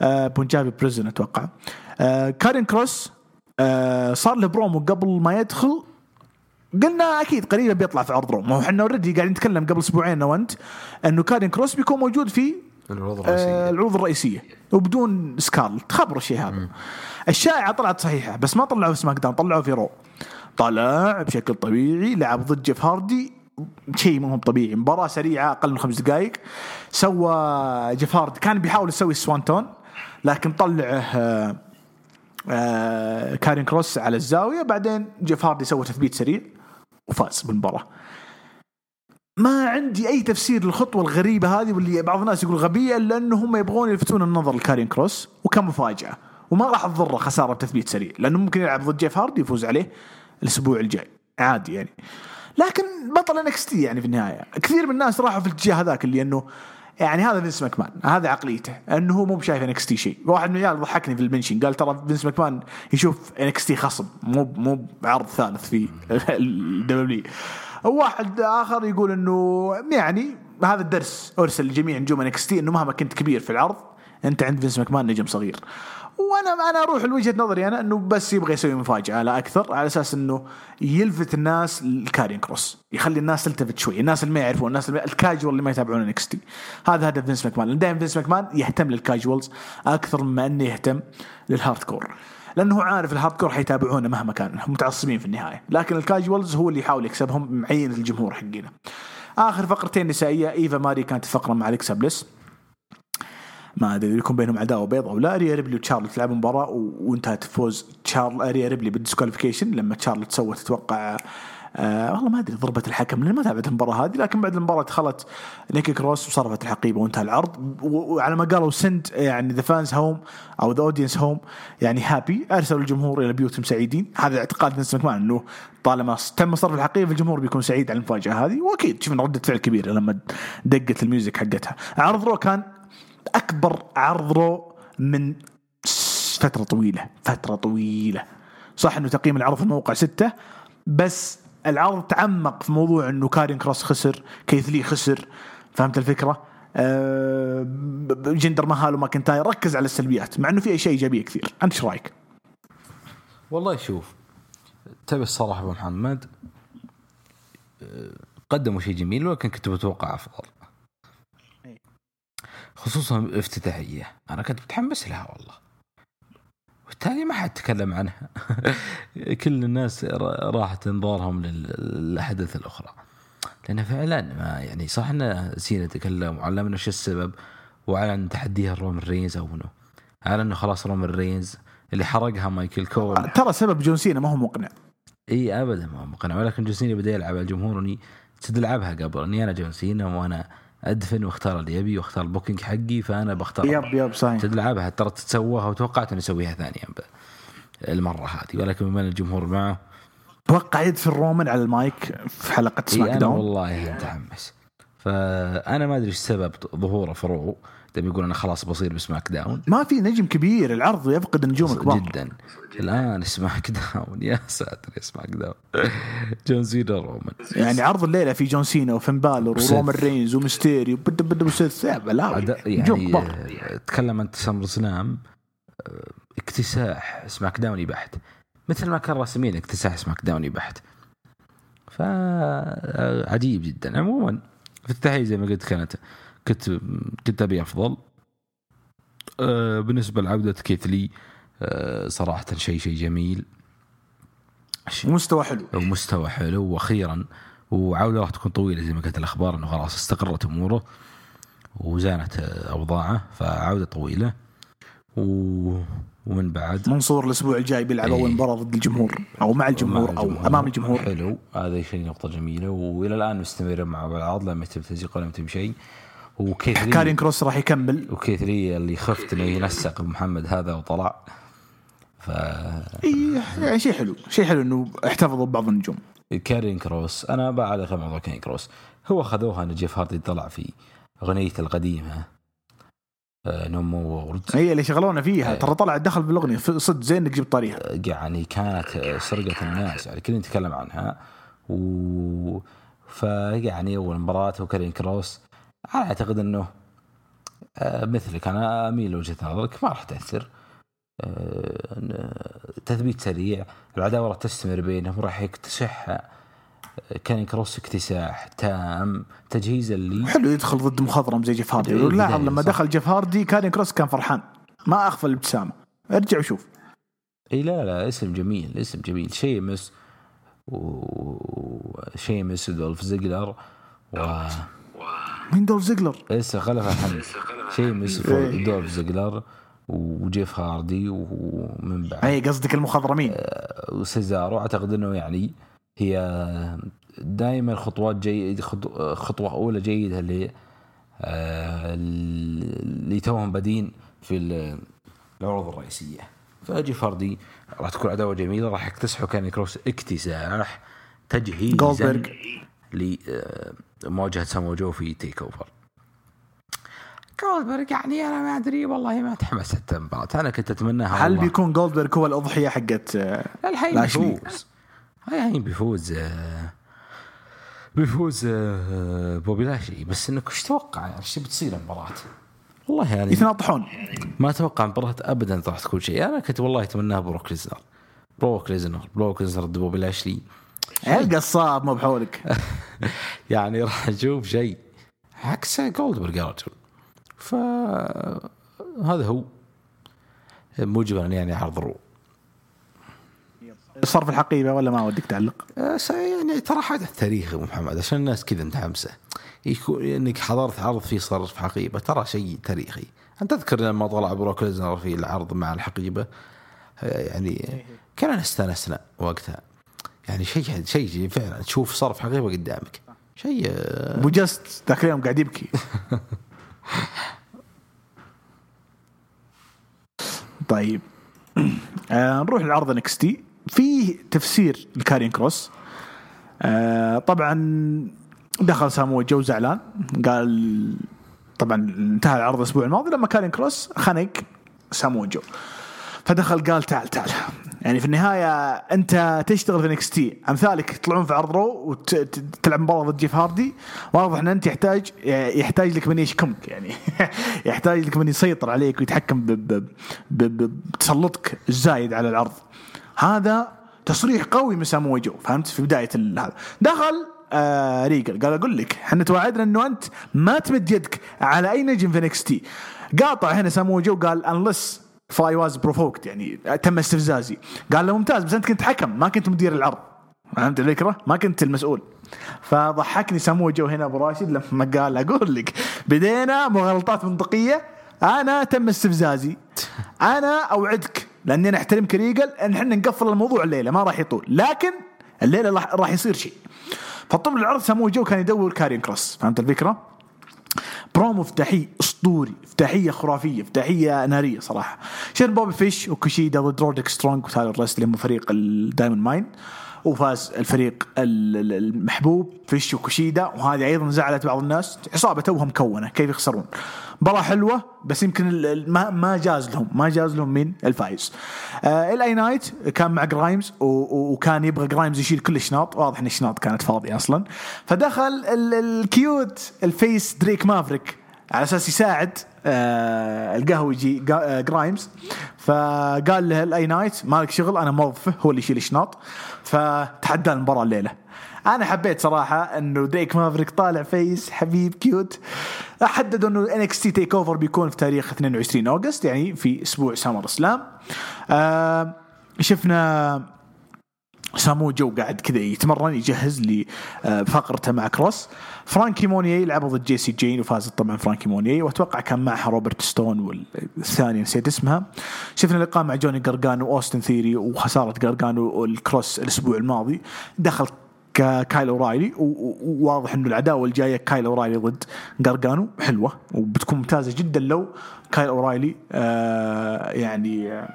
آه Punjabi Prison أتوقع. آه كارين كروس آه صار له برومو قبل ما يدخل قلنا أكيد قريبا بيطلع في عرض رو. إحنا already قاعدين نتكلم قبل أسبوعين أنا وانت إنه كارين كروس بيكون موجود في العروض آه، الرئيسيه العروض الرئيسيه وبدون سكارلت خبر الشيء هذا. الشائعة طلعت صحيحة بس ما طلعوا في سماك داون طلعوا في رو. طلع بشكل طبيعي لعب ضد جيف هاردي. شيء ما هو طبيعي. مباراة سريعة أقل من خمس دقائق. سوى جيف هاردي. كان بيحاول يسوي ال Swanton لكن طلعه آه، آه، كارين كروس على الزاوية. بعدين جيف هاردي سوى تثبيت سريع وفاز بالمباراة. ما عندي أي تفسير للخطوة الغريبة هذه واللي بعض الناس يقول غبية إلا انه هم يبغون يلفتون النظر لكارين كروس وكمفاجاه وما راح تضره خسارة بتثبيت سريع لأنه ممكن يلعب ضد جيف هاردي يفوز عليه الأسبوع الجاي. عادي يعني. لكن بطل NXT يعني في النهاية. كثير من الناس راحوا في الاتجاه هذاك اللي أنه يعني هذا فينس ماكمان هذا عقليته أنه هو مو شايف NXT شيء. واحد من العيال ضحكني في ال mention قال ترى فينس ماكمان يشوف NXT خصم مو مو عرض ثالث في الدبليو واحد آخر يقول إنه يعني هذا الدرس أرسل لجميع نجوم NXT إنه مهما كنت كبير في العرض أنت عند فينس ماكمان نجم صغير. وأنا أنا أروح لوجهة نظري أنا إنه بس يبغى يسوي مفاجأة لا أكثر على أساس إنه يلفت الناس للكارين كروس يخلي الناس تلتفت شوي الناس اللي ما يعرفون الناس الكاجوال اللي ما يتابعون NXT هذا هدف فينس ماكمان دائما فينس ماكمان يهتم لل casuals أكثر مما إنه يهتم لل hardcore لأنه عارف ال hardcore حيتابعونه مهما كان متعصبين في النهاية. لكن ال casuals هو اللي يحاول يكسبهم معين الجمهور حقنا. آخر فقرتين نسائية إيفا ماري كانت فقرة مع اليكسا بليس ما أدري يكون بينهم عداوه بيض أو لا. ريا ريبلي وتشارلوت لعبوا مباراة وانتهت فوز تشارل ريا ريبلي بال disqualification لما تشارلوت سوت أتوقع آه والله ما أدري ضربه الحكم لأن ما تابعت المباراة هذه لكن بعد المباراة دخلت نيكي كروس وصرفت الحقيبة وانتهى العرض. وعلى ما قالوا send يعني the fans home أو the audience home يعني happy أرسلوا الجمهور إلى بيوتهم سعيدين. هذا اعتقاد ماكمان إنه طالما تم صرف الحقيبة الجمهور بيكون سعيد على المفاجأة هذه. وأكيد شفنا ردة فعل كبيرة لما دقت ال music حقتها. عرض رو كان أكبر عرض رو من فترة طويلة فترة طويلة. صح إنه تقييم العرض في الموقع ستة بس العرض تعمق في موضوع إنه كارين كروس خسر كيث لي خسر. فهمت الفكرة؟ أه جندر مهال وماكنتاير ركز على السلبيات مع إنه في اشياء ايجابيه كثير أنت إيش رأيك؟ والله شوف تبي الصراحة أبو محمد أه، قدموا شيء جميل ولكن كنت بتوقع أفضل. خصوصا افتتاحية. أنا كنت متحمس لها والله. والتالي ما حد تكلم عنها كل الناس را- راحت انظارهم لل- للأحداث الأخرى. لأن فعلا ما يعني صح إن سينا تكلم وعلمنا شو السبب واعلن تحديها رومان رينز أو انه اعلن إنه خلاص رومان رينز اللي حرقها مايكل كول. ترى سبب جون سينا ما هو مقنع. إي ابدا ما مقنع. ولكن جون سينا بدأ يلعب على الجمهور إني تلعبها قبل. إني أنا جون سينا وأنا أدفن واختار اللي يبي واختار ال booking حقي فأنا بختار yep yep صحيح. تلعبها. ترى تتسواها وتوقعت انه يسويها ثانيا ب- المرة هذه. ولكن بما إن الجمهور معه. توقع يدفن رومان على المايك في حلقة سماك داون. والله متحمس فأنا ما أدري إيش سبب ظهوره في رو تبي يقول أنا خلاص بصير بسماك داون. ما في نجم كبير العرض يفقد النجوم الكبار جدا. الآن سماك داون. يا ساتر يا سماك داون. جون سينا رومان. يعني عرض الليلة في جون سينا وفين بالور. ورومان رينز وميستيريو. بد بد وسيث لا نجوم يعني كبار آه، تكلم عن سمر سلام آه، اكتساح سماك داوني بحت. مثل ما كان راسمين اكتساح سماك داوني بحت. فعجيب جدا. عموما في التحية زي ما قلت كانت كنت كنت أبي أفضل. آه، بالنسبة لعودة كيث لي آه، صراحة شيء شيء جميل. مستوى حلو. ومستوى حلو وأخيرا وعودة راح تكون طويلة زي ما قلت الأخبار إنه خلاص استقرت أموره وزانت أوضاعه فعودة طويلة. و... ومن بعد؟ منصور الأسبوع الجاي بيلعب أول إيه. مباراة ضد الجمهور أو مع الجمهور مع أو أمام الجمهور. حلو. هذا شيء نقطة جميلة وإلى الآن مستمر مع بعض لم يتم تسجيل ولا يتم شيء وكيث كارين كروس راح يكمل. وكيث لي اللي خفت إنه ينسق بو محمد هذا وطلع. ف إيه، يعني شيء حلو. شيء حلو إنه احتفظوا ببعض النجوم. كارين كروس أنا بعد موضوع كارين كروس. هو خذوها إن جيف هاردي طلع في اغنيته القديمة No More Words هي اللي شغلونا فيها. إيه. ترى طلع دخل بالاغنيه صدق زين إنك جبت طاريها. يعني كانت آه، سرقة الناس يعني كلنا نتكلم عنها. و فيعني اول مباراه وكارين كروس. أنا أعتقد إنه آه، مثلك. أنا أميل لوجهة نظرك ما راح تأثر. آه، تثبيت سريع. العداوة راح تستمر بينهم راح يكتسحها كارين كروس اكتساح تام. تجهيزا لي. حلو يدخل ضد مخضرم زي جيف هاردي. إيه، لاحظ لما صح. دخل جيف هاردي كارين كروس كان فرحان. ما اخفى الابتسامة. ارجع وشوف. اي لا لا اسم جميل اسم جميل. شيمس وشيمس ودولف زيجلر و مين دول زيجلر؟ لسه خلف الحمد شيمس إيه. ودولف زيجلر وجيف هاردي ومن بعد. اي قصدك المخضرمين وسيزارو. أعتقد إنه يعني هي دائما خطوات جيد خطو- خطوة أولى جيدة ل آه، اللي توهم بادين في ال- العروض الرئيسية. فجيف هاردي راح تكون عداوة جميلة راح يكتسحوا كارين كروس اكتساح تجهيزا جولدبرغ. لمواجهه سامو جو في TakeOver. جولدبرغ يعني أنا ما أدري والله ما تحمست المباراه أنا كنت اتمناها هل والله. بيكون جولدبرغ هو الأضحية حقت آه، الحين. بيفوز. الحين بيفوز آه، بيفوز آه، بوبي لاشلي. بس إنك إيش تتوقع؟ يعني إيش بتصير المباراة؟ والله يعني يتناطحون. ما أتوقع المباراه ابدا راح تكون شيء. أنا كنت والله أتمناها بروك ليزنر. بروك ليزنر بروك ليزنر ضد بوبي لاشلي. القصاب مو بحولك. يعني راح نشوف شيء. عكس جولدبرغ يا رجل. فهذا هو. موجبا يعني عرض Raw صرف الحقيبة ولا ما ودك تعلق؟ س- يعني ترى حدث تاريخي أبو محمد عشان الناس كذا متحمسة. يكون إنك حضرت عرض فيه صرف حقيبة. ترى شيء تاريخي. أنت تذكر لما طلع بروك ليزنر في العرض مع الحقيبة؟ آه، يعني كنا استانسنا وقتها. يعني شيء شيء فعلا. تشوف صرف حقيبه قدامك. شيء آه، ابو جست ذاك اليوم قاعد يبكي. طيب. آه نروح لعرض NXT فيه تفسير لكارين كروس. آه طبعا دخل سامو جو زعلان. قال طبعا انتهى العرض الأسبوع الماضي لما كارين كروس خنق سامو جو. فدخل قال تعال تعال. يعني في النهاية أنت تشتغل في NXT أمثالك يطلعون في عرض Raw وتلعب مباراة ضد جيف هاردي. واضح إن أنت يحتاج يحتاج لك من يشكمك يعني. يحتاج لك من يسيطر عليك ويتحكم بتسلطك الزايد على العرض. هذا تصريح قوي من سامو جو فهمت؟ في بداية هذا. دخل آه ريجل. قال أقول لك إحنا توعدنا إنه أنت ما تمد يدك على أي نجم في NXT قاطع هنا سامو جو قال unless I was provoked يعني تم استفزازي. قال له ممتاز بس أنت كنت حكم ما كنت مدير العرض. فهمت الفكرة؟ ما كنت المسؤول. فضحكني سامو جو هنا أبو راشد لما قال أقول لك بدينا مغالطات منطقية أنا تم استفزازي. أنا أوعدك لأني أنا احترمك ريجل إن إحنا نقفل الموضوع الليلة ما راح يطول. لكن الليلة راح- يصير شيء. فطبل العرض سامو جو كان يدور كارين كروس. فهمت الفكرة؟ برومو افتتاحي أسطوري افتتاحية خرافية افتتاحية نارية صراحة. شفنا بوبي فيش وكوشيدا ضد رودريك سترونج وتايلر رست هم فريق ال Diamond Mine. وفاز الفريق ال- ال- المحبوب فيش وكوشيدا وهذه أيضا زعلت بعض الناس عصابة توها مكونه كيف يخسرون؟ مباراة حلوة بس يمكن ما ما جاز لهم ما جاز لهم من الفايز. آه LA Knight كان مع جرايمز وكان يبغى جرايمز يشيل كل الشناط واضح إن الشناط كانت فاضية أصلا. فدخل ال- ال cute ال face دريك مافريك. على أساس يساعد آه القهوجي جا- آه جرايمز فقال له LA Knight مالك شغل أنا موظفه هو اللي يشيل الشناط فتحدى المباراة الليلة. أنا حبيت صراحة إنه دريك مافريك طالع face حبيب cute حددوا إنه NXT TakeOver بيكون في تاريخ 22 August يعني في أسبوع SummerSlam آه شفنا سامو جو قاعد كذا يتمرن يجهز لفقرته مع كروس. فرانكي مونيي لعبوا ضد جيسي جين وفازت طبعا فرانكي مونيي وأتوقع كان معها روبرت ستون والثانيه نسيت اسمها. شفنا لقاء مع جوني جرجانو وأوستن ثيوري وخسارة جرجانو والكروس الأسبوع الماضي. دخل كا- كايل اورايلي وواضح إنه العداوة الجاية كايل اورايلي ضد جرجانو حلوة وبتكون ممتازة جدا لو كايل اورايلي آه يعني آه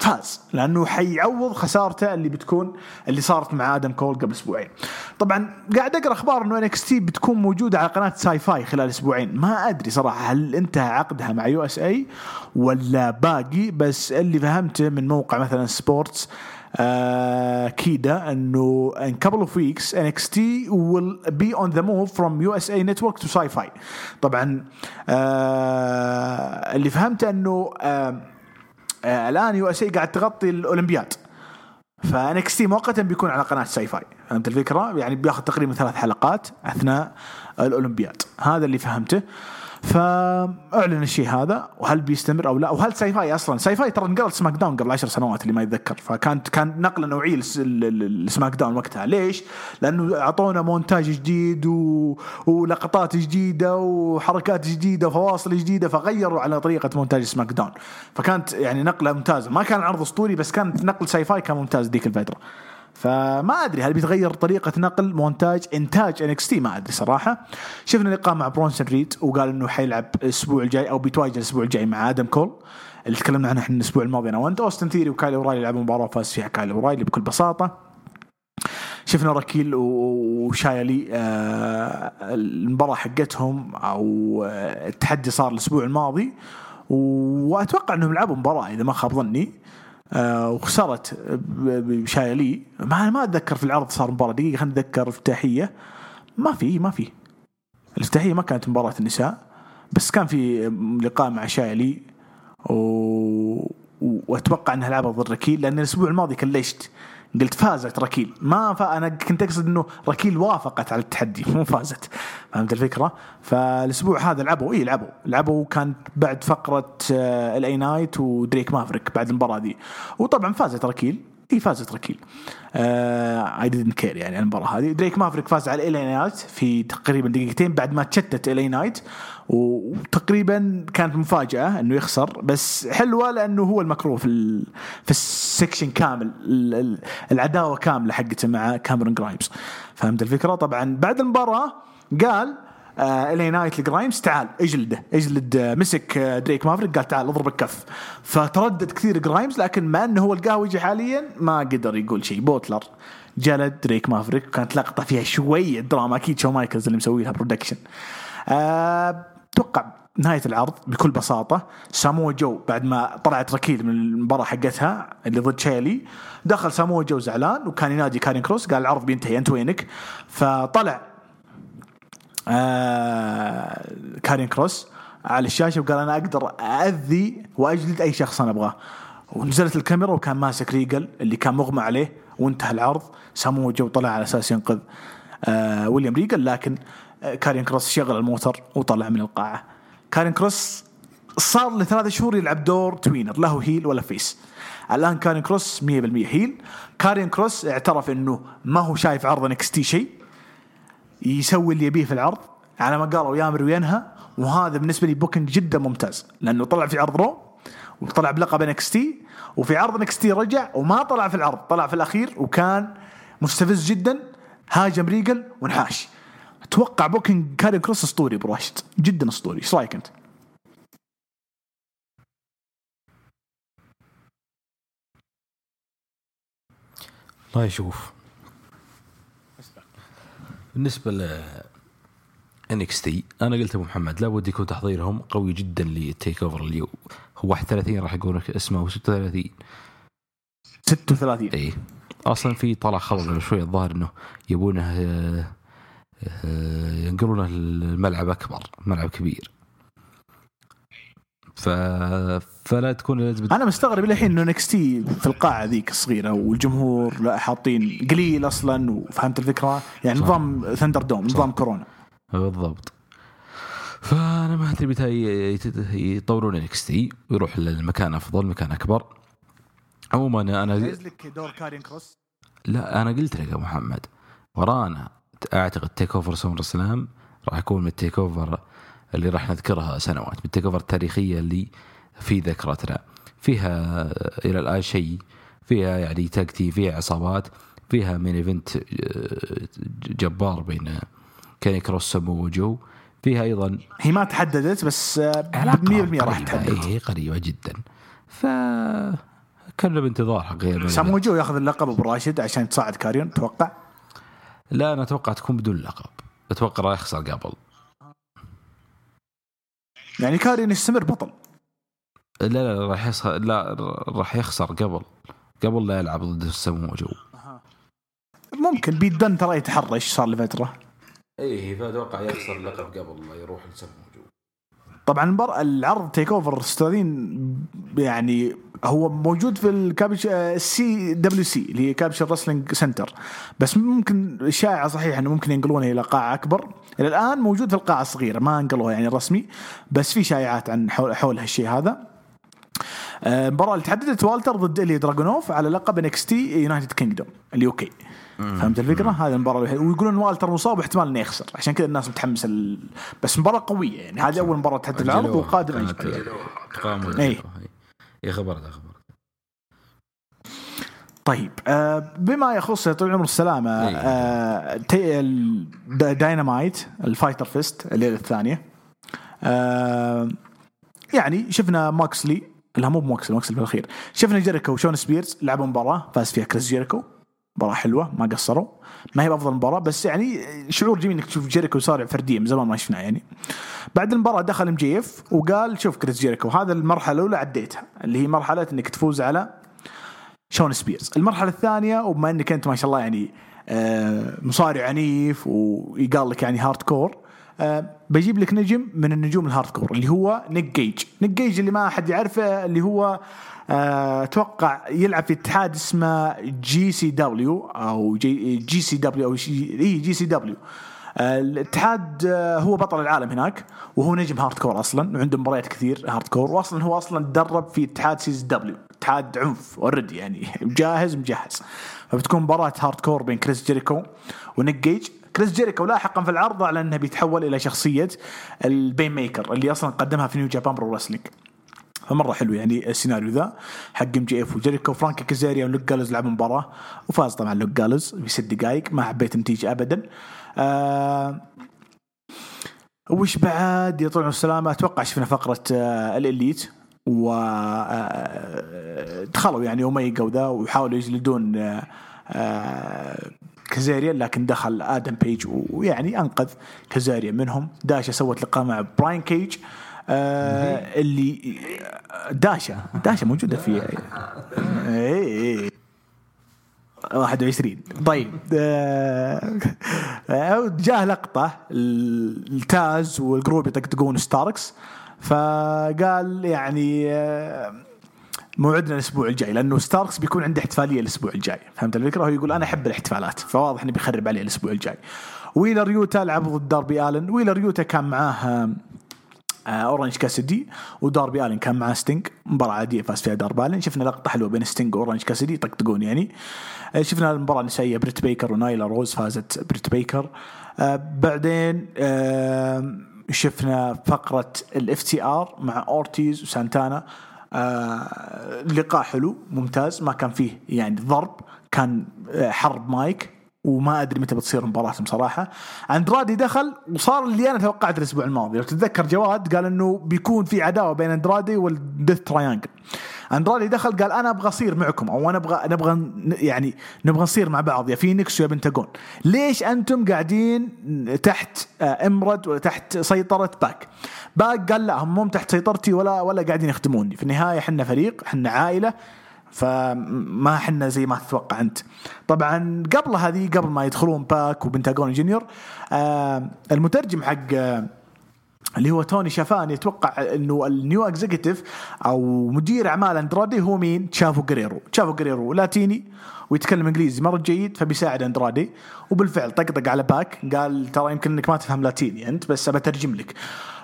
فاز لأنه حيعوض خسارته اللي بتكون اللي صارت مع آدم كول قبل أسبوعين. طبعا قاعد أقرأ أخبار إنه NXT بتكون موجودة على قناة Syfy خلال أسبوعين، ما أدري صراحة هل انتهى عقدها مع USA ولا باقي بس اللي فهمته من موقع مثلا Sports آه كيدا إنه in couple of weeks NXT will be on the move from USA Network to Sci-Fi طبعا آه اللي فهمته إنه آه الآن USA قاعد تغطي الأولمبياد. ف NXT مؤقتا بيكون على قناة Sci-Fi. فهمت الفكرة؟ يعني بياخذ تقريبا ثلاث حلقات أثناء الأولمبياد. هذا اللي فهمته. فأعلن الشيء هذا وهل بيستمر أو لا؟ وهل Sci-Fi أصلا Sci-Fi ترى نقلت SmackDown قبل عشر سنوات اللي ما يتذكر. فكانت كان نقله نوعية لسماك داون وقتها. ليش؟ لأنه أعطونا مونتاج جديد و... ولقطات جديدة وحركات جديدة وفواصل جديدة فغيروا على طريقة مونتاج SmackDown. فكانت يعني نقلة ممتازة. ما كان عرض أسطوري بس كان نقل Sci-Fi كان ممتاز ذيك الفترة. فما أدري هل بيتغير طريقة نقل مونتاج إنتاج NXT؟ ما أدري صراحة. شفنا لقاء مع برونسون ريد وقال إنه حيلعب الأسبوع الجاي أو بيتواجد الأسبوع الجاي مع آدم كول. اللي تكلمنا عنه إحنا الأسبوع الماضي. أنا وأنت أوستن ثيري وكايل أورايلي لعبوا مباراة وفاز فيها كايل أورايلي بكل بساطة. شفنا راكيل وشايلي آه المباراة حقتهم أو آه التحدي صار الأسبوع الماضي. وأتوقع إنهم لعبوا مباراة إذا ما خاب ظني. وخسرت ب- بشايلي ما ما أتذكر في العرض صار مباراة دقيقة خلينا نتذكر افتتاحيه ما في ما في. الافتتاحية ما كانت مباراة النساء بس كان في لقاء مع شايلي و... وأتوقع إنها لعبه ضد ركيل لأن الأسبوع الماضي كلشت قلت فازت ركيل. ما ف... أنا كنت أقصد إنه ركيل وافقت على التحدي مو فازت. فهمت الفكرة؟ فالأسبوع هذا لعبوا إي لعبوا. لعبوا كان بعد فقرة LA Knight ودريك مافريك بعد المباراة دي. وطبعا فازت ركيل. اي فازت ركيل. I didn't care يعني المباراة هذه. دريك مافريك فاز على LA Knight في تقريبا دقيقتين بعد ما تشتت LA Knight. وتقريبا كانت مفاجأة إنه يخسر. بس حلوة لأنه هو المكروه في ال... في ال section كامل ال- ال- العداوة كاملة حقته مع كاميرون جرايمز. فهمت الفكرة؟ طبعا بعد المباراة قال LA Knight لجرايمز تعال اجلده اجلد آه مسك آه دريك مافريك. قال تعال اضرب الكف. فتردد كثير جرايمز لكن مع إنه هو القهوجي حاليا ما قدر يقول شيء. butler جلد دريك مافريك كانت لقطة فيها شوية دراما. أكيد شو مايكلز اللي مسوي لها production آه، أتوقع نهاية العرض بكل بساطة. سامو جو بعد ما طلعت ركيل من المباراة حقتها اللي ضد شايلي دخل سامو جو زعلان وكان ينادي كارين كروس قال العرض بينتهي أنت وينك؟ فطلع آه كارين كروس على الشاشة وقال أنا أقدر اذي وأجلد أي شخص أنا أبغاه. ونزلت الكاميرا وكان ماسك ريجل اللي كان مغمى عليه وانتهى العرض. سامو جو طلع على أساس ينقذ آه ويليام ريجل لكن آه كارين كروس شغل الموتر وطلع من القاعة. كارين كروس صار لثلاث شهور يلعب دور tweener لا هو heel ولا face. الآن كارين كروس 100% heel. كارين كروس اعترف إنه ما هو شايف عرض NXT شيء. يسوي اللي يبيه في العرض على ما قالوا يامر وينهى وهذا بالنسبة لي booking جدا ممتاز لأنه طلع في عرض Raw وطلع بلقب NXT وفي عرض NXT رجع وما طلع في العرض طلع في الأخير وكان مستفز جدا هاجم ريجل وانحاش أتوقع booking كارين كروس أسطوري أبو راشد جدا أسطوري. إيش رأيك أنت؟ والله شوف بالنسبة ل NXT أنا قلت أبو محمد لابد يكون تحضيرهم قوي جدا لل TakeOver اللي هو 31 راح يقول لك اسمه 36 36 اي أصلا في طلع خبر قبل شوي الظاهر إنه يبونه آه، آه، ينقلونه الملعب أكبر ملعب كبير. ف... فلا تكون لازم أنا مستغرب الحين إنه NXT في القاعة ذيك الصغيرة والجمهور لا حاطين قليل أصلا وفهمت الفكرة؟ يعني صح. نظام ThunderDome نظام كورونا. بالضبط. فأنا ما أدري متى يطورون NXT ويروح للمكان أفضل مكان أكبر. عموما أنا لك دور كارين كروس؟ لا أنا قلت لك يا محمد ورانا أعتقد TakeOver SummerSlam راح يكون من ال TakeOver اللي راح نذكرها سنوات TakeOver التاريخيه اللي في ذاكرتنا. فيها إلى الآن شيء فيها يعني tag team فيها عصابات فيها main event آه، جبار بين كيني كروس سمو وجو. فيها أيضا هي ما تحددت بس آه، 100% راح تحدد. اي قريبة جدا. ف كنا بانتظار حقيقه سامو جو ياخذ اللقب أبو راشد عشان تصعد كاريون توقع لا أنا أتوقع تكون بدون لقب. أتوقع راح يخسر قبل. يعني كاريون يستمر بطل. لا لا راح يخسر لا راح يخسر قبل قبل لا يلعب ضد السمو جو. ممكن بيت دن ترى يتحرش صار لفترة. إيه فاتوقع يخسر اللقب قبل لا يروح لسمو طبعا المباراة العرض تيك اوفر 36 يعني هو موجود في الكابش السي دبليو سي اللي هي كابش رسلينج سنتر. بس ممكن شائعه صحيح إنه ممكن ينقلونه إلى قاعه أكبر. إلى الآن موجود في القاعه الصغيرة ما أنقلوها يعني رسمي بس في شائعات عن حول, حول هالشيء هذا. آه، المباراة اللي تحددت والتر ضد إلي دراجونوف على لقب انكس تي يونايتد كينجدوم ال UK فهمت الفكرة؟ هذه المباراة. ويقولون والتر مصاب واحتمال إنه يخسر عشان كذا الناس متحمسه ال... بس مباراة قوية يعني هذه أول مباراة تحدد العرض. وقادم كانت أجل. تقام إيه. يا خبر ده خبر طيب آه بما يخص يا طويل العمر السلامة. آه Dynamite ال Fyter Fest الليلة الثانية آه يعني شفنا موكسلي لا مو ماكسلي ماكسلي في الاخير شفنا جيريكو وشون سبيرز لعبوا مباراة فاز فيها كريس جيريكو. مباراة حلوة ما قصروا. ما هي بأفضل مباراة بس يعني شعور جميل إنك تشوف جيريكو يصارع فرديا من زمان ما شفناه يعني. بعد المباراة دخل MJF وقال شوف كريس جيريكو هذا المرحلة الأولى عديتها اللي هي مرحلة إنك تفوز على شون سبيرز. المرحلة الثانية وبما إنك أنت ما شاء الله يعني آه، مصارع عنيف ويقال لك يعني hardcore بجيب لك نجم من النجوم ال hardcore اللي هو نيك جيج. نيك جيج اللي ما أحد يعرفه اللي هو آه، أتوقع يلعب في اتحاد اسمه جي سي دبليو أو جي, سي دبليو أو اي جي سي دبليو. آه، الاتحاد آه، هو بطل العالم هناك وهو نجم hardcore أصلا وعنده مباريات كثير hardcore واصلا هو أصلا تدرب في اتحاد CZW. اتحاد عنف already يعني جاهز مجهز. فبتكون مباراة hardcore بين كريس جيريكو ونيك جيج. كريس جيريكو لاحقا في العرض اعلن أنه بيتحول إلى شخصية ال Painmaker اللي أصلا قدمها في New Japan Pro Wrestling فمرة حلو يعني السيناريو ذا. حق MJF وجيريكو فرانكي كازاريا ولوك جالوز لعبوا مباراة وفاز طبعا لوك جالوز بست دقائق ما حبيت النتيجة ابدا. آه وش بعد؟ طول السلامة أتوقع شفنا فقرة آه ال Elite و آه، دخلوا يعني اوميجا وذا ويحاولوا يجلدون آه، كازاريا لكن دخل آدم بيج ويعني أنقذ كازاريا منهم. داشا سوت لقاء مع براين كيج آه اللي داشا. داشا موجودة في AEW طيب آه، جاه لقطة التاز وال group يطقطقون ستاركس فقال يعني آه، موعدنا الأسبوع الجاي لأنه ستاركس بيكون عنده احتفالية الأسبوع الجاي فهمت الفكرة؟ هو يقول أنا أحب الاحتفالات فواضح انه بيخرب عليه الأسبوع الجاي. ويلر يوتا لعب ضد داربي آلن ويلر يوتا كان معاه آه، اورنج كاسدي وداربي آلن كان معاه ستينج مباراة عادية فاز فيها داربي آلن شفنا لقطة حلوة بين ستينج واورنج كاسدي يطقطقون يعني. آه، شفنا المباراة النسائية بريت بيكر ونايلا روز فازت بريت بيكر. آه، بعدين شفنا فقرة ال FTR مع أورتيز وسانتانا. آه، لقاء حلو ممتاز ما كان فيه يعني ضرب كان آه، حرب مايك وما أدري متى بتصير مباراتهم صراحة أندرادي دخل وصار اللي أنا توقعته الأسبوع الماضي. لو تتذكر جواد قال إنه بيكون في عداوة بين أندرادي وال Death Triangle اندرادي دخل قال أنا أبغى أصير معكم أو أنا أبغى نبغى يعني نبغى نصير مع بعض يا فينيكس ويا بنتاجون ليش أنتم قاعدين تحت آه، إمرة وتحت سيطرة باك؟ باك قال لا هم مو تحت سيطرتي ولا ولا قاعدين يخدموني. في النهاية إحنا فريق إحنا عائلة فما إحنا زي ما تتوقع أنت. طبعا قبل هذه قبل ما يدخلون باك وبنتاجون جونيور آه المترجم حق آه اللي هو توني شافان يتوقع إنه ال new executive أو مدير أعمال اندرادي هو مين؟ تشافو جريرو، تشافو جريرو لاتيني ويتكلم إنجليزي مرة جيد فبيساعد اندرادي وبالفعل طقطق على باك قال ترى يمكن إنك ما تفهم لاتيني أنت بس بترجم لك.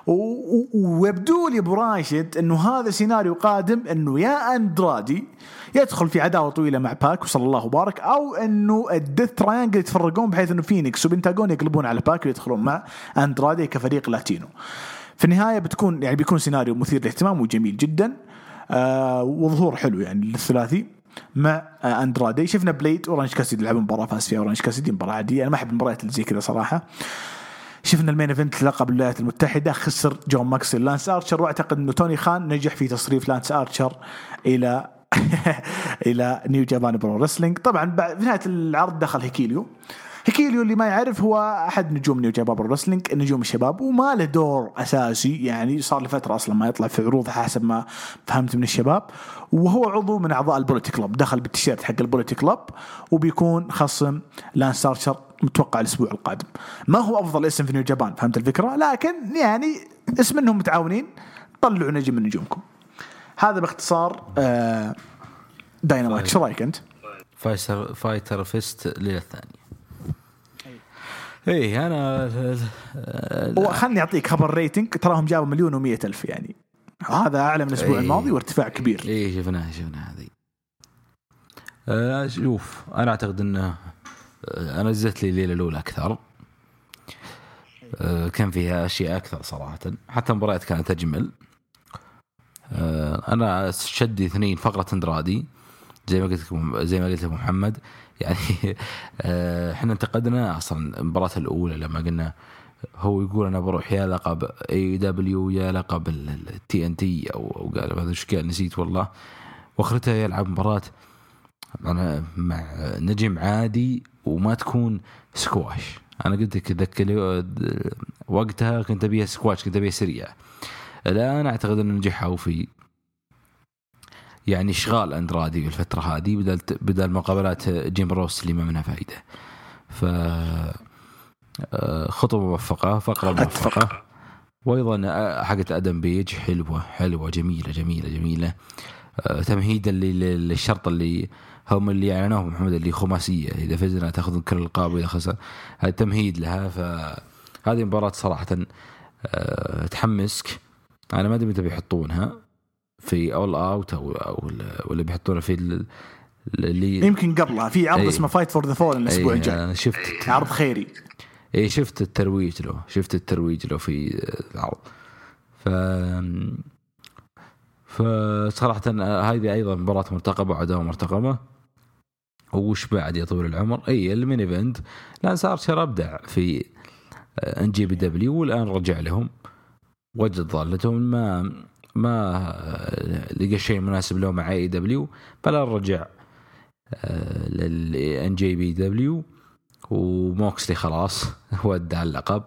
ويبدو لي أبو راشد إنه هذا سيناريو قادم إنه يا أندرادي يدخل في عداوة طويلة مع باك وصلى الله وبارك أو إنه ال Death Triangle يتفرقون بحيث إنه فينيكس وبنتاجون يقلبون على باك ويدخلون مع أندرادي كفريق Latino. في النهاية بتكون يعني بيكون سيناريو مثير للاهتمام وجميل جدا آه وظهور حلو يعني للثلاثي مع أندرادي. شفنا Blade أورانج كاسيدي لعبوا مباراة فاز فيها أورانج كاسيدي مباراة عادية. أنا ما أحب المباريات اللي زي كذا صراحة. شفنا ال main event لقب الولايات المتحدة خسر جون ماكسل لانس أرشر وأعتقد إنه توني خان نجح في تصريف لانس أرشر إلى إلى New Japan Pro Wrestling طبعا في نهاية العرض دخل هيكيليو. هيكيليو اللي ما يعرف هو أحد نجوم New Japan Pro Wrestling نجوم الشباب وما له دور أساسي يعني صار له فتره أصلا ما يطلع في عروض حسب ما فهمت من الشباب. وهو عضو من أعضاء ال Bullet Club دخل بالتيشيرت حق ال Bullet Club وبيكون خصم لانس ارشر متوقع الأسبوع القادم. ما هو أفضل اسم في New Japan فهمت الفكرة؟ لكن يعني اسم إنهم متعاونين طلعوا نجم من نجومكم. هذا باختصار آه داينامايت. شو رأيك أنت؟ Fyter Fyter Fest الليلة الثانية إيه أنا وخلني أعطيك خبر rating تراهم جابوا مليون ومية ألف يعني. هذا أعلى من الأسبوع إيه. الماضي وارتفاع كبير. إيه شفناها شفناها هذه. آه شوف أنا أعتقد انه آه، أنا نزلت لي الليلة الأولى أكثر. آه كان فيها أشياء أكثر صراحة. حتى المباريات كانت أجمل. آه أنا شدني اثنين فقرة إندرادي زي ما قلت لكم زي ما قلت لكم محمد. يعني آه، إحنا انتقدنا أصلا المباراة الأولى لما قلنا هو يقول أنا بروح يا لقب AEW يا لقب ال TNT أو قال هذا إيش قال نسيت والله. وأخرتها يلعب مباراة أنا مع نجم عادي وما تكون سكواش. أنا قلت لك ذكر وقتها كنت أبيها سكواش كنت أبيها سريع. الآن أعتقد إنه نجحوا في يعني اشغال اندرادي في الفترة هذه بدل بدل مقابلات جيم روس اللي ما منها فائده ف آه، خطوة موفقة فقرة موفقة. وأيضا آه، حقت أدم بيج حلوة حلوة جميلة جميلة جميلة. آه، تمهيدا لل- للشرط اللي هم اللي اعلنوه محمد اللي خماسية. إذا فزنا تأخذون كل الألقاب وإذا خسر. هذا تمهيد لها فهذه مباراة صراحة تحمسك. أنا ما أدري متى بيحطونها. في All Out أو أو ولا بيحطونها في ال- اللي يمكن قبلها في عرض إيه. اسمه Fight for the Fallen الأسبوع إيه، الجاي. أنا شفت عرض خيري. اي شفت الترويج له شفت الترويج له في العرض. ف فصراحة هذه أيضا مباراة مرتقبة وعداوة مرتقبة. وش بعد يا طويل العمر؟ اي ال main event. لانس ارشر ابدع في NJPW والآن رجع لهم. وجد ضالتهم ما ما لقى شيء مناسب له مع AEW فلا رجع لل NJPW وموكسلي خلاص ودع اللقب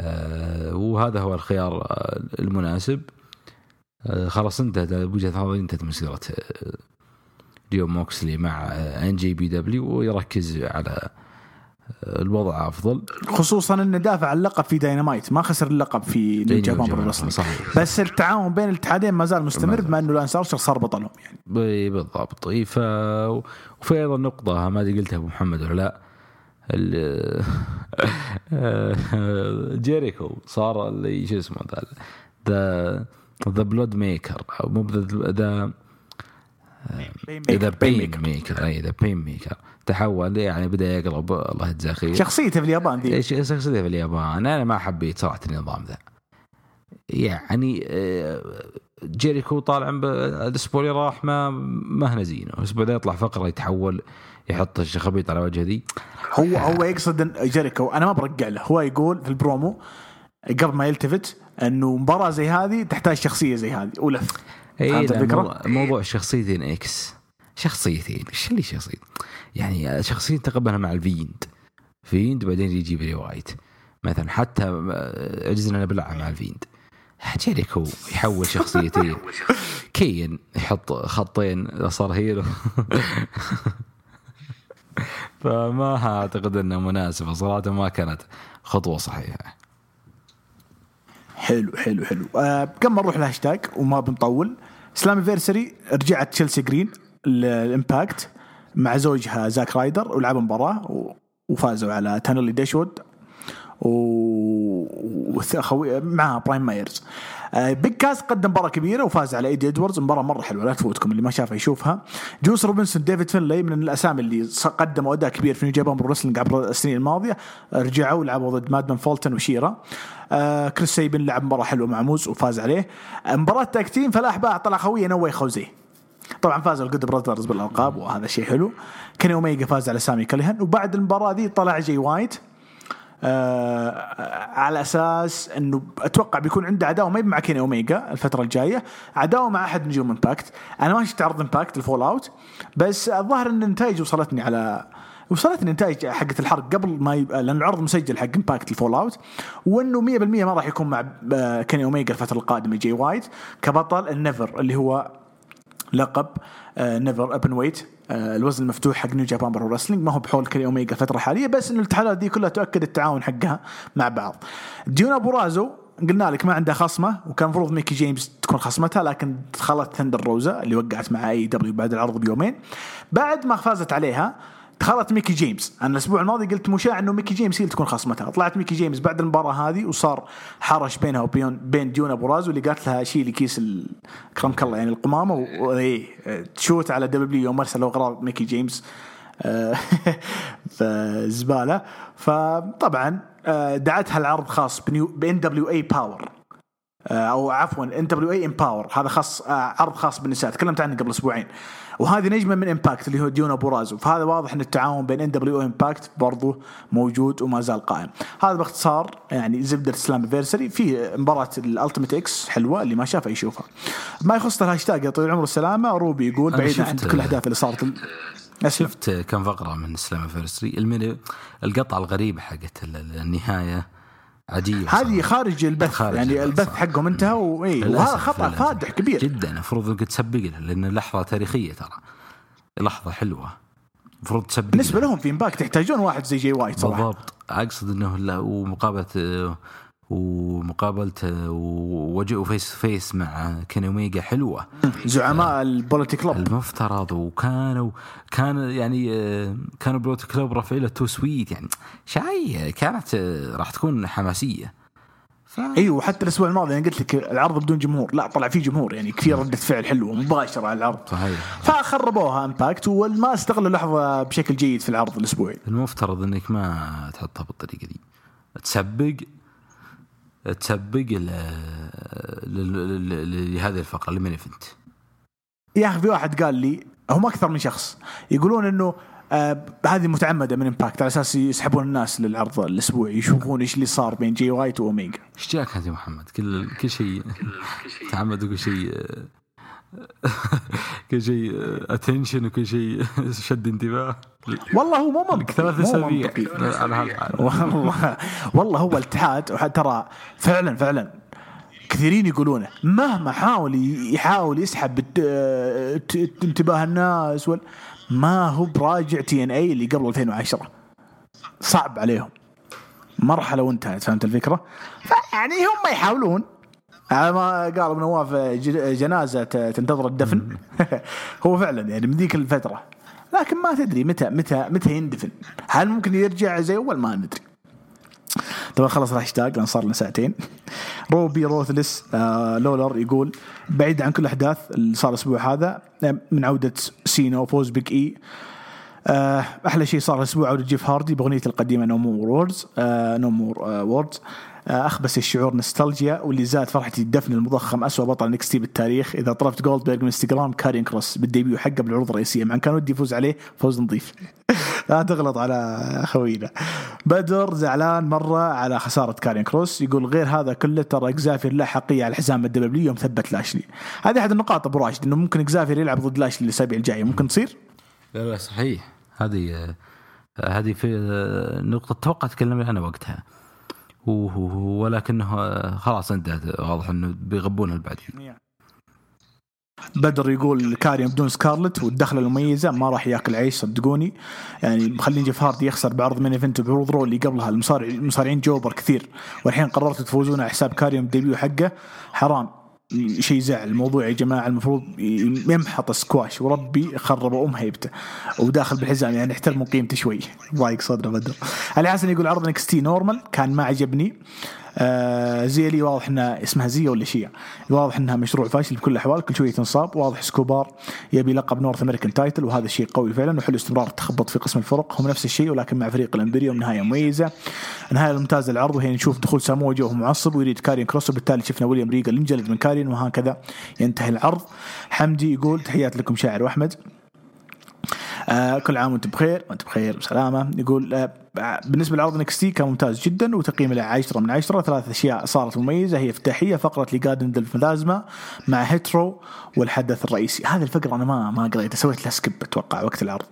آه، وهذا هو الخيار آه، المناسب. آه، خلاص انتهت بوجهه نظري انتهت مسيره ديو موكسلي مع NJPW ويركز على الوضع أفضل. خصوصا انه دافع عن اللقب في داينامايت ما خسر اللقب في New Japan Pro صحيح. بس التعاون بين الاتحادين ما زال مستمر بما إنه لانس ارشر صار بطلهم يعني. بالضبط. إي ف وفي أيضا نقطة ما أدري قلتها أبو محمد ولا لا. جيريكو صار اللي شو اسمه the the the Blood Maker أو مو the the Painmaker أي the Painmaker تحول يعني بدأ يقلب. الله يجزاه خير. شخصيته في اليابان إيش شخصيته في اليابان؟ أنا ما حبيت صراحة النظام ذا. يعني آه، جيريكو طالع ب- الأسبوع اللي راح ما ما هنا زينة. الأسبوع ده يطلع فقرة يتحول يحط الشخبيط على وجهه ذي. هو هو يقصد جيريكو أنا ما برجع له. هو يقول في البرومو قبل ما يلتفت إنه مباراة زي هذه تحتاج شخصية زي هذه. ولف اي فهمت لا، الفكرة؟ موضوع, موضوع شخصيتين إكس. شخصيتين إيش اللي شخصية يعني شخصية تقبلها مع الفيند. فيند بعدين يجي بري وايت. مثلا حتى آه، عجزنا نبلعها مع ال Fiend. جيريكو يحول شخصيتين. كين يحط خطين صار hero. فما أعتقد انها مناسبة. صراحة ما كانت خطوة صحيحة. حلو حلو حلو. آه قبل ما نروح الهاشتاج وما بنطول Slammiversary رجعت تشيلسي جرين ال Impact مع زوجها زاك رايدر ولعبوا مباراة وفازوا على تانلي ديشود و وث- خوي مع برايم مايرز بيج كاس قدم مباراة كبيرة وفاز على ايدي ادواردز مباراة مرة حلوة لا تفوتكم اللي ما شافها يشوفها. جوس روبنسون ديفيد فينلي من الأسامي اللي قدموا أداء كبير في نيو برو رسلينج عبر السنين الماضية. رجعوا لعبوا ضد مادمان فولتن وشيرا آه كريس سيبن لعب مباراة حلوة مع موز وفاز عليه. آه، مباراة تاك تيم فلاح باع طلع خويه نوي خوزيه طبعا فازوا الجود براذرز بالألقاب وهذا شيء حلو. كيني اوميجا فاز على سامي كالاهان وبعد المباراة دي طلع جاي وايت آه على أساس إنه أتوقع بيكون عنده عداوة ما مع كيني أوميجا الفترة الجاية عداوة مع أحد نجوم Impact. أنا ما شفت عرض Impact ال Fallout بس الظاهر إن النتائج وصلتني على وصلتني النتائج حقة الحرق قبل ما يبقى لأن العرض مسجل حق Impact ال Fallout وإنه 100% ما راح يكون مع آه، كيني أوميجا الفترة القادمة. جاي وايت كبطل ال NEVER اللي هو لقب آه، NEVER Openweight آه، الوزن المفتوح حق New Japan Pro Wrestling ما هو بحول كيني اوميجا الفترة الحاليه بس إنه الاتحادات دي كلها تؤكد التعاون حقها مع بعض. ديونا بورازو قلنا لك ما عندها خصمة وكان المفروض ميكي جيمس تكون خصمتها لكن دخلت ثندر روزا اللي وقعت مع AEW بعد العرض بيومين. بعد ما فازت عليها دخلت ميكي جيمس. أنا الأسبوع الماضي قلت مشاع إنه ميكي جيمس هي اللي تكون خصمتها طلعت ميكي جيمس بعد المباراة هذه وصار حرش بينها وبين بين ديونا بورازو اللي قالت لها شيلي كيس كرمك الله يعني القمامة وايه تشوت على WWE يوم ارسلوا اغراض ميكي جيمس آه، فزبالة. فطبعا آه، دعتها العرض خاص ب NWA Power. أو عفوا NWA EmPowerrr. هذا خاص آه، عرض خاص بالنساء. تكلمت عنه قبل أسبوعين. وهذه نجمة من Impact اللي هو ديونا بورازو فهذا واضح إن التعاون بين NWA Impact برضه موجود وما زال قائم. هذا باختصار يعني زبدة Slammiversary في مباراة ال Ultimate X حلوة اللي ما شافها يشوفها ما يخص الهاشتاج يا طويل العمر. والسلامه روبي يقول بعيد عن كل الاحداث اللي صارت. شفت كم فقرة من سلام فيرستري الميني القطعه الغريبة حقت ال- ال- النهاية. عجيبه هذه. خارج البث خارج يعني البث، البث صح. حقهم انتهى واي وهذا خطأ. فادح كبير جدا المفروض إنك تسبق له لأن لحظه تاريخية ترى لحظة حلوة المفروض تسبق بالنسبة له. لهم في امباكت يحتاجون واحد زي جي وايت صراحة بالضبط أقصد إنه لا ومقابلة ومقابلته ووجه face face مع كيني اوميجا حلوة. زعماء ال Bullet Club. المفترض وكانوا كان يعني آه، كانوا Bullet Club رافعين له too sweet يعني شي كانت آه، راح تكون حماسية. ف... إيوه وحتى الأسبوع الماضي أنا قلت لك العرض بدون جمهور. لا طلع فيه جمهور يعني كثير ردة فعل حلوة مباشرة على العرض. صحيح. فخربوها Impact وما استغلوا اللحظة بشكل جيد في العرض الأسبوعي. المفترض إنك ما تحطها بالطريقة دي. تسبق تسبق لهذه الفقرة ال main event يا أخي في واحد قال لي هم أكثر من شخص يقولون إنه آه هذه متعمدة من Impact على أساس يسحبون الناس للعرض الأسبوعي يشوفون إيش اللي صار بين جي وايت وأوميجا. إيش جاك انت يا محمد؟ كل كل شيء تعمد وكل شيء كل شيء attention وكل شيء شد انتباه. والله هو مو منطقي. ثلاث مو أسابيع. والله والله هو الاتحاد وح- ترى فعلا فعلا كثيرين يقولونه مهما حاول يحاول يسحب ت- انتباه الناس وال... ما هو براجع تي ان اي اللي قبل 2010 صعب عليهم. مرحلة وانتهت فهمت الفكرة؟ فيعني هم يحاولون. على ما قال ابو نواف جنازة تنتظر الدفن. هو فعلا يعني من ذيك الفترة. لكن ما تدري متى متى متى يندفن. هل ممكن يرجع زي أول؟ ما ندري. طبعا خلص الهاشتاج لأن صار لنا ساعتين. روبي روثلس آه لولر يقول بعيد عن كل الاحداث اللي صار الأسبوع هذا آه، من عودة سينا وفوز بيج إي. آه، أحلى شيء صار الأسبوع عودة جيف هاردي باغنيته القديمة No More Words No More Words أخبس الشعور نوستالجيا واللي زاد فرحتي الدفن المضخم اسوء بطل NXT بالتاريخ. إذا طلبت جولدبرغ من إنستغرام كارين كروس بال debut حقه بالعروض الرئيسية. مع إن كان ودي يفوز عليه فوز نظيف. لا تغلط على خوينا. بدر زعلان مرة على خسارة كارين كروس. يقول غير هذا كله ترى إكزافير له حقيه على الحزام ال W يوم ثبت لاشلي. هذه أحد النقاط أبو راشد إنه ممكن إكزافير يلعب ضد لاشلي الأسابيع الجاية. ممكن تصير؟ لا لا صحيح. هذه هذه في نقطة توقع تكلمنا أنا وقتها. ولكنه آه، خلاص انتهت واضح إنه بيغبونها بعدين بدر يقول كاريوم بدون سكارلت والدخله المميزة ما راح ياكل عيش صدقوني. يعني مخلين جيف هاردي يخسر بعرض main event وبعروض Raw اللي قبلها. المصارع المصارعين jobber كثير. والحين قررتوا تفوزون على حساب كاريوم ال debut حقه. حرام. شيء زعل. الموضوع يا جماعة المفروض يمحط سكواش. وربي خرب ام هيبته وداخل بالحزام يعني احترموا قيمته شوي. ضايق صدره بدر. علي حسن يقول عرض NXT normal. كان ما عجبني. آه زي لي واضح إنها اسمها زيا ولا شيا واضح إنها مشروع فاشل بكل الأحوال كل شوية تنصاب. واضح سكوبار يبي لقب North American title وهذا الشيء قوي فعلا وحلو استمرار التخبط في قسم الفرق. هم نفس الشيء ولكن مع فريق الامبريوم نهايه مميزة. نهاية ممتازه للعرض وهي نشوف دخول سامو جو وهو معصب ويريد كارين كروس وبالتالي شفنا ويليام ريجل انجلد من كارين وهكذا ينتهي العرض. حمدي يقول تحيات لكم شاعر واحمد آه كل عام وأنتم بخير وأنتم بخير وسلامة يقول آه بالنسبة لعرض NXT كان ممتاز جدا وتقييم له 10 من 10 ثلاث أشياء صارت مميزة. هي افتتاحية فقرة Legado del Fantasma مع هيترو والحدث الرئيسي. هذه الفقرة أنا ما ما قريتها سويت لها skip أتوقع وقت العرض.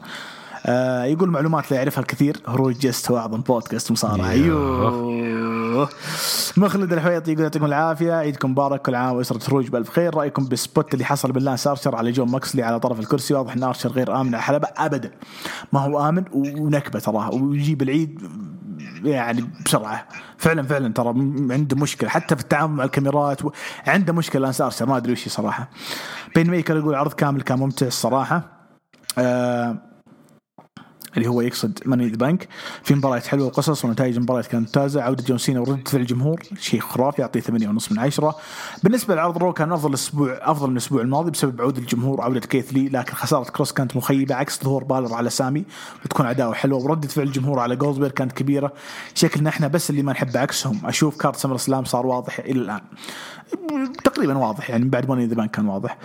آه يقول معلومات لا يعرفها الكثير. هروج جست واعظم بودكاست مصارعة. أيوه. مخلد الحويطي يقول يعطيكم العافية. عيدكم مبارك. كل عام وأسرة هروج بألف خير. رأيكم بال spot اللي حصل باللانس أرشر على جون ماكسلي على طرف الكرسي. واضح إن أرشر غير آمن على الحلبه ابدا. ما هو آمن ونكبة تراه. ويجيب العيد يعني بسرعة. فعلا فعلا ترى عنده مشكلة. حتى في التعامل مع الكاميرات و... عنده مشكلة. لانس أرشر ما أدري وش صراحة. بين ميكر يقول عرض كامل كان ممتع الصراحة. آه اللي هو يقصد Money the Bank في مباريات حلوة وقصص ونتائج المباريات كانت ممتازة. عودة جون سينا ورده فعل الجمهور. شيء خرافي يعطيه ثمانية ونص من عشرة. بالنسبة لعرض Raw كان أفضل أسبوع أفضل من الأسبوع الماضي بسبب عودة الجمهور وعوده كيث لي. لكن خسارة كروس كانت مخيبة عكس ظهور بالر على سامي. بتكون عداوة حلوة ورده فعل الجمهور على جولدبرغ كانت كبيرة. شكلنا إحنا بس اللي ما نحب عكسهم. أشوف card SummerSlam صار واضح إلى الآن. تقريبا واضح يعني بعد Money the Bank كان واضح.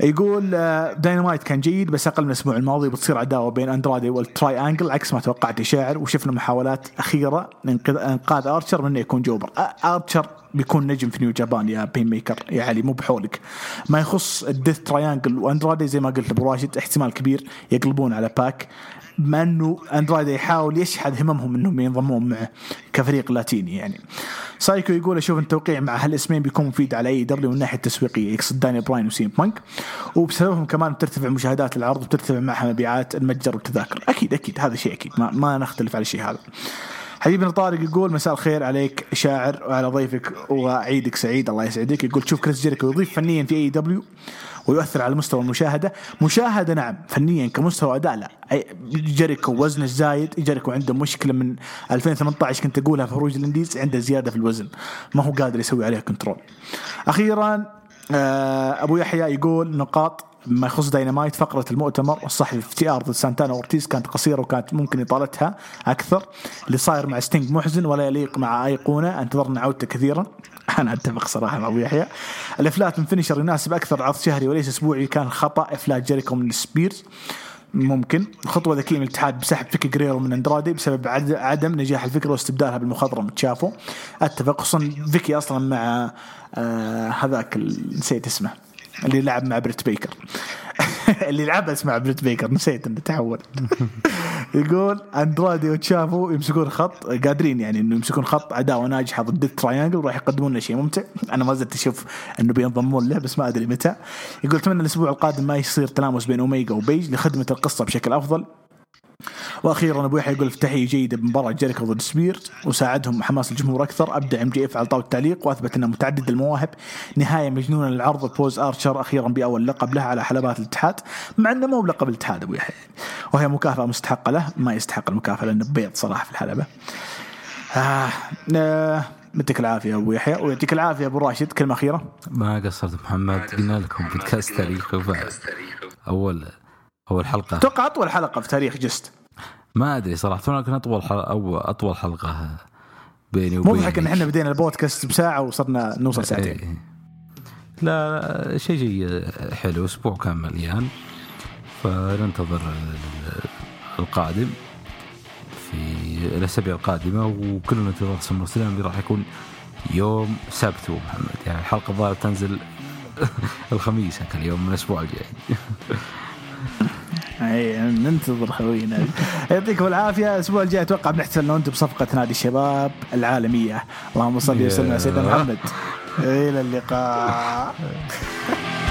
يقول داينامايت كان جيد بس أقل من الأسبوع الماضي بتصير عداوة بين اندرادي وال Triangle عكس ما توقعت شاعر. وشفنا محاولات أخيرة لإنقاذ ارشر من إنه يكون jobber. ارشر بيكون نجم في New Japan يا بين ميكر. يا علي مو بحولك. ما يخص ال Death Triangle واندرادي زي ما قلت ابو راشد احتمال كبير يقلبون على باك. بما إنه اندرايد يحاول يشحذ هممهم إنهم ينضمون معه كفريق لاتيني يعني. سايكو يقول أشوف التوقيع مع هالاسمين بيكون مفيد على AEW من الناحية التسويقية. يقصد داني براين وسيم بانك. وبسببهم كمان بترتفع مشاهدات العرض وبترتفع معها مبيعات المتجر والتذاكر. أكيد أكيد. هذا شيء أكيد. ما, ما نختلف على الشيء هذا. حبيبنا طارق يقول مساء الخير عليك شاعر وعلى ضيفك وعيدك سعيد الله يسعدك. يقول شوف كريس جيريكو يضيف فنيا في AEW ويؤثر على مستوى المشاهدة. مشاهدة نعم فنيا كمستوى أداء لا. جيريكو وزنه زايد جيريكو عنده مشكلة من 2018 كنت أقولها في هروج ال indies عنده زيادة في الوزن. ما هو قادر يسوي عليها control أخيرا أبو يحيى يقول نقاط ما يخص داينامايت فقرة المؤتمر الصحفي FTR سانتانا أورتيز كانت قصيرة وكانت ممكن إطالتها أكثر. اللي صاير مع ستينج محزن ولا يليق مع أيقونة أنتظرنا عودته كثيرا أنا أتفق صراحة مع أبو يحيى. الأفلات من finisher يناسب أكثر عرض شهري وليس أسبوعي كان خطأ. أفلات جيريكو من السبيرز ممكن. خطوه ذكيه من الاتحاد بسحب فيكي جريرو من اندرادي بسبب عدم نجاح الفكرة واستبدالها بالمخضرم تشافو. أتفق خصوصا فيكي أصلا مع آه هذاك نسيت اسمه. اللي لعب مع بريت بيكر. اللي لعبت مع بريت بيكر نسيت إنه تحول يقول اندرادي وتشافو يمسكون خط قادرين يعني إنه يمسكون خط عداوه ناجحه ضد ال Triangle وراح يقدمون لنا شيء ممتع. أنا ما زلت أشوف إنه بينضمون له بس ما أدري متى. يقول أتمنى الأسبوع القادم ما يصير تلامس بين اوميجا وبيج لخدمة القصة بشكل أفضل. وأخيرا أبو يحيى يقول افتتاحيه جيده بمباراة جيريكو ضد سبير وساعدهم حماس الجمهور أكثر ابدع MJF على طاولة التعليق وأثبت أنه متعدد المواهب نهاية مجنونة للعرض بوز آرشر أخيرا بأول لقب له على حلبات الاتحاد مع أنه مو بلقب الاتحاد أبو يحيى وهي مكافأة مستحقة له ما يستحق المكافأة لأنه بيض صراحة في الحلبة آه. آه. يعطيك العافية أبو يحيى ويعطيك العافية أبو راشد كلمة أخيرة ما قصرت محمد قلنا لكم بودكاست تاريخ وبعد أول هو الحلقة أتوقع أطول حلقة في تاريخ جست. ما أدري صراحة يمكن أطول حلقه أو أطول حلقة بيني وبين مضحك إن إحنا بدينا البودكاست بساعة وصرنا نوصل ساعتين. إيه. لا شيء جيد حلو أسبوع كان مليان فننتظر ال- القادم في الأسابيع القادمة وكلنا ننتظر سمر سلام اللي راح يكون يوم سبت محمد يعني الحلقة الظاهر تنزل الخميس هكا اليوم من الأسبوع الجاي. اي ننتظر خوينا. يعطيكم العافية. الأسبوع الجاي أتوقع بنحتفل أنا وأنتم بصفقة نادي الشباب العالمية. اللهم صل وسلم على سيدنا. محمد. إلى اللقاء.